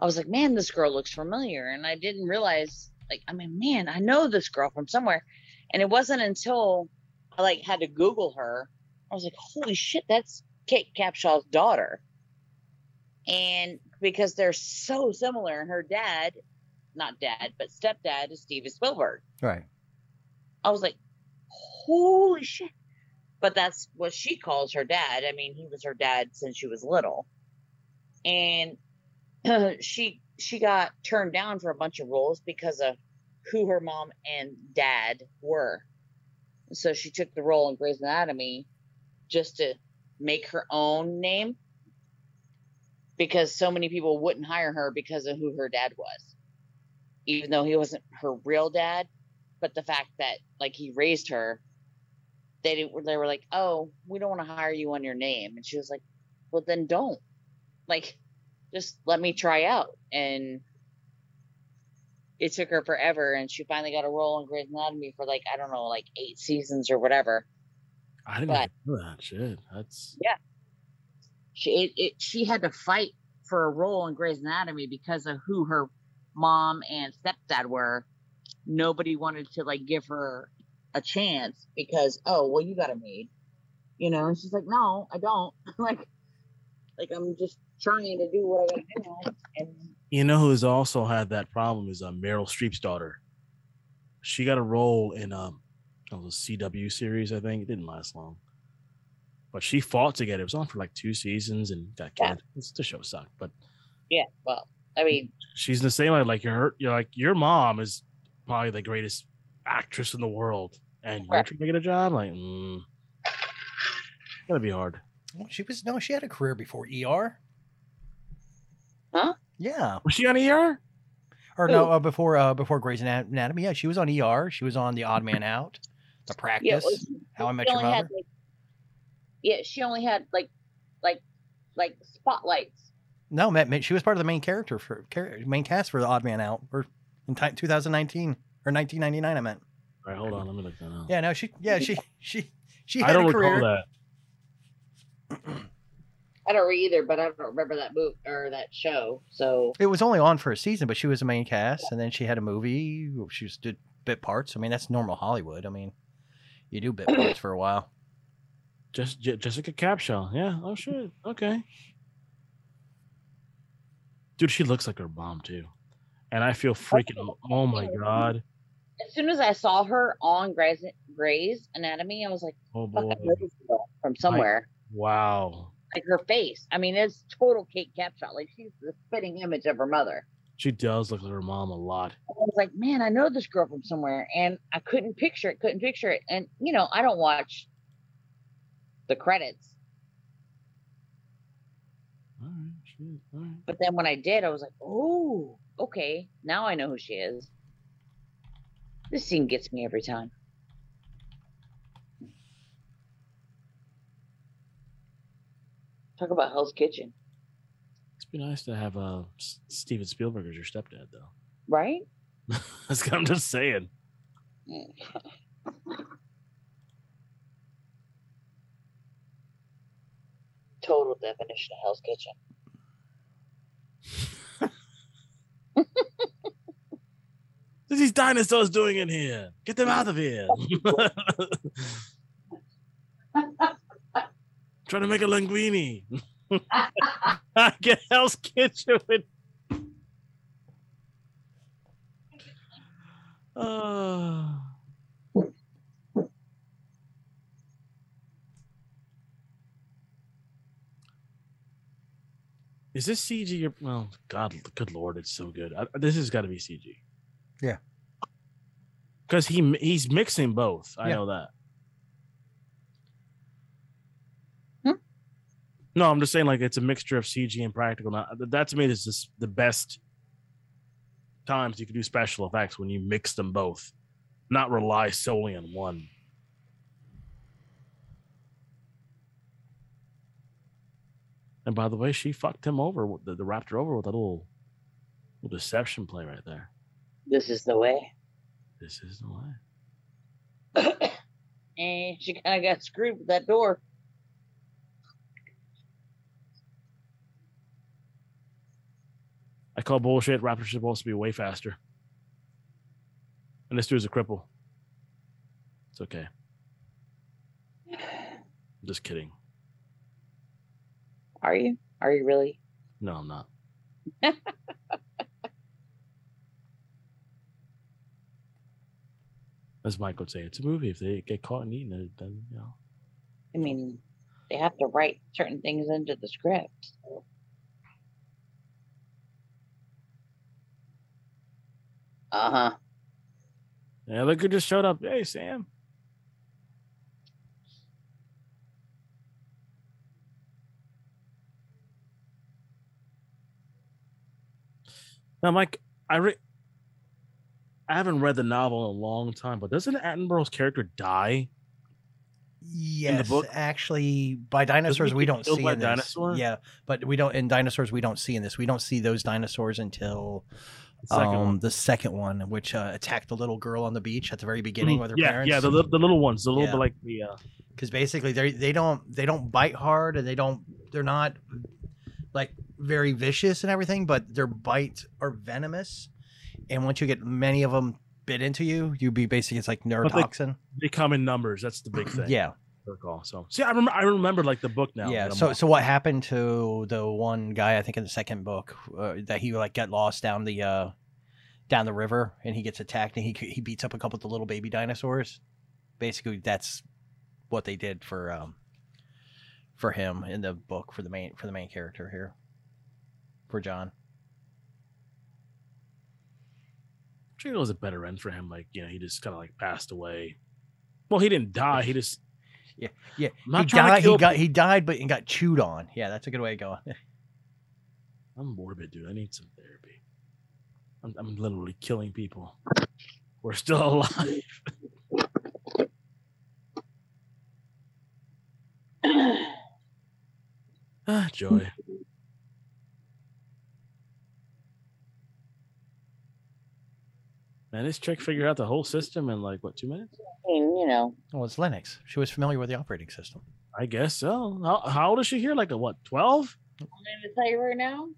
I was like, man, this girl looks familiar. And I didn't realize, like, I mean, man, I know this girl from somewhere. And it wasn't until I like had to Google her, I was like, holy shit, that's Kate Capshaw's daughter. And because they're so similar, and her dad, not dad, but stepdad is Steven Spielberg. Right. I was like, holy shit. But that's what she calls her dad. I mean, he was her dad since she was little. And [clears throat] she she got turned down for a bunch of roles because of who her mom and dad were. So she took the role in Grey's Anatomy just to make her own name because so many people wouldn't hire her because of who her dad was. Even though he wasn't her real dad, but the fact that like he raised her, they didn't they were like, "Oh, we don't want to hire you on your name." And she was like, "Well, then don't." Like just let me try out and it took her forever and she finally got a role in Grey's Anatomy for like I don't know like 8 seasons or whatever. I didn't But- even know that shit. That's yeah. she it, it she had to fight for a role in Grey's Anatomy because of who her mom and stepdad were. Nobody wanted to like give her a chance because oh well you got a maid, you know. And she's like, no, I don't. [laughs] like, like I'm just trying to do what I gotta do. And you know who's also had that problem is uh, Meryl Streep's daughter. She got a role in um it was a CW series, I think. It didn't last long. But she fought to get it. It was on for like two seasons and got Yeah. canceled. It's- The show sucked, but Yeah. Well, I mean, She's in the same. Like your you're like your mom is probably the greatest actress in the world, and you're trying to get a job. Like, mm, gonna be hard. Well, she was no, she had a career before ER. Huh? Yeah, Was she on ER? or no, uh, before uh, before Grey's Anatomy. Yeah, she was on ER. She was on The Odd Man Out, The Practice, [laughs] yeah. well, How I Met she Your only Mother. had, like, yeah, she only had like, like, like spotlights. No, Matt, Matt, she was part of the main character for main cast for The Odd Man Out, or in ti 2019 or 1999. I meant. All right, hold on. Let me look that up. Yeah, no, she, yeah, [laughs] she, she, she I had don't a career. recall that. [clears throat] I don't read either, but I don't remember that book or that show. So It was only on for a season, but she was a main cast, and then she had a movie. She was did bit parts. I mean, that's normal Hollywood. I mean, you do bit parts for a while. Just Je- Jessica Capshaw. Yeah. Oh shit. Okay. Dude, she looks like her mom too, and I feel freaking. Oh, oh my god. as soon as I saw her on Grey's, Grey's Anatomy, I was like, Oh boy. I know this girl from somewhere." Wow. Like her face. I mean, it's total Kate Capshaw. Like she's the spitting image of her mother. She does look like her mom a lot. I was like, man, I know this girl from somewhere, and I couldn't picture it. Couldn't picture it. And you know, I don't watch the credits, All right. Shit. All right. but then when I did, I was like, oh, okay, now I know who she is. This scene gets me every time. Talk about Hell's Kitchen, It'd be nice to have uh, Steven Spielberg as your stepdad, though. right? [laughs] That's what I'm just saying. [laughs] Total definition of Hell's Kitchen. [laughs] What are these dinosaurs doing in here? Get them out of here. Trying to make a linguine. [laughs] [laughs] Get Hell's Kitchen with. Uh, [sighs] is this CG? Or, well, God, good lord, it's so good. I, this has got to be CG. Yeah. because he he's mixing both. I Yeah. know that. No, I'm just saying like it's a mixture of CG and practical. Now, that to me is just the best times you can do special effects when you mix them both, not rely solely on one. And by the way, she fucked him over, the, the raptor over with a little, little deception play right there. This is the way. This is the way. [coughs] and she kind of got screwed with that door. I call bullshit. Raptors supposed to be way faster. And this dude's a cripple. It's okay. I'm just kidding. Are you? Are you really? No, I'm not. [laughs] As Mike would say, it's a movie. If they get caught and eating it, then you know. I mean, they have to write certain things into the script. so. Uh huh. Yeah, look who just showed up. Hey, Sam. Now, Mike, I re- I haven't read the novel in a long time, but doesn't Attenborough's character die? Yes, book? actually, by dinosaurs we don't see in this. dinosaur? Yeah, but we don't in dinosaurs we don't see in this. We don't see those dinosaurs until The second um, one. the second one, which uh, attacked the little girl on the beach at the very beginning with her yeah, parents. yeah, the, the little ones, the little Yeah. bit like the uh, because basically they they don't they don't bite hard and they don't they're not like very vicious and everything, but their bites are venomous, and once you get many of them bit into you, you be basically it's like they- neurotoxin. they come in numbers. That's the big thing. Yeah, circle. So see, I remember I remember like the book now. Yeah. So so what happened to the one guy I think in the second book uh, that he like got lost down the uh, down the river and he gets attacked and he he beats up a couple of the little baby dinosaurs. Basically, that's what they did for um for him in the book for the main for the main character here for John. I'm was a better end for him. Like you know, he just kind of like passed away. Well, he didn't die. He just yeah, yeah. I'm not he trying to died. He kill got he died, but he got chewed on. Yeah, that's a good way to go. [laughs] I'm morbid, dude. I need some therapy. I'm, I'm literally killing people. We're still [laughs] alive. [clears throat] ah, joy. Man, this chick figured out the whole system in like what two minutes? I mean, you know, well, it's Linux. She was familiar with the operating system. I guess so. How, how old is she here? Like a what? Twelve? I'm going to tell you right now,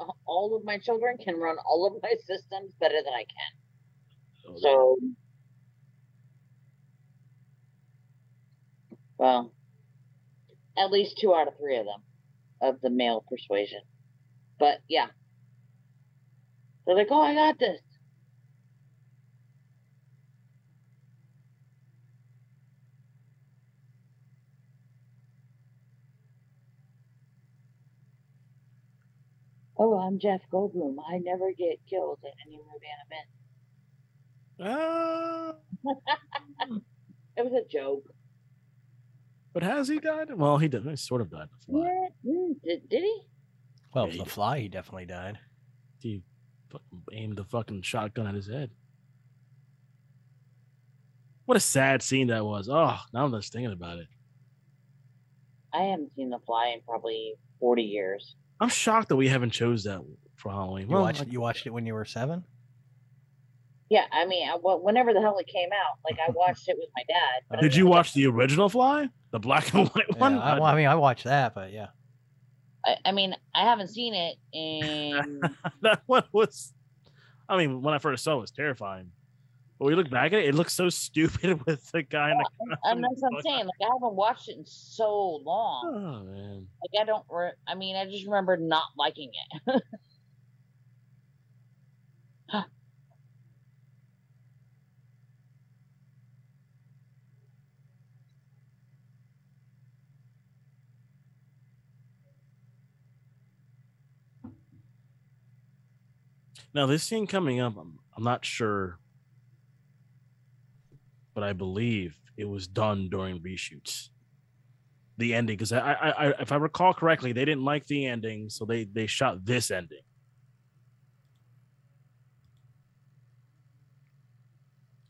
uh, all of my children can run all of my [laughs] systems better than I can. So, well, at least two out of three of them of the male persuasion. But yeah, they're like, "Oh, I got this." Oh, I'm Jeff Goldblum. I never get killed in any movie I'm in. Ah, [laughs] It was a joke. but has he died? Well, he did. He sort of died. Before. Yeah, mm, did, did he? Well, Yeah, the he- fly, he definitely died. He fucking aimed the fucking shotgun at his head. What a sad scene that was. Oh, now I'm just thinking about it. I haven't seen The Fly in probably 40 years. I'm shocked that we haven't chose that for Halloween. You Well, watched like- you watched it when you were seven. Yeah, I mean, I, whenever the hell it came out, like I [laughs] watched it with my dad. But did you watch the original Fly, the black and [laughs] white Yeah, one? I, well, I mean, I watched that, but yeah. I, I mean, I haven't seen it in. [laughs] that one was. I mean, when I first saw it, it was terrifying. But we look back at it; it looks so stupid [laughs] with the guy in the. and that's what I'm saying. Like I haven't watched it in so long. Oh man. Like I don't. Re- I mean, I just remember not liking it. [laughs] Now this scene coming up, I'm, I'm not sure, but I believe it was done during reshoots. The ending, because I, I, I, if I recall correctly, they didn't like the ending, so they they shot this ending.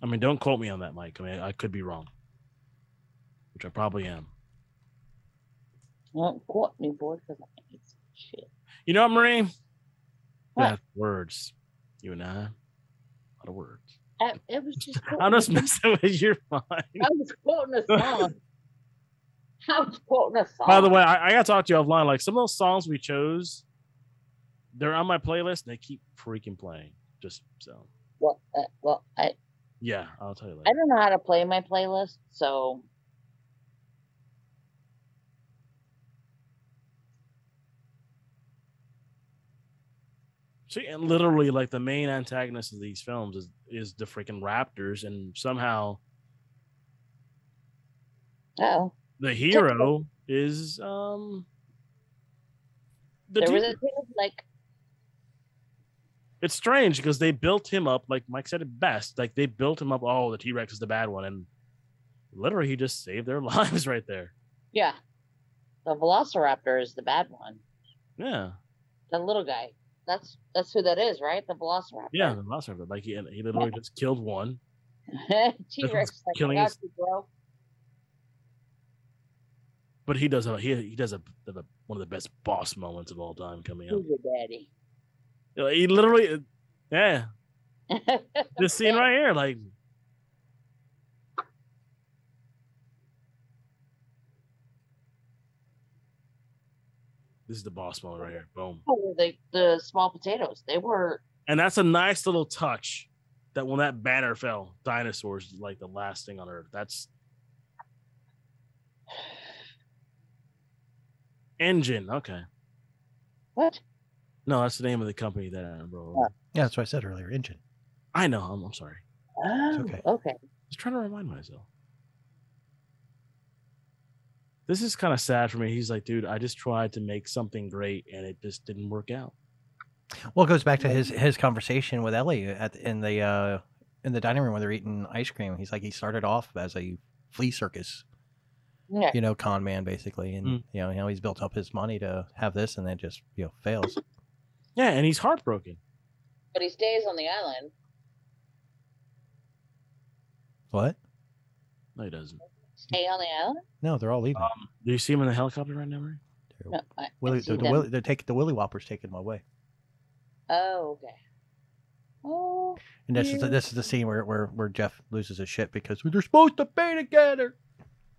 I mean, don't quote me on that, Mike. I mean, I could be wrong, which I probably am. Don't quote me, boy, because I hate shit. You know what, Marie? What? That's words. You and I, a lot of words. I, it was just. [laughs] I'm quoting- messing with your mind. I was quoting a [laughs] song. I was quoting a song. By the way, I, I gotta talk to you offline. Like some of those songs we chose, they're on my playlist and they keep freaking playing. Just so, well, uh, well, I yeah, I'll tell you I don't know how to play my playlist, so See, and literally, like the main antagonist of these films is is the freaking Raptors, and somehow oh, the hero is um. The there was a T- thing of, like it's strange because they built him up like Mike said it best. Like they built him up. Oh, the T Rex is the bad one, and literally he just saved their [laughs] lives right there. yeah, the Velociraptor is the bad one. Yeah, The little guy. That's that's who that is, right? The Velociraptor. yeah, the. But like he, he literally just killed one. [laughs] T Rex. Like, killing his- you. But he does have he he does a, a one of the best boss moments of all time coming up. Who's your daddy? He literally, yeah, [laughs] this scene right here, like this is the boss moment right here. Boom. Oh, the the small potatoes. They were And that's a nice little touch that when that banner fell, dinosaurs like the last thing on earth. That's InGen. Okay. what? No, that's the name of the company that I bro. Yeah, that's what I said earlier. InGen. I know. I'm, I'm sorry. Oh, okay. okay. was trying to remind myself. This is kind of sad for me. He's like, dude, I just tried to make something great and it just didn't work out. Well, it goes back to his his conversation with Ellie at in the uh, in the dining room when they're eating ice cream. He's like he started off as a flea circus, Yeah. you know, con man basically, and Mm. you know, you know, he's built up his money to have this, and then just you know fails. Yeah, and he's heartbroken. But he stays on the island. What? No, he doesn't. Stay on the island? No, they're all leaving. Um, do you see them in the helicopter right now, Ray? No, I, I Willy, the, the. Willy, they're taking the Willy Whoppers taking them away, Oh, okay. Oh, and this is the, this is the scene where, where where Jeff loses his shit because they're supposed to be together.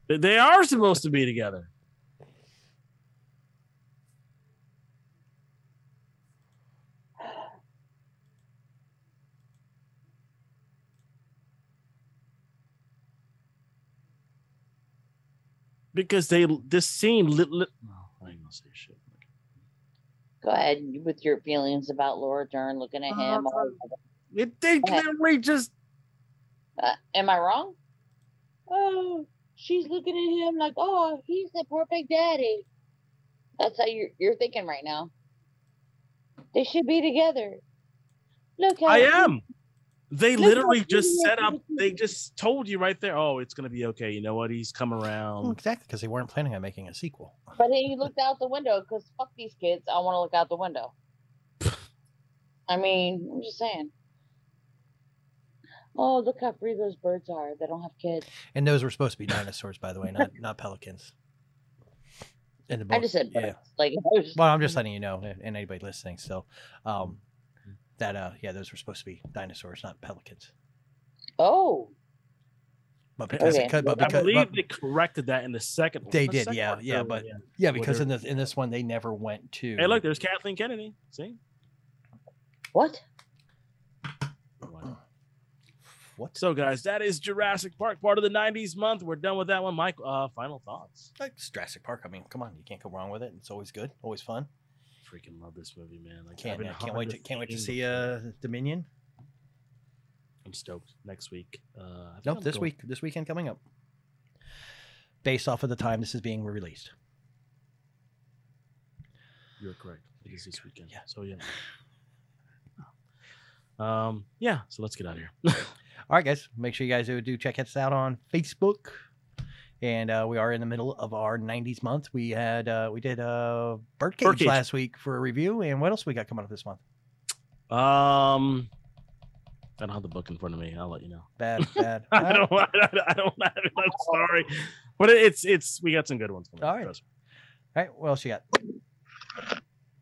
They- They are supposed to be together. Because they this scene lit, lit no, I ain't gonna say shit. go ahead with your feelings about Laura Dern looking at him. all- It they Go ahead. just Uh, am I wrong? Oh, she's looking at him like, oh, he's the perfect daddy. That's how you're you're thinking right now. They should be together. Look how I am. They Look literally just set up. They just told you right there. Oh, it's gonna be okay. You know what? He's come Well, around. exactly, because they weren't planning on making a sequel. [laughs] But then he looked out the window because fuck these kids. I want to look out the window. [laughs] I mean, I'm just saying. Oh, look how free those birds are. They don't have kids. And those were supposed to be dinosaurs, by the way, not not pelicans. In the book, I just said birds. yeah. Like, [laughs] I was just- Well, I'm just letting you know, and and anybody listening, so um, that uh, yeah, those were supposed to be dinosaurs, not pelicans. oh, But because, Okay. it could, but I believe but- they corrected that in the second. one. They The did, second yeah, one, yeah, but- yeah. yeah, Well, because in this in this one they never went to. Hey, look, there's Kathleen Kennedy. See? what? what? So, guys, that is Jurassic Park, part of the '90s month. We're done with that one. Mike, uh, final thoughts? Like it's Jurassic Park. I mean, come on, you can't go wrong with it. It's always good, always fun. Freaking love this movie, man. Like, I've Can't been can't hard wait to can't wait to see uh Dominion. I'm stoked. Next week. Uh, I think Nope, I'm this going- week, this weekend coming up. Based off of the time this is being released. You're correct. It is this weekend. Yeah. So yeah. Um. Yeah. So let's get out of here. [laughs] All right, guys. Make sure you guys do, do check us out on Facebook. And uh, we are in the middle of our 90s month. We had uh, we did uh, Birdcage, Birdcage. last week for a review. And what else we got coming up this month? um. I don't have the book in front of me. I'll let you know. Bad, [laughs] bad. I don't. I don't, I don't have it. I'm [laughs] sorry, but it's it's we got some good ones. Coming All right. All right, what else you got?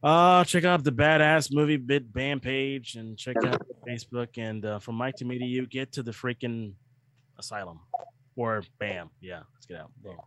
Uh, check out the badass movie bit bam page and check out Facebook and uh, from Mike to me to you, get to the freaking asylum or bam. Yeah, let's get out. Boom.